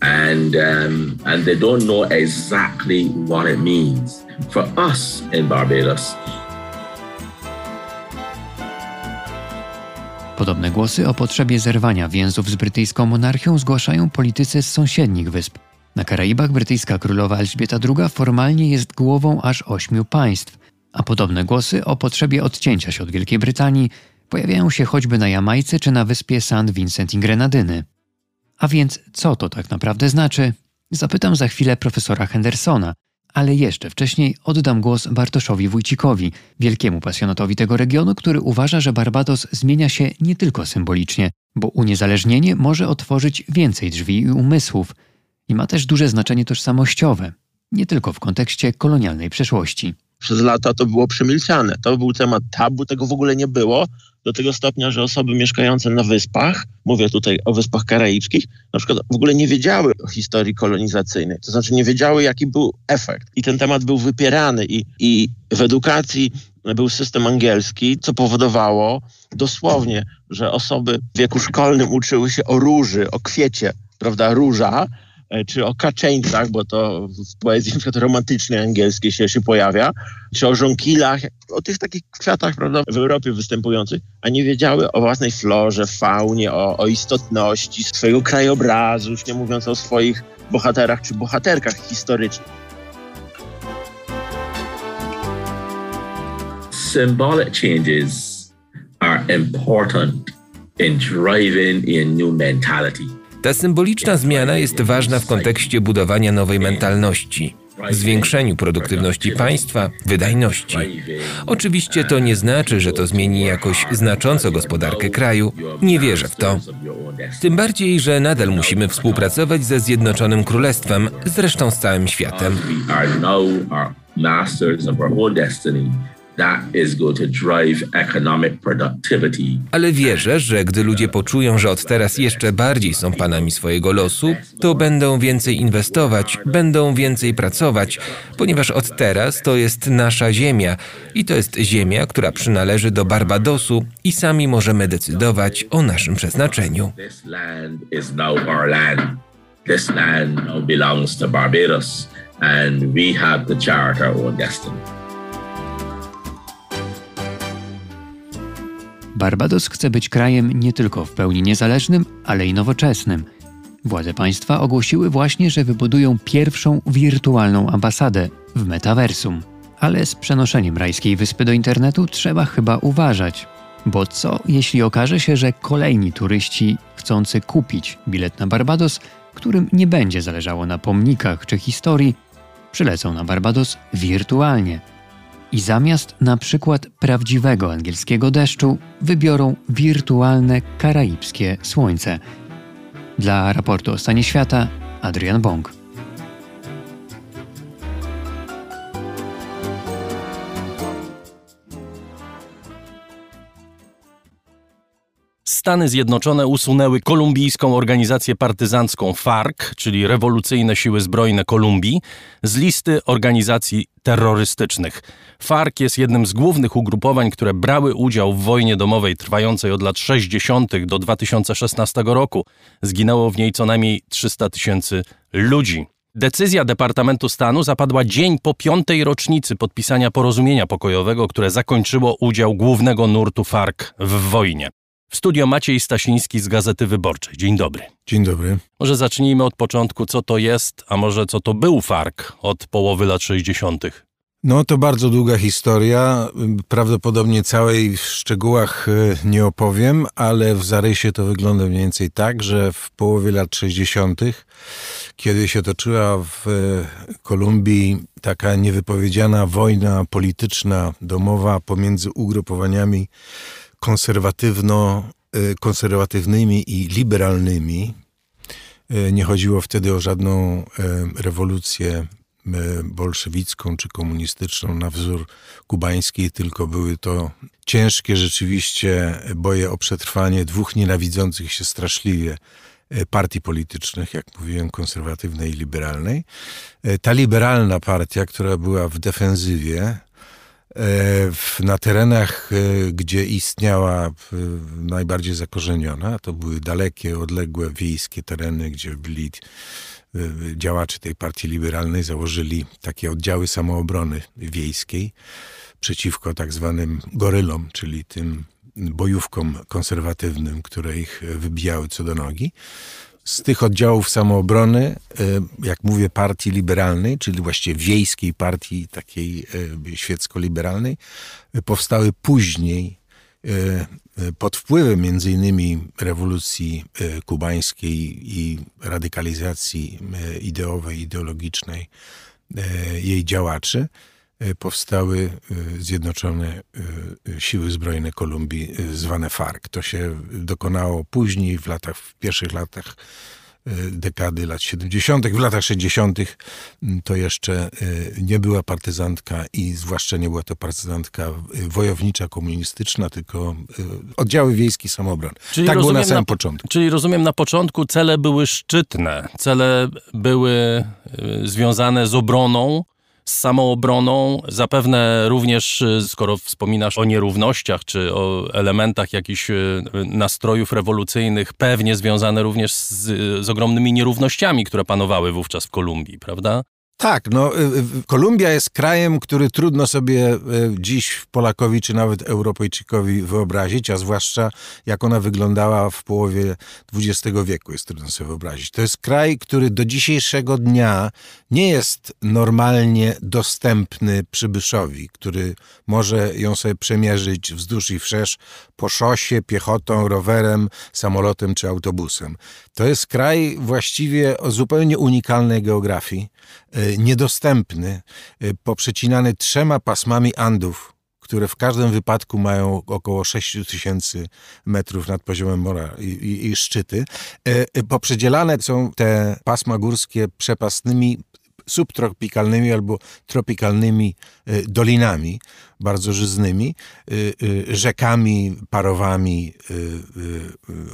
and um, and they don't know exactly what it means for us in Barbados. Podobne głosy o potrzebie zerwania więzów z brytyjską monarchią zgłaszają politycy z sąsiednich wysp. Na Karaibach brytyjska królowa Elżbieta II formalnie jest głową aż ośmiu państw, a podobne głosy o potrzebie odcięcia się od Wielkiej Brytanii pojawiają się choćby na Jamajce czy na wyspie St. Vincent i Grenadyny. A więc co to tak naprawdę znaczy? Zapytam za chwilę profesora Hendersona, ale jeszcze wcześniej oddam głos Bartoszowi Wójcikowi, wielkiemu pasjonatowi tego regionu, który uważa, że Barbados zmienia się nie tylko symbolicznie, bo uniezależnienie może otworzyć więcej drzwi i umysłów i ma też duże znaczenie tożsamościowe, nie tylko w kontekście kolonialnej przeszłości. Przez lata to było przemilczane. To był temat tabu, tego w ogóle nie było. Do tego stopnia, że osoby mieszkające na wyspach, mówię tutaj o wyspach karaibskich, na przykład w ogóle nie wiedziały o historii kolonizacyjnej. To znaczy nie wiedziały, jaki był efekt. I ten temat był wypierany. I, i w edukacji był system angielski, co powodowało dosłownie, że osoby w wieku szkolnym uczyły się o róży, o kwiecie, prawda, róża, czy o kaczeńcach, bo to w poezji np. romantycznej angielskiej się, się pojawia, czy o żonkilach, o tych takich kwiatach prawda, w Europie występujących, a nie wiedziały o własnej florze, faunie, o, o istotności swojego krajobrazu, już nie mówiąc o swoich bohaterach czy bohaterkach historycznych. Symbolic changes are important in driving a new mentality. Ta symboliczna zmiana jest ważna w kontekście budowania nowej mentalności, zwiększeniu produktywności państwa, wydajności. Oczywiście to nie znaczy, że to zmieni jakoś znacząco gospodarkę kraju. Nie wierzę w to. Tym bardziej, że nadal musimy współpracować ze Zjednoczonym Królestwem, zresztą z całym światem. Ale wierzę, że gdy ludzie poczują, że od teraz jeszcze bardziej są panami swojego losu, to będą więcej inwestować, będą więcej pracować, ponieważ od teraz to jest nasza ziemia i to jest ziemia, która przynależy do Barbadosu i sami możemy decydować o naszym przeznaczeniu. This land now belongs to Barbados, and we have the chart our own destiny. Barbados chce być krajem nie tylko w pełni niezależnym, ale i nowoczesnym. Władze państwa ogłosiły właśnie, że wybudują pierwszą wirtualną ambasadę w metaversum. Ale z przenoszeniem rajskiej wyspy do internetu trzeba chyba uważać. Bo co jeśli okaże się, że kolejni turyści chcący kupić bilet na Barbados, którym nie będzie zależało na pomnikach czy historii, przylecą na Barbados wirtualnie – i zamiast na przykład prawdziwego angielskiego deszczu wybiorą wirtualne karaibskie słońce. Dla raportu o stanie świata Adrian Bong. Stany Zjednoczone usunęły kolumbijską organizację partyzancką FARC, czyli Rewolucyjne Siły Zbrojne Kolumbii, z listy organizacji terrorystycznych. FARC jest jednym z głównych ugrupowań, które brały udział w wojnie domowej trwającej od lat 60. do 2016 roku. Zginęło w niej co najmniej 300 tysięcy ludzi. Decyzja Departamentu Stanu zapadła dzień po piątej rocznicy podpisania porozumienia pokojowego, które zakończyło udział głównego nurtu FARC w wojnie. W studio Maciej Stasiński z Gazety Wyborczej. Dzień dobry. Dzień dobry. Może zacznijmy od początku, co to jest, a może co to był FARC od połowy lat 60. No to bardzo długa historia. Prawdopodobnie całej w szczegółach e, nie opowiem, ale w zarysie to wygląda mniej więcej tak, że w połowie lat 60., kiedy się toczyła w e, Kolumbii taka niewypowiedziana wojna polityczna, domowa pomiędzy ugrupowaniami konserwatywno, y, konserwatywnymi i liberalnymi. Y, nie chodziło wtedy o żadną y, rewolucję bolszewicką czy komunistyczną na wzór kubański, tylko były to ciężkie rzeczywiście boje o przetrwanie dwóch nienawidzących się straszliwie partii politycznych, jak mówiłem, konserwatywnej i liberalnej. Ta liberalna partia, która była w defensywie, na terenach, e, gdzie istniała najbardziej zakorzeniona, to były dalekie, odległe wiejskie tereny, gdzie byli e, działacze tej partii liberalnej, założyli takie oddziały samoobrony wiejskiej przeciwko tak zwanym gorylom, czyli tym bojówkom konserwatywnym, które ich wybijały co do nogi z tych oddziałów samoobrony, e, jak mówię, partii liberalnej, czyli właściwie wiejskiej partii takiej e, świecko-liberalnej, powstały później pod wpływem między innymi rewolucji kubańskiej i radykalizacji ideowej, ideologicznej jej działaczy, powstały Zjednoczone Siły Zbrojne Kolumbii, zwane FARC. To się dokonało później, w latach, w pierwszych latach dekady lat 70., w latach 60. Mm, to jeszcze nie była partyzantka i zwłaszcza nie była to partyzantka wojownicza, komunistyczna, tylko oddziały wiejski samobron. Czyli tak było na samym na, początku. Czyli rozumiem, na początku cele były szczytne. Cele były związane z obroną z samoobroną. Zapewne również, y, skoro wspominasz o nierównościach czy o elementach jakichś y, nastrojów rewolucyjnych, pewnie związane również z, z ogromnymi nierównościami, które panowały wówczas w Kolumbii, prawda? Tak, no y, y, Kolumbia jest krajem, który trudno sobie y, dziś Polakowi czy nawet Europejczykowi wyobrazić, a zwłaszcza jak ona wyglądała w połowie XX wieku, jest trudno sobie wyobrazić. To jest kraj, który do dzisiejszego dnia nie jest normalnie dostępny przybyszowi, który może ją sobie przemierzyć wzdłuż i wszerz po szosie, piechotą, rowerem, samolotem czy autobusem. To jest kraj właściwie o zupełnie unikalnej geografii niedostępny, y, poprzecinany trzema pasmami Andów, które w każdym wypadku mają około 6 tysięcy metrów nad poziomem mora i, i, i szczyty. Y, poprzedzielane są te pasma górskie przepastnymi subtropikalnymi albo tropikalnymi dolinami bardzo żyznymi, y, y, rzekami, parowami, y,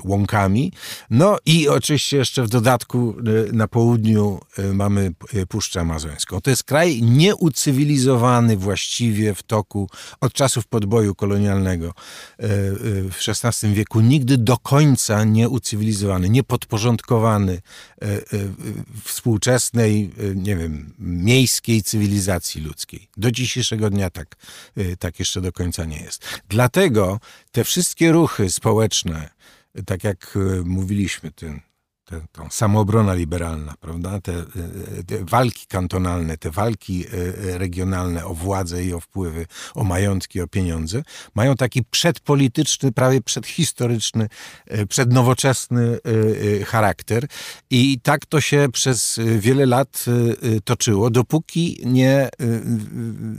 łąkami. No i oczywiście jeszcze w dodatku na południu mamy Puszczę Amazońską. To jest kraj nieucywilizowany właściwie w toku od czasów podboju kolonialnego w XVI wieku. Nigdy do końca nieucywilizowany, niepodporządkowany współczesnej, nie wiem, miejskiej cywilizacji ludzkiej. Do dzisiejszego dnia tak tak jeszcze do końca nie jest. Dlatego te wszystkie ruchy społeczne, tak jak mówiliśmy, ten te, tą samoobrona liberalna, prawda? Te, te, walki kantonalne, te walki e, e, regionalne o władzę i o wpływy, o majątki, o pieniądze, mają taki przedpolityczny, prawie przedhistoryczny, e, przednowoczesny charakter. I tak to się przez wiele lat toczyło, dopóki nie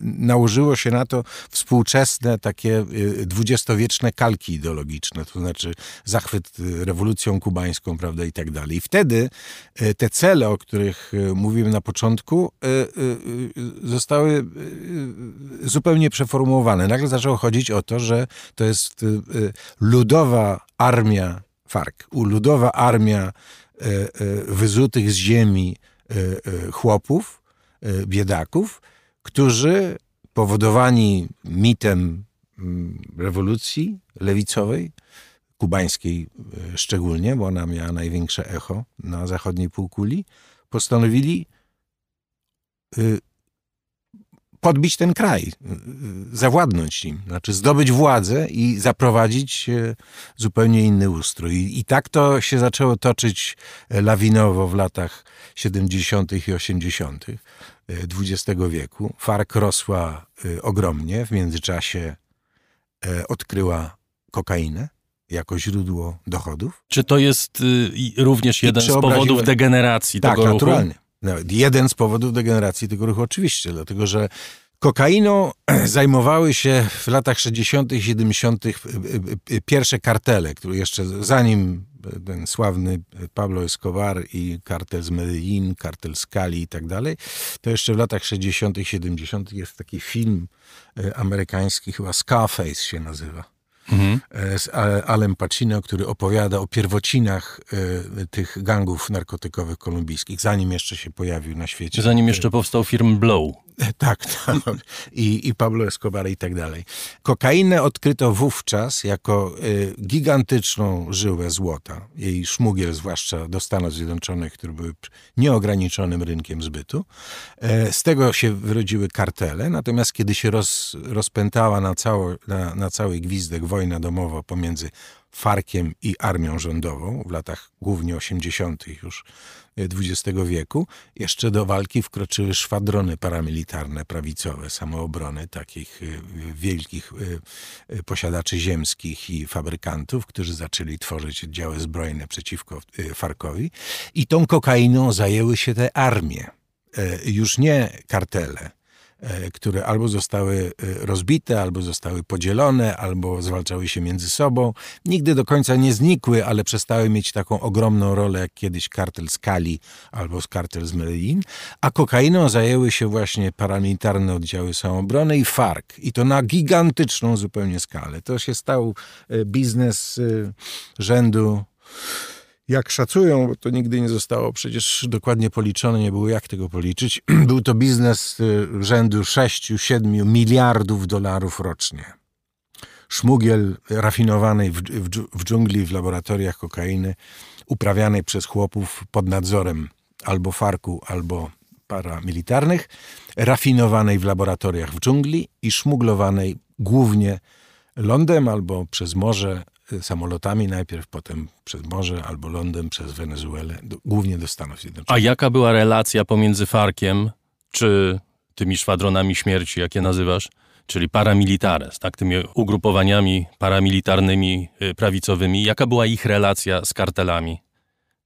nałożyło się na to współczesne, takie dwudziestowieczne kalki ideologiczne, to znaczy zachwyt rewolucją kubańską, prawda, i tak dalej dalej. I wtedy e, te cele, o których e, mówiłem na początku, e, zostały zupełnie przeformułowane. Nagle zaczęło chodzić o to, że to jest ludowa armia FARC, ludowa armia wyzutych z ziemi chłopów, biedaków, którzy powodowani mitem mm, rewolucji lewicowej, kubańskiej e, szczególnie, bo ona miała największe echo na zachodniej półkuli, postanowili y, podbić ten kraj, y, zawładnąć nim, znaczy zdobyć władzę i zaprowadzić e, zupełnie inny ustrój. I tak to się zaczęło toczyć e, lawinowo w latach 70. i 80. XX wieku. FARC rosła ogromnie, w międzyczasie odkryła kokainę jako źródło dochodów. Czy to jest y, również jeden z powodów degeneracji tak, tego ruchu? Tak, naturalnie. jeden z powodów degeneracji tego ruchu oczywiście, dlatego że kokainą zajmowały się w latach 60., 70. Y, y, pierwsze kartele, które jeszcze zanim ten sławny Pablo Escobar i kartel z Medellin, kartel z Cali i tak dalej, to jeszcze w latach 60., 70. jest taki film amerykański, chyba Scarface się nazywa mhm. z Alem Pacino, który opowiada o pierwocinach e, tych gangów narkotykowych kolumbijskich, zanim jeszcze się pojawił na świecie. Zanim jeszcze powstał firm Blow. Tak, tak. I, I Pablo Escobar i tak dalej. Kokainę odkryto wówczas jako y, gigantyczną żyłę złota. Jej szmugiel, zwłaszcza do Stanów Zjednoczonych, które były nieograniczonym rynkiem zbytu. E, z tego się wyrodziły kartele, natomiast kiedy się roz, rozpętała na, cało, na, na cały gwizdek wojna domowa pomiędzy Farkiem i armią rządową w latach głównie 80. już XX wieku. Jeszcze do walki wkroczyły szwadrony paramilitarne, prawicowe, samoobrony takich y, wielkich y, posiadaczy ziemskich i fabrykantów, którzy zaczęli tworzyć oddziały zbrojne przeciwko Farkowi. I tą kokainą zajęły się te armie. E, już nie kartele, E, które albo zostały e, rozbite, albo zostały podzielone, albo zwalczały się między sobą. Nigdy do końca nie znikły, ale przestały mieć taką ogromną rolę jak kiedyś kartel z Kali albo kartel z Medellin, a kokainą zajęły się właśnie paramilitarne oddziały samoobrony i FARC. I to na gigantyczną zupełnie skalę. To się stał e, biznes rzędu jak szacują, bo to nigdy nie zostało przecież dokładnie policzone, nie było jak tego policzyć, był to biznes y, rzędu 6-7 miliardów dolarów rocznie. Szmugiel rafinowanej w, w, dżungli, w laboratoriach kokainy, uprawianej przez chłopów pod nadzorem albo farku, albo paramilitarnych, rafinowanej w laboratoriach w dżungli i szmuglowanej głównie lądem albo przez morze samolotami najpierw, potem przez morze albo lądem przez Wenezuelę, do, głównie do Stanów Zjednoczonych. A jaka była relacja pomiędzy Farkiem czy tymi szwadronami śmierci, jakie nazywasz, czyli paramilitares, tak, tymi ugrupowaniami paramilitarnymi y, prawicowymi, jaka była ich relacja z kartelami,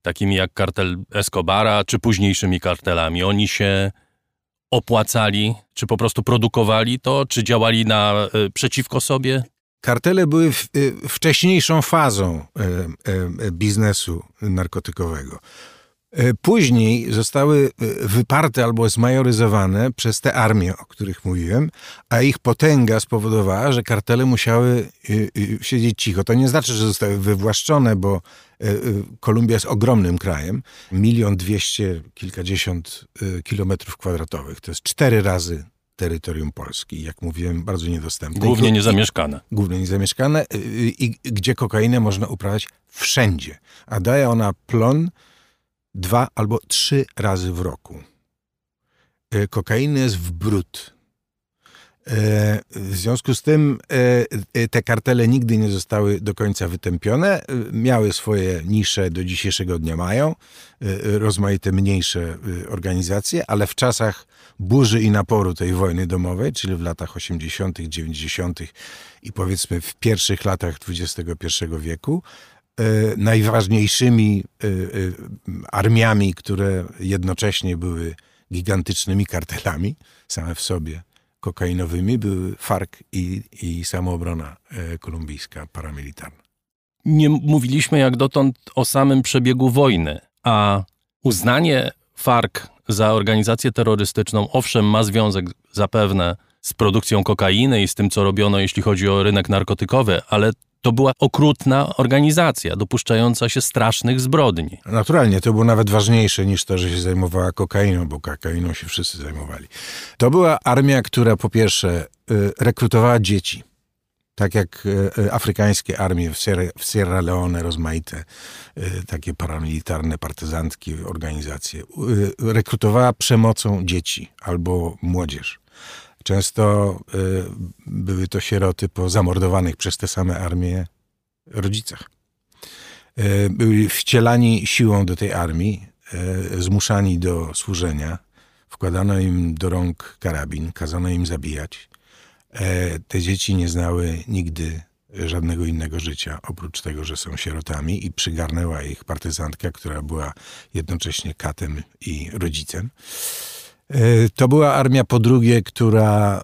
takimi jak kartel Escobara, czy późniejszymi kartelami? Oni się opłacali, czy po prostu produkowali to, czy działali na, y, przeciwko sobie? Kartele były w, y, wcześniejszą fazą e, e, biznesu narkotykowego. E, później zostały wyparte albo zmajoryzowane przez te armie, o których mówiłem, a ich potęga spowodowała, że kartele musiały siedzieć cicho. To nie znaczy, że zostały wywłaszczone, bo Kolumbia jest ogromnym krajem. Milion dwieście kilkadziesiąt kilometrów kwadratowych. To jest cztery razy terytorium Polski. Jak mówiłem, bardzo niedostępne. Głównie niezamieszkane. Głównie niezamieszkane y, i gdzie kokainę można uprawiać wszędzie. A daje ona plon dwa albo trzy razy w roku. Y, kokainy jest w brud. E, w związku z tym e, te kartele nigdy nie zostały do końca wytępione. Miały swoje nisze, do dzisiejszego dnia mają, e, rozmaite mniejsze organizacje, ale w czasach burzy i naporu tej wojny domowej, czyli w latach 80., 90. i powiedzmy w pierwszych latach XXI wieku, najważniejszymi armiami, które jednocześnie były gigantycznymi kartelami same w sobie, kokainowymi były FARC i, i samoobrona e, kolumbijska paramilitarna. Nie mówiliśmy jak dotąd o samym przebiegu wojny, a uznanie FARC za organizację terrorystyczną owszem ma związek zapewne z produkcją kokainy i z tym, co robiono, jeśli chodzi o rynek narkotykowy, ale to była okrutna organizacja, dopuszczająca się strasznych zbrodni. Naturalnie, to było nawet ważniejsze niż to, że się zajmowała kokainą, bo kokainą się wszyscy zajmowali. To była armia, która po pierwsze y, rekrutowała dzieci. Tak jak y, y, afrykańskie armie w Sierra, w Sierra Leone, rozmaite takie paramilitarne, partyzantki organizacje, rekrutowała przemocą dzieci albo młodzież. Często y, były to sieroty po zamordowanych przez te same armie rodzicach. Y, byli wcielani siłą do tej armii, y, zmuszani do służenia. Wkładano im do rąk karabin, kazano im zabijać. Te dzieci nie znały nigdy żadnego innego życia, oprócz tego, że są sierotami i przygarnęła ich partyzantka, która była jednocześnie katem i rodzicem. E, to była armia po drugie, która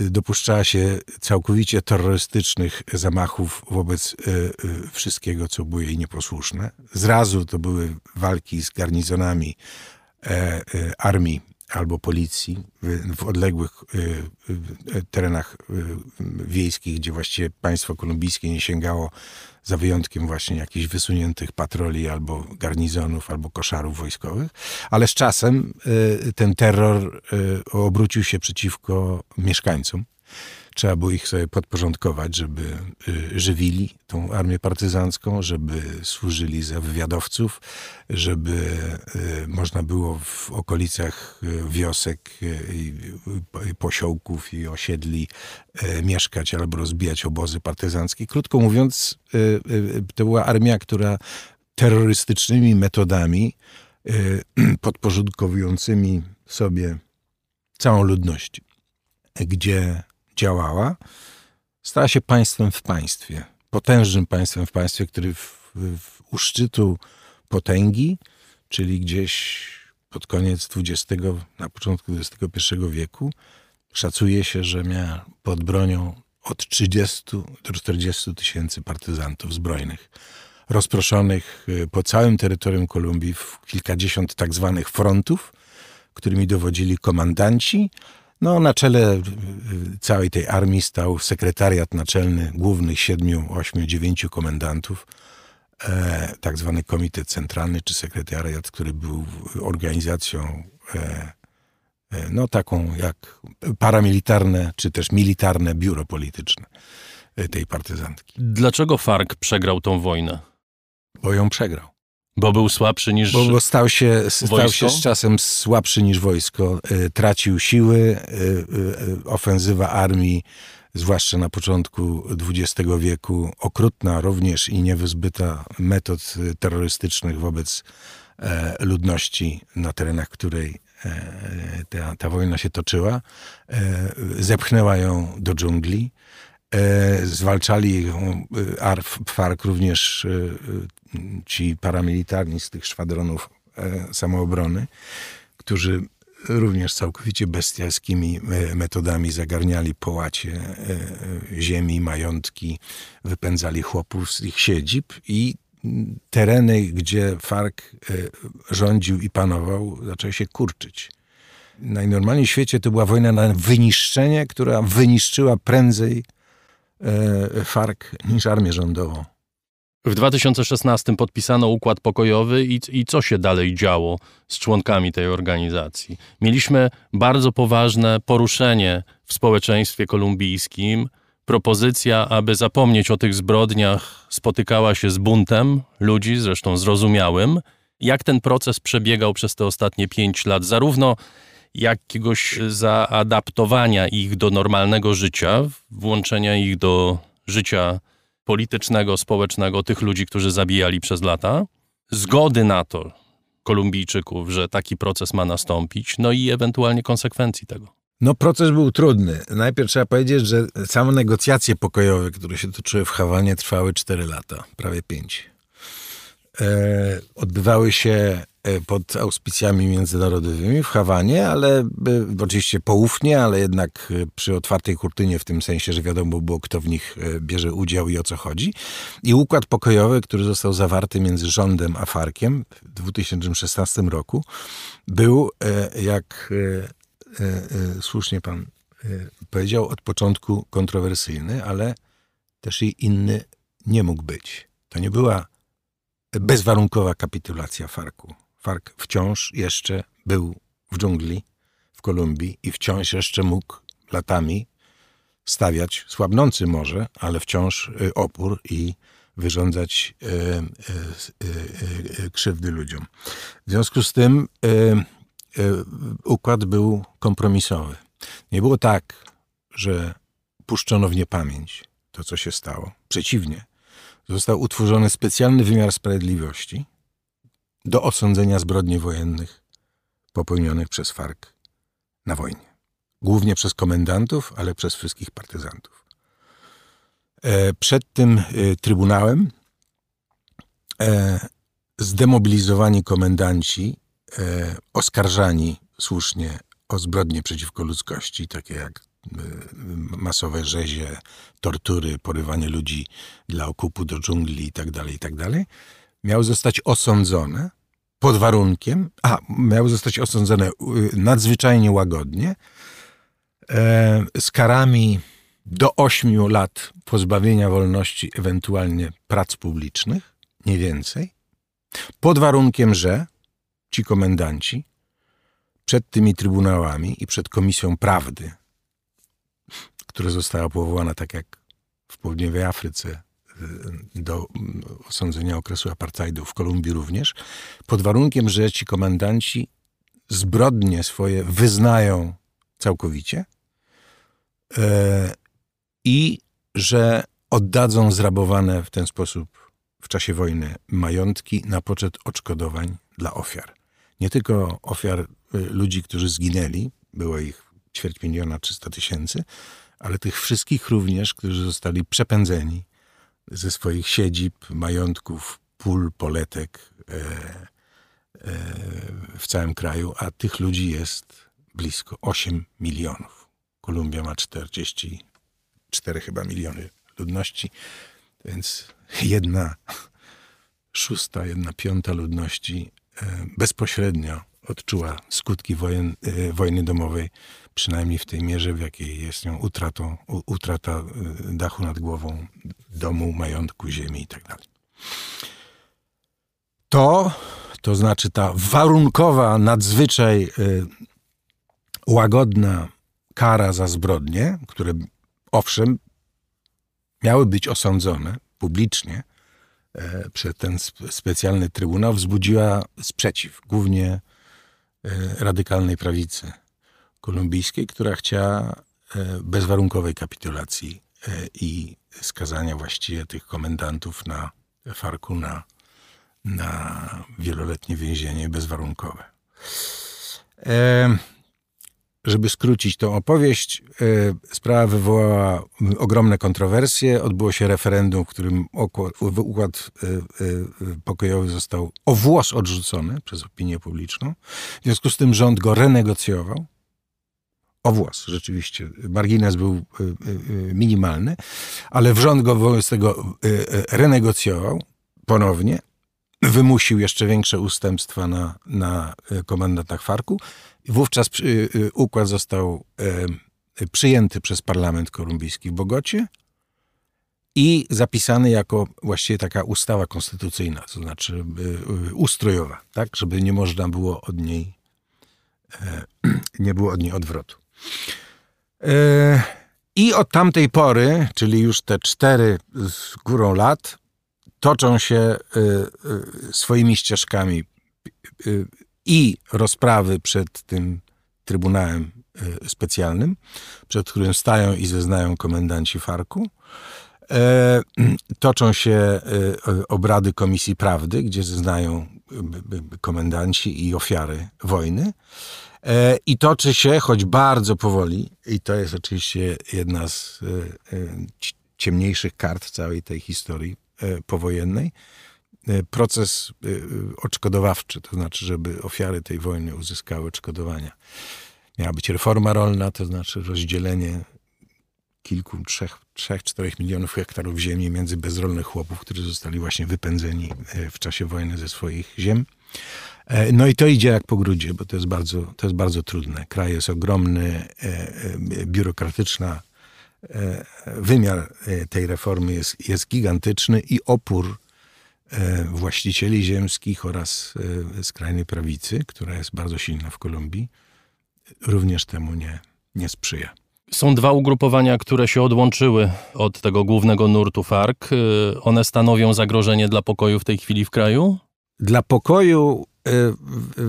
e, dopuszczała się całkowicie terrorystycznych zamachów wobec e, wszystkiego, co było jej nieposłuszne. Zrazu to były walki z garnizonami armii albo policji w, odległych terenach wiejskich, gdzie właściwie państwo kolumbijskie nie sięgało za wyjątkiem właśnie jakichś wysuniętych patroli albo garnizonów, albo koszarów wojskowych, ale z czasem y, ten terror y, obrócił się przeciwko mieszkańcom. Trzeba było ich sobie podporządkować, żeby y, żywili tą armię partyzancką, żeby służyli za wywiadowców, żeby y, można było w okolicach y, wiosek, posiołków i osiedli mieszkać albo rozbijać obozy partyzanckie. Krótko mówiąc, to była armia, która terrorystycznymi metodami podporządkowującymi sobie całą ludność, gdzie działała, stała się państwem w państwie, potężnym państwem w państwie, który w, w, u szczytu potęgi, czyli gdzieś pod koniec XX, na początku XXI wieku, szacuje się, że miała pod bronią od 30 do 40 tysięcy partyzantów zbrojnych, rozproszonych y, po całym terytorium Kolumbii w kilkadziesiąt tak zwanych frontów, którymi dowodzili komandanci, no, na czele y, y, całej tej armii stał sekretariat naczelny głównych siedmiu, ośmiu, dziewięciu komendantów, e, tak zwany komitet centralny czy sekretariat, który był organizacją e, e, no taką jak paramilitarne czy też militarne biuro polityczne e, tej partyzantki. Dlaczego FARC przegrał tą wojnę? Bo ją przegrał. Bo był słabszy niż Bo, bo stał, się, stał się z czasem słabszy niż wojsko. Y, tracił siły. Y, y, ofensywa armii, zwłaszcza na początku XX wieku, okrutna również i niewyzbyta metod terrorystycznych wobec e, ludności na terenach, której e, ta, ta wojna się toczyła, e, zepchnęła ją do dżungli. Zwalczali ją FARC również ci paramilitarni z tych szwadronów e, samoobrony, którzy również całkowicie bestialskimi e, metodami zagarniali połacie e, ziemi, majątki, wypędzali chłopów z ich siedzib i tereny, gdzie FARC rządził i panował, zaczęły się kurczyć. Najnormalniej w świecie to była wojna na wyniszczenie, która wyniszczyła prędzej FARC niż armię rządową. W 2016 podpisano układ pokojowy i, i co się dalej działo z członkami tej organizacji? Mieliśmy bardzo poważne poruszenie w społeczeństwie kolumbijskim. Propozycja, aby zapomnieć o tych zbrodniach, spotykała się z buntem ludzi, zresztą zrozumiałym. Jak ten proces przebiegał przez te ostatnie pięć lat, zarówno jakiegoś zaadaptowania ich do normalnego życia, włączenia ich do życia politycznego, społecznego tych ludzi, którzy zabijali przez lata, zgody na to Kolumbijczyków, że taki proces ma nastąpić, no i ewentualnie konsekwencji tego. No, proces był trudny. Najpierw trzeba powiedzieć, że same negocjacje pokojowe, które się toczyły w Hawanie, trwały 4 lata, prawie 5. E, odbywały się E, pod auspicjami międzynarodowymi w Hawanie, ale e, oczywiście poufnie, ale jednak e, przy otwartej kurtynie w tym sensie, że wiadomo było, kto w nich bierze udział i o co chodzi. I układ pokojowy, który został zawarty między rządem a Farkiem w 2016 roku, był, jak słusznie pan powiedział, od początku kontrowersyjny, ale też i inny nie mógł być. To nie była bezwarunkowa kapitulacja Farku. FARC wciąż jeszcze był w dżungli w Kolumbii i wciąż jeszcze mógł latami stawiać, słabnący może, ale wciąż y, opór i wyrządzać y, y, krzywdy ludziom. W związku z tym układ był kompromisowy. Nie było tak, że puszczono w niepamięć to, co się stało. Przeciwnie, został utworzony specjalny wymiar sprawiedliwości, do osądzenia zbrodni wojennych popełnionych przez FARC na wojnie. Głównie przez komendantów, ale przez wszystkich partyzantów. E, przed tym e, trybunałem e, zdemobilizowani komendanci, oskarżani słusznie o zbrodnie przeciwko ludzkości, takie jak masowe rzezie, tortury, porywanie ludzi dla okupu do dżungli itd., tak itd., miały zostać osądzone pod warunkiem, a miały zostać osądzone y, nadzwyczajnie łagodnie, e, z karami do 8 lat pozbawienia wolności, ewentualnie prac publicznych, nie więcej, pod warunkiem, że ci komendanci przed tymi trybunałami i przed Komisją Prawdy, która została powołana tak jak w południowej Afryce do osądzenia okresu apartheidu, w Kolumbii również, pod warunkiem, że ci komendanci zbrodnie swoje wyznają całkowicie e, i że oddadzą zrabowane w ten sposób w czasie wojny majątki na poczet odszkodowań dla ofiar. Nie tylko ofiar y, ludzi, którzy zginęli, było ich ćwierć miliona, 300 tysięcy, ale tych wszystkich również, którzy zostali przepędzeni ze swoich siedzib, majątków, pól, poletek e, e, w całym kraju, a tych ludzi jest blisko 8 milionów. Kolumbia ma 44 chyba miliony ludności, więc jedna szósta, jedna piąta ludności e, bezpośrednio odczuła skutki wojen, e, wojny domowej, przynajmniej w tej mierze, w jakiej jest nią utratą, utrata e, dachu nad głową, domu, majątku, ziemi itd. Tak to, to znaczy ta warunkowa, nadzwyczaj łagodna kara za zbrodnie, które owszem miały być osądzone publicznie e, przez ten specjalny trybunał, wzbudziła sprzeciw, głównie e, radykalnej prawicy kolumbijskiej, która chciała e, bezwarunkowej kapitulacji i skazania właściwie tych komendantów na Farku na, na wieloletnie więzienie bezwarunkowe. Żeby skrócić tą opowieść, e, sprawa wywołała ogromne kontrowersje. Odbyło się referendum, w którym układ e, e, pokojowy został o włos odrzucony przez opinię publiczną. W związku z tym rząd go renegocjował. O włos, rzeczywiście. Margines był minimalny, ale rząd go wobec tego renegocjował ponownie. Wymusił jeszcze większe ustępstwa na, na komendantach Farku Wówczas y, y, układ został przyjęty przez parlament kolumbijski w Bogocie i zapisany jako właściwie taka ustawa konstytucyjna, to znaczy y, ustrojowa, tak, żeby nie można było od niej, e, nie było od niej odwrotu. E, I od tamtej pory, czyli już te cztery z górą lat, toczą się swoimi ścieżkami i rozprawy przed tym Trybunałem e, Specjalnym, przed którym stają i zeznają komendanci Farku. E, toczą się e, obrady Komisji Prawdy, gdzie zeznają komendanci i ofiary wojny. I toczy się, choć bardzo powoli, i to jest oczywiście jedna z ciemniejszych kart całej tej historii powojennej, E, proces e, odszkodowawczy, to znaczy, żeby ofiary tej wojny uzyskały odszkodowania. Miała być reforma rolna, to znaczy rozdzielenie kilku, trzech, trzech, czterech milionów hektarów ziemi między bezrolnych chłopów, którzy zostali właśnie wypędzeni e, w czasie wojny ze swoich ziem. No i to idzie jak po grudzie, bo to jest bardzo, to jest bardzo trudne. Kraj jest ogromny, biurokratyczna, wymiar tej reformy jest, jest gigantyczny i opór E, właścicieli ziemskich oraz e, skrajnej prawicy, która jest bardzo silna w Kolumbii, również temu nie, nie sprzyja. Są dwa ugrupowania, które się odłączyły od tego głównego nurtu FARC. E, one stanowią zagrożenie dla pokoju w tej chwili w kraju? Dla pokoju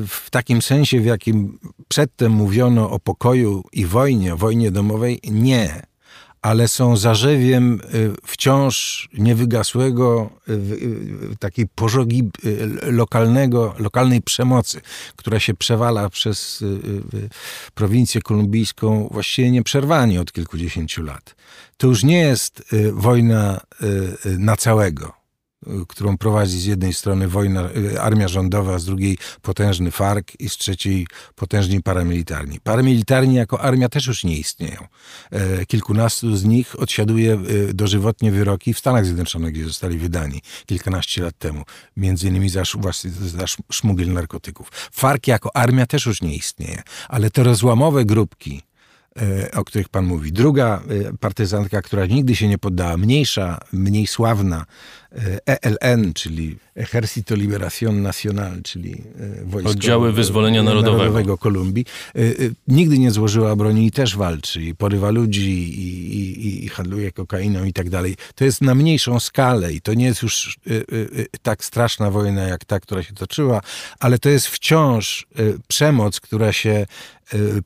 w takim sensie, w jakim przedtem mówiono o pokoju i wojnie, o wojnie domowej, nie ale są zarzewiem y, wciąż niewygasłego y, y, takiej pożogi lokalnego, lokalnej przemocy, która się przewala przez prowincję kolumbijską właściwie nieprzerwanie od kilkudziesięciu lat. To już nie jest wojna na całego którą prowadzi z jednej strony wojna, y, armia rządowa, z drugiej potężny FARC i z trzeciej potężni paramilitarni. Paramilitarni jako armia też już nie istnieją. E, kilkunastu z nich odsiaduje y, dożywotnie wyroki w Stanach Zjednoczonych, gdzie zostali wydani kilkanaście lat temu, między innymi za, właśnie za szmugiel narkotyków. FARC jako armia też już nie istnieje, ale te rozłamowe grupki, E, o których pan mówi. Druga e, partyzantka, która nigdy się nie poddała, mniejsza, mniej sławna, ELN, czyli Ejército Liberación Nacional, czyli wojsko Oddziały Wyzwolenia Narodowego, Narodowego Kolumbii, nigdy nie złożyła broni i też walczy, i porywa ludzi, i, i, i handluje kokainą i tak dalej. To jest na mniejszą skalę i to nie jest już tak straszna wojna jak ta, która się toczyła, ale to jest wciąż przemoc, która się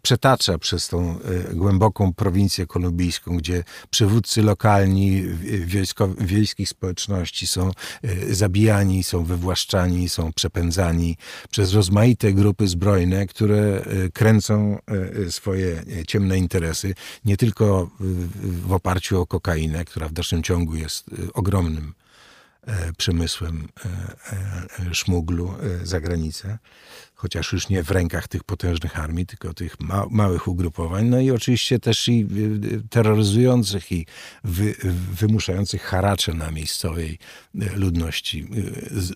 przetacza przez tą głęboką prowincję kolumbijską, gdzie przywódcy lokalni wiejsko, wiejskich społeczności są y, zabijani, są wywłaszczani, są przepędzani przez rozmaite grupy zbrojne, które kręcą swoje ciemne interesy, nie tylko w oparciu o kokainę, która w dalszym ciągu jest ogromnym przemysłem szmuglu za granicę, chociaż już nie w rękach tych potężnych armii, tylko tych ma małych ugrupowań, no i oczywiście też i terroryzujących i wy wymuszających haracze na miejscowej e, ludności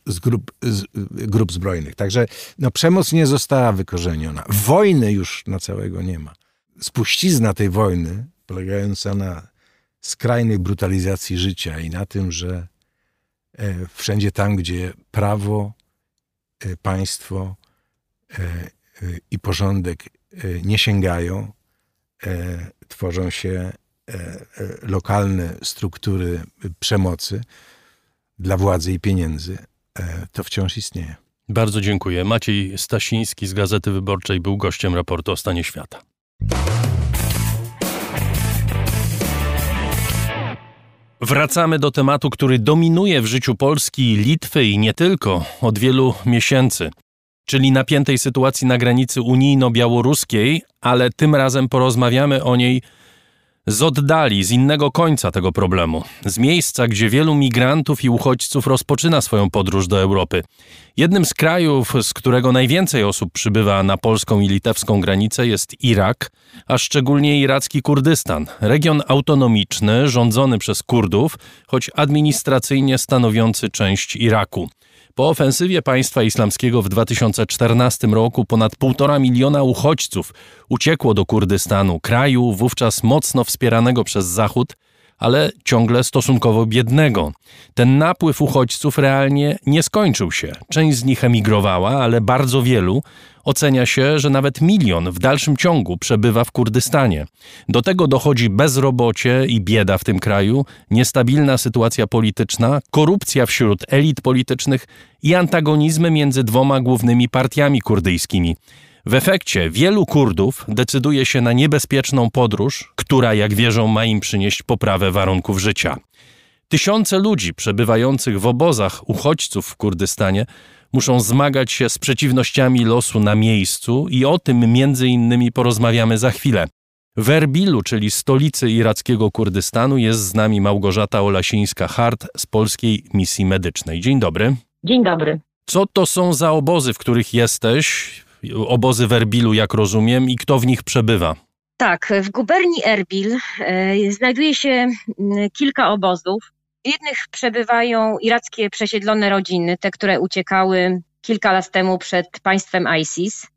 z, grup, z grup zbrojnych. Także no, przemoc nie została wykorzeniona. Wojny już na całego nie ma. Spuścizna tej wojny, polegająca na skrajnej brutalizacji życia i na tym, że e, wszędzie tam, gdzie prawo, państwo, E, e, i porządek e, nie sięgają, tworzą się lokalne struktury przemocy dla władzy i pieniędzy, to wciąż istnieje. Bardzo dziękuję. Maciej Stasiński z Gazety Wyborczej był gościem raportu o stanie świata. Wracamy do tematu, który dominuje w życiu Polski, Litwy i nie tylko od wielu miesięcy czyli napiętej sytuacji na granicy unijno-białoruskiej, ale tym razem porozmawiamy o niej z oddali, z innego końca tego problemu, z miejsca, gdzie wielu migrantów i uchodźców rozpoczyna swoją podróż do Europy. Jednym z krajów, z którego najwięcej osób przybywa na polską i litewską granicę jest Irak, a szczególnie iracki Kurdystan, region autonomiczny rządzony przez Kurdów, choć administracyjnie stanowiący część Iraku. Po ofensywie państwa islamskiego w 2014 roku ponad 1,5 miliona uchodźców uciekło do Kurdystanu, kraju wówczas mocno wspieranego przez Zachód, ale ciągle stosunkowo biednego. Ten napływ uchodźców realnie nie skończył się. Część z nich emigrowała, ale bardzo wielu Ocenia się, że nawet milion w dalszym ciągu przebywa w Kurdystanie. Do tego dochodzi bezrobocie i bieda w tym kraju, niestabilna sytuacja polityczna, korupcja wśród elit politycznych i antagonizmy między dwoma głównymi partiami kurdyjskimi. W efekcie wielu Kurdów decyduje się na niebezpieczną podróż, która, jak wierzą, ma im przynieść poprawę warunków życia. Tysiące ludzi przebywających w obozach uchodźców w Kurdystanie muszą zmagać się z przeciwnościami losu na miejscu i o tym między innymi porozmawiamy za chwilę. W Erbilu, czyli stolicy irackiego Kurdystanu, jest z nami Małgorzata Olasińska-Hart z Polskiej Misji Medycznej. Dzień dobry. Dzień dobry. Co to są za obozy, w których jesteś? Obozy w Erbilu, jak rozumiem, i kto w nich przebywa? Tak, w guberni Erbil e, znajduje się m, kilka obozów. W jednych przebywają irackie przesiedlone rodziny, te, które uciekały kilka lat temu przed państwem ISIS,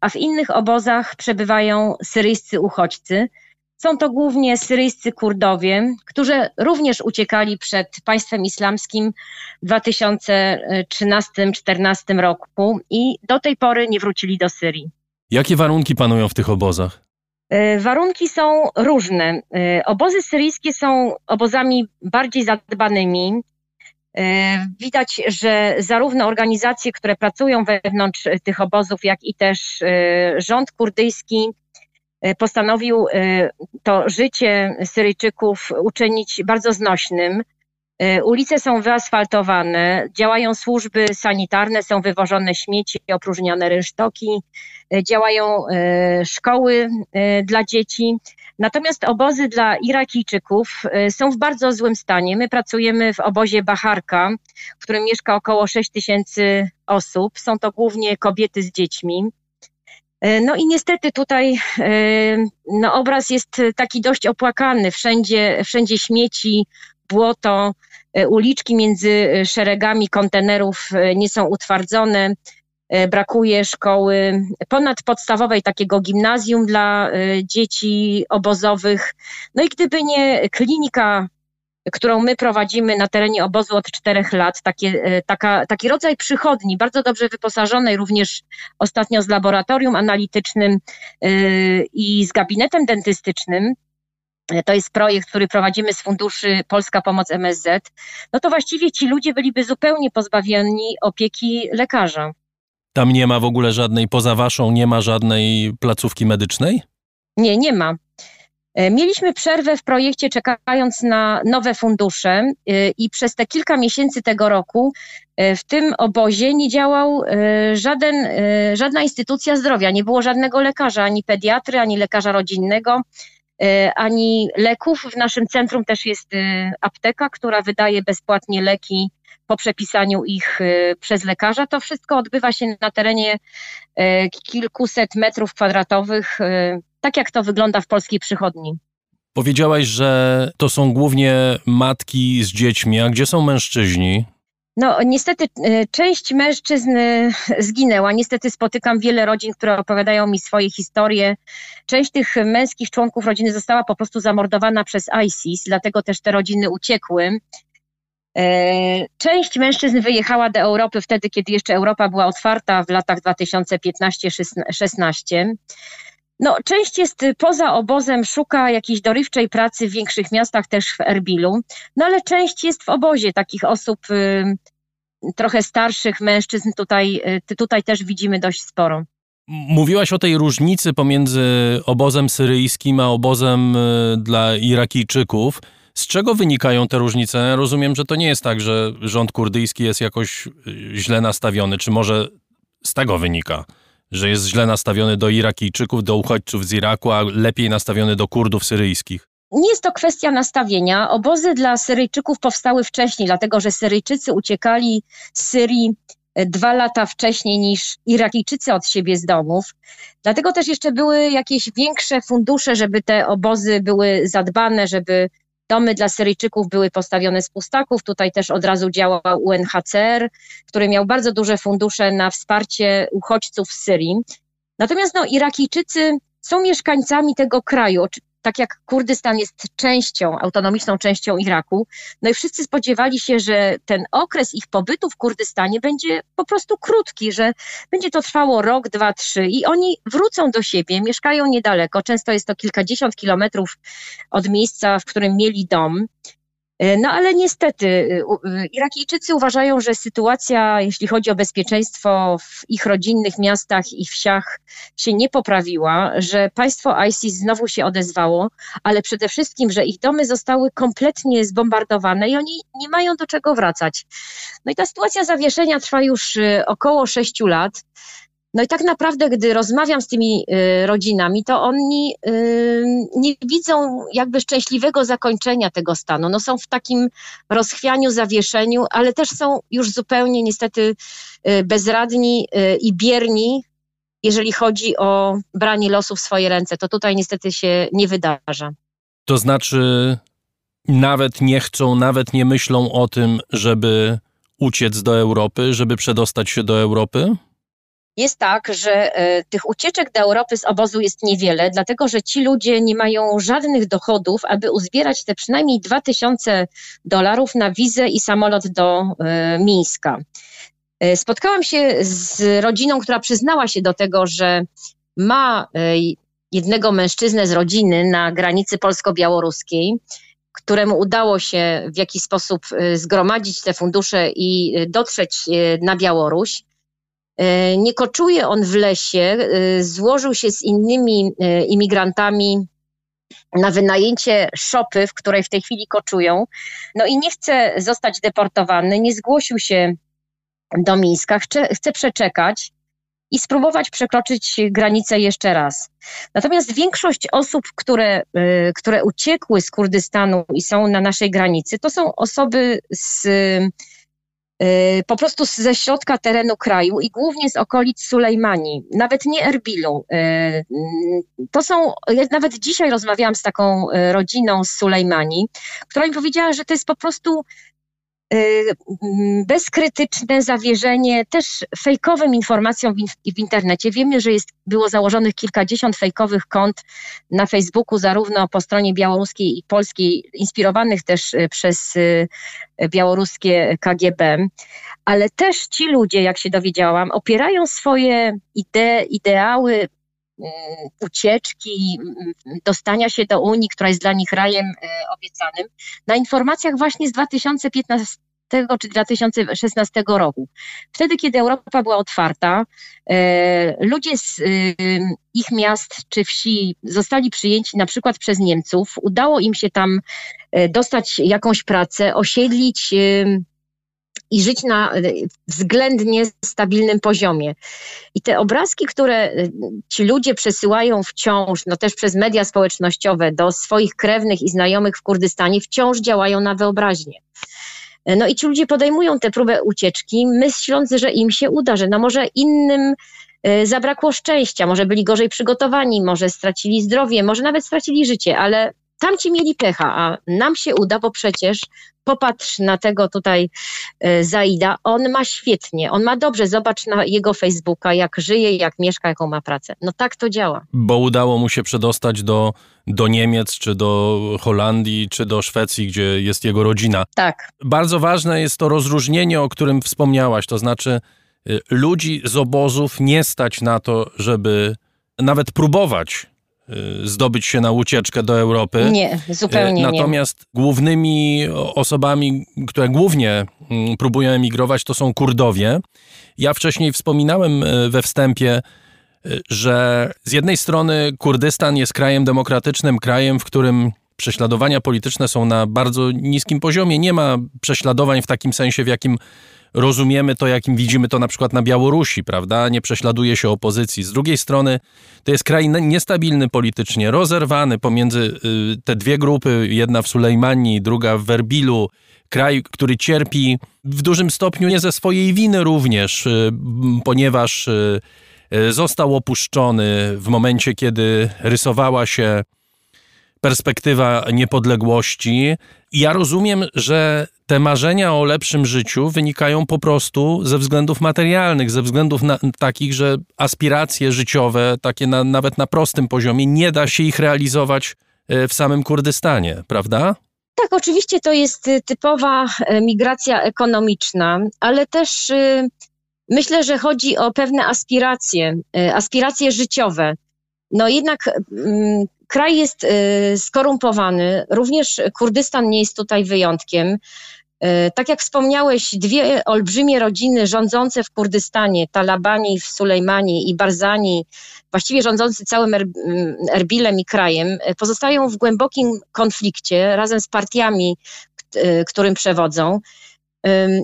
a w innych obozach przebywają syryjscy uchodźcy. Są to głównie syryjscy Kurdowie, którzy również uciekali przed państwem islamskim w 2013-2014 roku i do tej pory nie wrócili do Syrii. Jakie warunki panują w tych obozach? E, warunki są różne. E, obozy syryjskie są obozami bardziej zadbanymi. E, widać, że zarówno organizacje, które pracują wewnątrz tych obozów, jak i też rząd kurdyjski postanowił to życie Syryjczyków uczynić bardzo znośnym. Ulice są wyasfaltowane, działają służby sanitarne, są wywożone śmieci, opróżniane rynsztoki, E, działają e, szkoły e, dla dzieci. Natomiast obozy dla Irakijczyków są w bardzo złym stanie. My pracujemy w obozie Baharka, w którym mieszka około 6 tysięcy osób. Są to głównie kobiety z dziećmi. No i niestety tutaj no, obraz jest taki dość opłakany. Wszędzie, wszędzie śmieci, błoto, uliczki między szeregami kontenerów nie są utwardzone. E, brakuje szkoły ponadpodstawowej, takiego gimnazjum dla e, dzieci obozowych. No i gdyby nie klinika którą my prowadzimy na terenie obozu od czterech lat, takie, taka, taki rodzaj przychodni, bardzo dobrze wyposażonej również ostatnio z laboratorium analitycznym i z gabinetem dentystycznym, to jest projekt, który prowadzimy z funduszy Polska Pomoc MSZ, no to właściwie ci ludzie byliby zupełnie pozbawieni opieki lekarza. Tam nie ma w ogóle żadnej, poza waszą, nie ma żadnej placówki medycznej? Nie, nie ma. E, mieliśmy przerwę w projekcie, czekając na nowe fundusze, e, i przez te kilka miesięcy tego roku e, w tym obozie nie działał żaden, żadna instytucja zdrowia. Nie było żadnego lekarza, ani pediatry, ani lekarza rodzinnego. Ani leków. W naszym centrum też jest apteka, która wydaje bezpłatnie leki po przepisaniu ich przez lekarza. To wszystko odbywa się na terenie kilkuset metrów kwadratowych, tak jak to wygląda w polskiej przychodni. Powiedziałaś, że to są głównie matki z dziećmi, a gdzie są mężczyźni? No, niestety część mężczyzn zginęła. Niestety spotykam wiele rodzin, które opowiadają mi swoje historie. Część tych męskich członków rodziny została po prostu zamordowana przez ISIS, dlatego też te rodziny uciekły. Część mężczyzn wyjechała do Europy wtedy, kiedy jeszcze Europa była otwarta w latach 2015-16. No, część jest poza obozem, szuka jakiejś dorywczej pracy w większych miastach, też w Erbilu, no ale część jest w obozie takich osób trochę starszych mężczyzn, tutaj, y, tutaj też widzimy dość sporo. Mówiłaś o tej różnicy pomiędzy obozem syryjskim a obozem y, dla Irakijczyków. Z czego wynikają te różnice? Rozumiem, że to nie jest tak, że rząd kurdyjski jest jakoś y, źle nastawiony, czy może z tego wynika? Że jest źle nastawiony do Irakijczyków, do uchodźców z Iraku, a lepiej nastawiony do Kurdów syryjskich? Nie jest to kwestia nastawienia. Obozy dla Syryjczyków powstały wcześniej, dlatego że Syryjczycy uciekali z Syrii e, dwa lata wcześniej niż Irakijczycy od siebie z domów. Dlatego też jeszcze były jakieś większe fundusze, żeby te obozy były zadbane, żeby Domy dla Syryjczyków były postawione z pustaków. Tutaj też od razu działał UNHCR, który miał bardzo duże fundusze na wsparcie uchodźców z Syrii. Natomiast no, Irakijczycy są mieszkańcami tego kraju tak jak Kurdystan jest częścią, autonomiczną częścią Iraku, no i wszyscy spodziewali się, że ten okres ich pobytu w Kurdystanie będzie po prostu krótki, że będzie to trwało rok, dwa, trzy i oni wrócą do siebie, mieszkają niedaleko, często jest to kilkadziesiąt kilometrów od miejsca, w którym mieli dom. E, no ale niestety y, y, Irakijczycy uważają, że sytuacja, jeśli chodzi o bezpieczeństwo w ich rodzinnych miastach i wsiach się nie poprawiła, że państwo ISIS znowu się odezwało, ale przede wszystkim, że ich domy zostały kompletnie zbombardowane i oni nie mają do czego wracać. No i ta sytuacja zawieszenia trwa już y, około sześciu lat. No i tak naprawdę, gdy rozmawiam z tymi y, rodzinami, to oni y, nie widzą jakby szczęśliwego zakończenia tego stanu. No są w takim rozchwianiu, zawieszeniu, ale też są już zupełnie niestety y, bezradni i bierni, jeżeli chodzi o branie losu w swoje ręce. To tutaj niestety się nie wydarza. To znaczy, nawet nie chcą, nawet nie myślą o tym, żeby uciec do Europy, żeby przedostać się do Europy? Jest tak, że e, tych ucieczek do Europy z obozu jest niewiele, dlatego że ci ludzie nie mają żadnych dochodów, aby uzbierać te przynajmniej 2000 dolarów na wizę i samolot do e, Mińska. E, spotkałam się z rodziną, która przyznała się do tego, że ma jednego mężczyznę z rodziny na granicy polsko-białoruskiej, któremu udało się w jakiś sposób zgromadzić te fundusze i dotrzeć na Białoruś. E, nie koczuje on w lesie, e, złożył się z innymi e, imigrantami na wynajęcie szopy, w której w tej chwili koczują. No i nie chce zostać deportowany, nie zgłosił się do Mińska, chce, chce przeczekać i spróbować przekroczyć granicę jeszcze raz. Natomiast większość osób, które, które uciekły z Kurdystanu i są na naszej granicy, to są osoby z po prostu ze środka terenu kraju i głównie z okolic Sulejmanii, nawet nie Erbilu. Y, y, to są, ja nawet dzisiaj rozmawiałam z taką rodziną z Sulejmanii, która mi powiedziała, że to jest po prostu bezkrytyczne zawierzenie też fejkowym informacjom w, internecie. Wiemy, że jest, było założonych kilkadziesiąt fejkowych kont na Facebooku, zarówno po stronie białoruskiej i polskiej, inspirowanych też przez białoruskie KGB, ale też ci ludzie, jak się dowiedziałam, opierają swoje ide, ideały ucieczki, mm, dostania się do Unii, która jest dla nich rajem e, obiecanym, na informacjach właśnie z 2015 czy 2016 roku. Wtedy, kiedy Europa była otwarta, e, ludzie z y, ich miast czy wsi zostali przyjęci na przykład przez Niemców. Udało im się tam e, dostać jakąś pracę, osiedlić i żyć na e, względnie stabilnym poziomie. I te obrazki, które e, ci ludzie przesyłają wciąż, no też przez media społecznościowe do swoich krewnych i znajomych w Kurdystanie, wciąż działają na wyobraźnię. E, no i ci ludzie podejmują tę próbę ucieczki, myśląc, że im się uda, że no może innym zabrakło szczęścia, może byli gorzej przygotowani, może stracili zdrowie, może nawet stracili życie, ale tamci mieli pecha, a nam się uda, bo przecież popatrz na tego tutaj e, Zaida, on ma świetnie, on ma dobrze, zobacz na jego Facebooka, jak żyje, jak mieszka, jaką ma pracę. No tak to działa. Bo udało mu się przedostać do, do Niemiec, czy do Holandii, czy do Szwecji, gdzie jest jego rodzina. Tak. Bardzo ważne jest to rozróżnienie, o którym wspomniałaś, to znaczy y, ludzi z obozów nie stać na to, żeby nawet próbować zdobyć się na ucieczkę do Europy. Nie, zupełnie nie. Natomiast głównymi osobami, które głównie mm, próbują emigrować, to są Kurdowie. Ja wcześniej wspominałem y, we wstępie, y, że z jednej strony Kurdystan jest krajem demokratycznym, krajem, w którym prześladowania polityczne są na bardzo niskim poziomie. Nie ma prześladowań w takim sensie, w jakim rozumiemy to, jakim widzimy to na przykład na Białorusi, prawda? Nie prześladuje się opozycji. Z drugiej strony to jest kraj niestabilny politycznie, rozerwany pomiędzy y, te dwie grupy, jedna w Sulejmanii, druga w Werbilu. Kraj, który cierpi w dużym stopniu nie ze swojej winy również, y, ponieważ y, został opuszczony w momencie, kiedy rysowała się perspektywa niepodległości. I ja rozumiem, że te marzenia o lepszym życiu wynikają po prostu ze względów materialnych, ze względów na, takich, że aspiracje życiowe, takie na, nawet na prostym poziomie, nie da się ich realizować e, w samym Kurdystanie, prawda? Tak, oczywiście to jest y, typowa e, migracja ekonomiczna, ale też myślę, że chodzi o pewne aspiracje, aspiracje życiowe. No jednak mm, kraj jest skorumpowany, również Kurdystan nie jest tutaj wyjątkiem. Y, tak jak wspomniałeś, dwie olbrzymie rodziny rządzące w Kurdystanie, Talabani w Sulejmanii i Barzani, właściwie rządzący całym er, Erbilem i krajem, y, pozostają w głębokim konflikcie razem z partiami, którym przewodzą.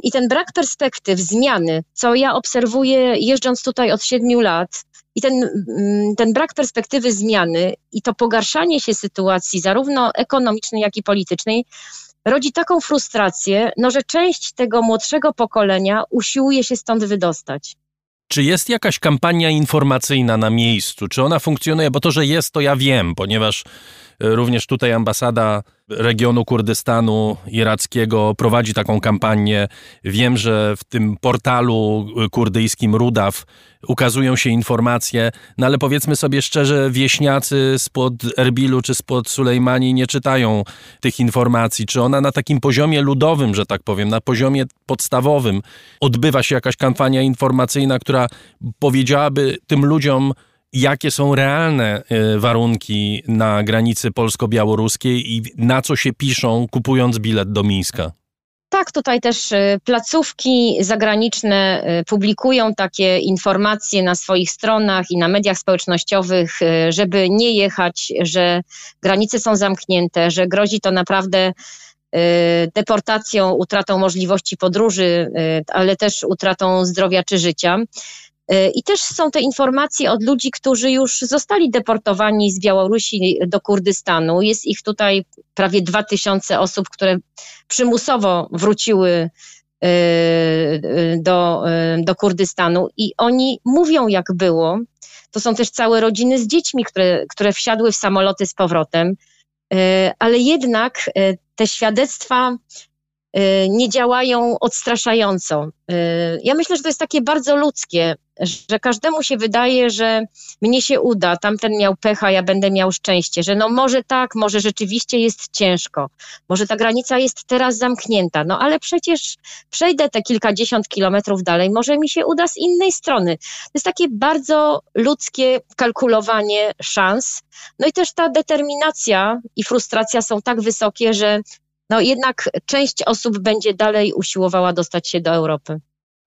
I ten brak perspektyw, zmiany, co ja obserwuję jeżdżąc tutaj od siedmiu lat, i ten, mm, ten brak perspektywy zmiany i to pogarszanie się sytuacji, zarówno ekonomicznej, jak i politycznej, rodzi taką frustrację, no, że część tego młodszego pokolenia usiłuje się stąd wydostać. Czy jest jakaś kampania informacyjna na miejscu? Czy ona funkcjonuje? Bo to, że jest, to ja wiem, ponieważ również tutaj ambasada regionu Kurdystanu irackiego prowadzi taką kampanię. Wiem, że w tym portalu kurdyjskim Rudaw ukazują się informacje, no ale powiedzmy sobie szczerze, wieśniacy spod Erbilu czy spod Sulejmanii nie czytają tych informacji. Czy ona na takim poziomie ludowym, że tak powiem, na poziomie podstawowym odbywa się jakaś kampania informacyjna, która powiedziałaby tym ludziom, jakie są realne e, warunki na granicy polsko-białoruskiej i na co się piszą, kupując bilet do Mińska? Tak, tutaj też e, placówki zagraniczne e, publikują takie informacje na swoich stronach i na mediach społecznościowych, żeby nie jechać, że granice są zamknięte, że grozi to naprawdę deportacją, utratą możliwości podróży, ale też utratą zdrowia czy życia. E, I też są te informacje od ludzi, którzy już zostali deportowani z Białorusi do Kurdystanu. Jest ich tutaj prawie 2000 osób, które przymusowo wróciły e, e, do, do Kurdystanu i oni mówią, jak było. To są też całe rodziny z dziećmi, które, które wsiadły w samoloty z powrotem, ale jednak te świadectwa nie działają odstraszająco. Ja myślę, że to jest takie bardzo ludzkie, że każdemu się wydaje, że mnie się uda, tamten miał pecha, ja będę miał szczęście, że no może tak, może rzeczywiście jest ciężko, może ta granica jest teraz zamknięta, no ale przecież przejdę te kilkadziesiąt kilometrów dalej, może mi się uda z innej strony. To jest takie bardzo ludzkie kalkulowanie szans, no i też ta determinacja i frustracja są tak wysokie, że no jednak część osób będzie dalej usiłowała dostać się do Europy.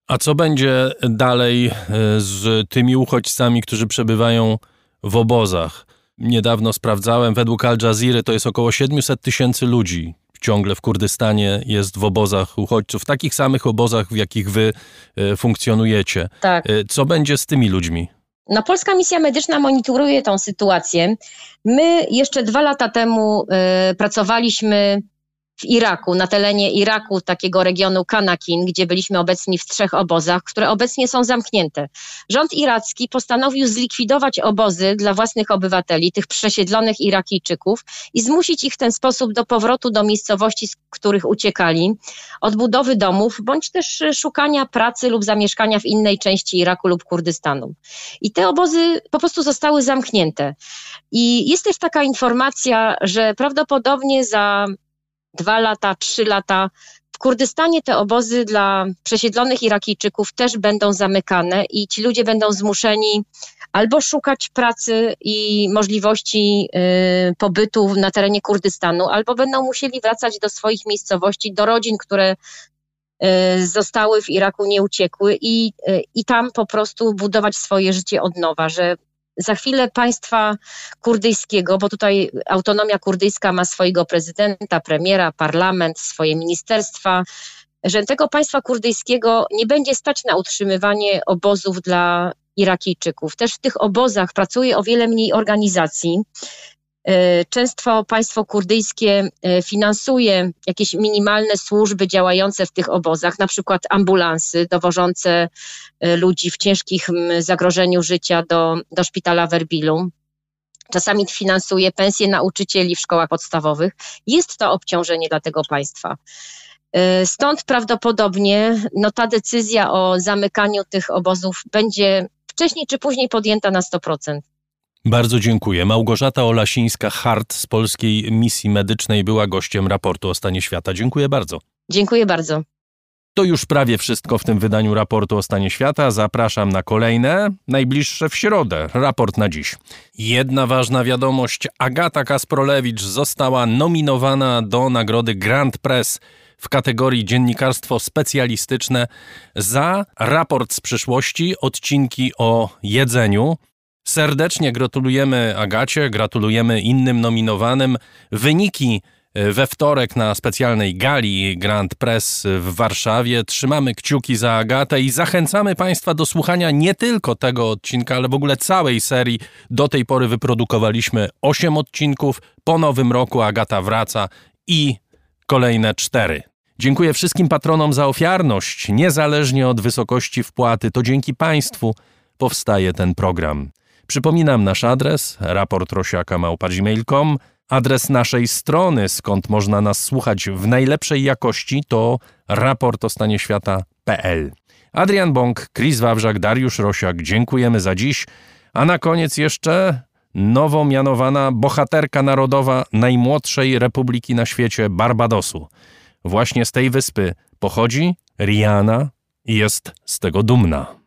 A co będzie dalej e, z tymi uchodźcami, którzy przebywają w obozach? Niedawno sprawdzałem, według Al Jazeera to jest około 700 tysięcy ludzi. Ciągle w Kurdystanie jest w obozach uchodźców, takich samych obozach, w jakich wy e, funkcjonujecie. Tak. E, co będzie z tymi ludźmi? No, Polska Misja Medyczna monitoruje tą sytuację. My jeszcze dwa lata temu y, pracowaliśmy w Iraku, na terenie Iraku, takiego regionu Kanakin, gdzie byliśmy obecni w trzech obozach, które obecnie są zamknięte. Rząd iracki postanowił zlikwidować obozy dla własnych obywateli, tych przesiedlonych Irakijczyków i zmusić ich w ten sposób do powrotu do miejscowości, z których uciekali, odbudowy domów, bądź też szukania pracy lub zamieszkania w innej części Iraku lub Kurdystanu. I te obozy po prostu zostały zamknięte. I jest też taka informacja, że prawdopodobnie za dwa lata, trzy lata. W Kurdystanie te obozy dla przesiedlonych Irakijczyków też będą zamykane i ci ludzie będą zmuszeni albo szukać pracy i możliwości y, pobytu na terenie Kurdystanu, albo będą musieli wracać do swoich miejscowości, do rodzin, które y, zostały w Iraku, nie uciekły i, y, i tam po prostu budować swoje życie od nowa, że za chwilę państwa kurdyjskiego, bo tutaj autonomia kurdyjska ma swojego prezydenta, premiera, parlament, swoje ministerstwa, że tego państwa kurdyjskiego nie będzie stać na utrzymywanie obozów dla Irakijczyków. Też w tych obozach pracuje o wiele mniej organizacji. E, często państwo kurdyjskie e, finansuje jakieś minimalne służby działające w tych obozach, na przykład ambulansy dowożące e, ludzi w ciężkich zagrożeniu życia do, do szpitala w Erbilu. Czasami finansuje pensje nauczycieli w szkołach podstawowych. Jest to obciążenie dla tego państwa. Stąd prawdopodobnie no, ta decyzja o zamykaniu tych obozów będzie wcześniej czy później podjęta na 100%. Bardzo dziękuję. Małgorzata Olasińska-Hart z Polskiej Misji Medycznej była gościem raportu o stanie świata. Dziękuję bardzo. Dziękuję bardzo. To już prawie wszystko w tym wydaniu raportu o stanie świata. Zapraszam na kolejne, najbliższe w środę. Raport na dziś. Jedna ważna wiadomość. Agata Kasprolewicz została nominowana do nagrody Grand Press w kategorii dziennikarstwo specjalistyczne za raport z przyszłości, odcinki o jedzeniu. Serdecznie gratulujemy Agacie, gratulujemy innym nominowanym. Wyniki e, we wtorek na specjalnej gali Grand Press w Warszawie. Trzymamy kciuki za Agatę i zachęcamy Państwa do słuchania nie tylko tego odcinka, ale w ogóle całej serii. Do tej pory wyprodukowaliśmy 8 odcinków. Po nowym roku Agata wraca i kolejne 4. Dziękuję wszystkim patronom za ofiarność. Niezależnie od wysokości wpłaty, to dzięki Państwu powstaje ten program. Przypominam nasz adres raportrosiaka.gmail.com Adres naszej strony, skąd można nas słuchać w najlepszej jakości, to raportostanieświata.pl. Adrian Bąk, Chris Wawrzak, Dariusz Rosiak, dziękujemy za dziś. A na koniec jeszcze nowo mianowana bohaterka narodowa najmłodszej republiki na świecie, Barbadosu. Właśnie z tej wyspy pochodzi Rihanna i jest z tego dumna.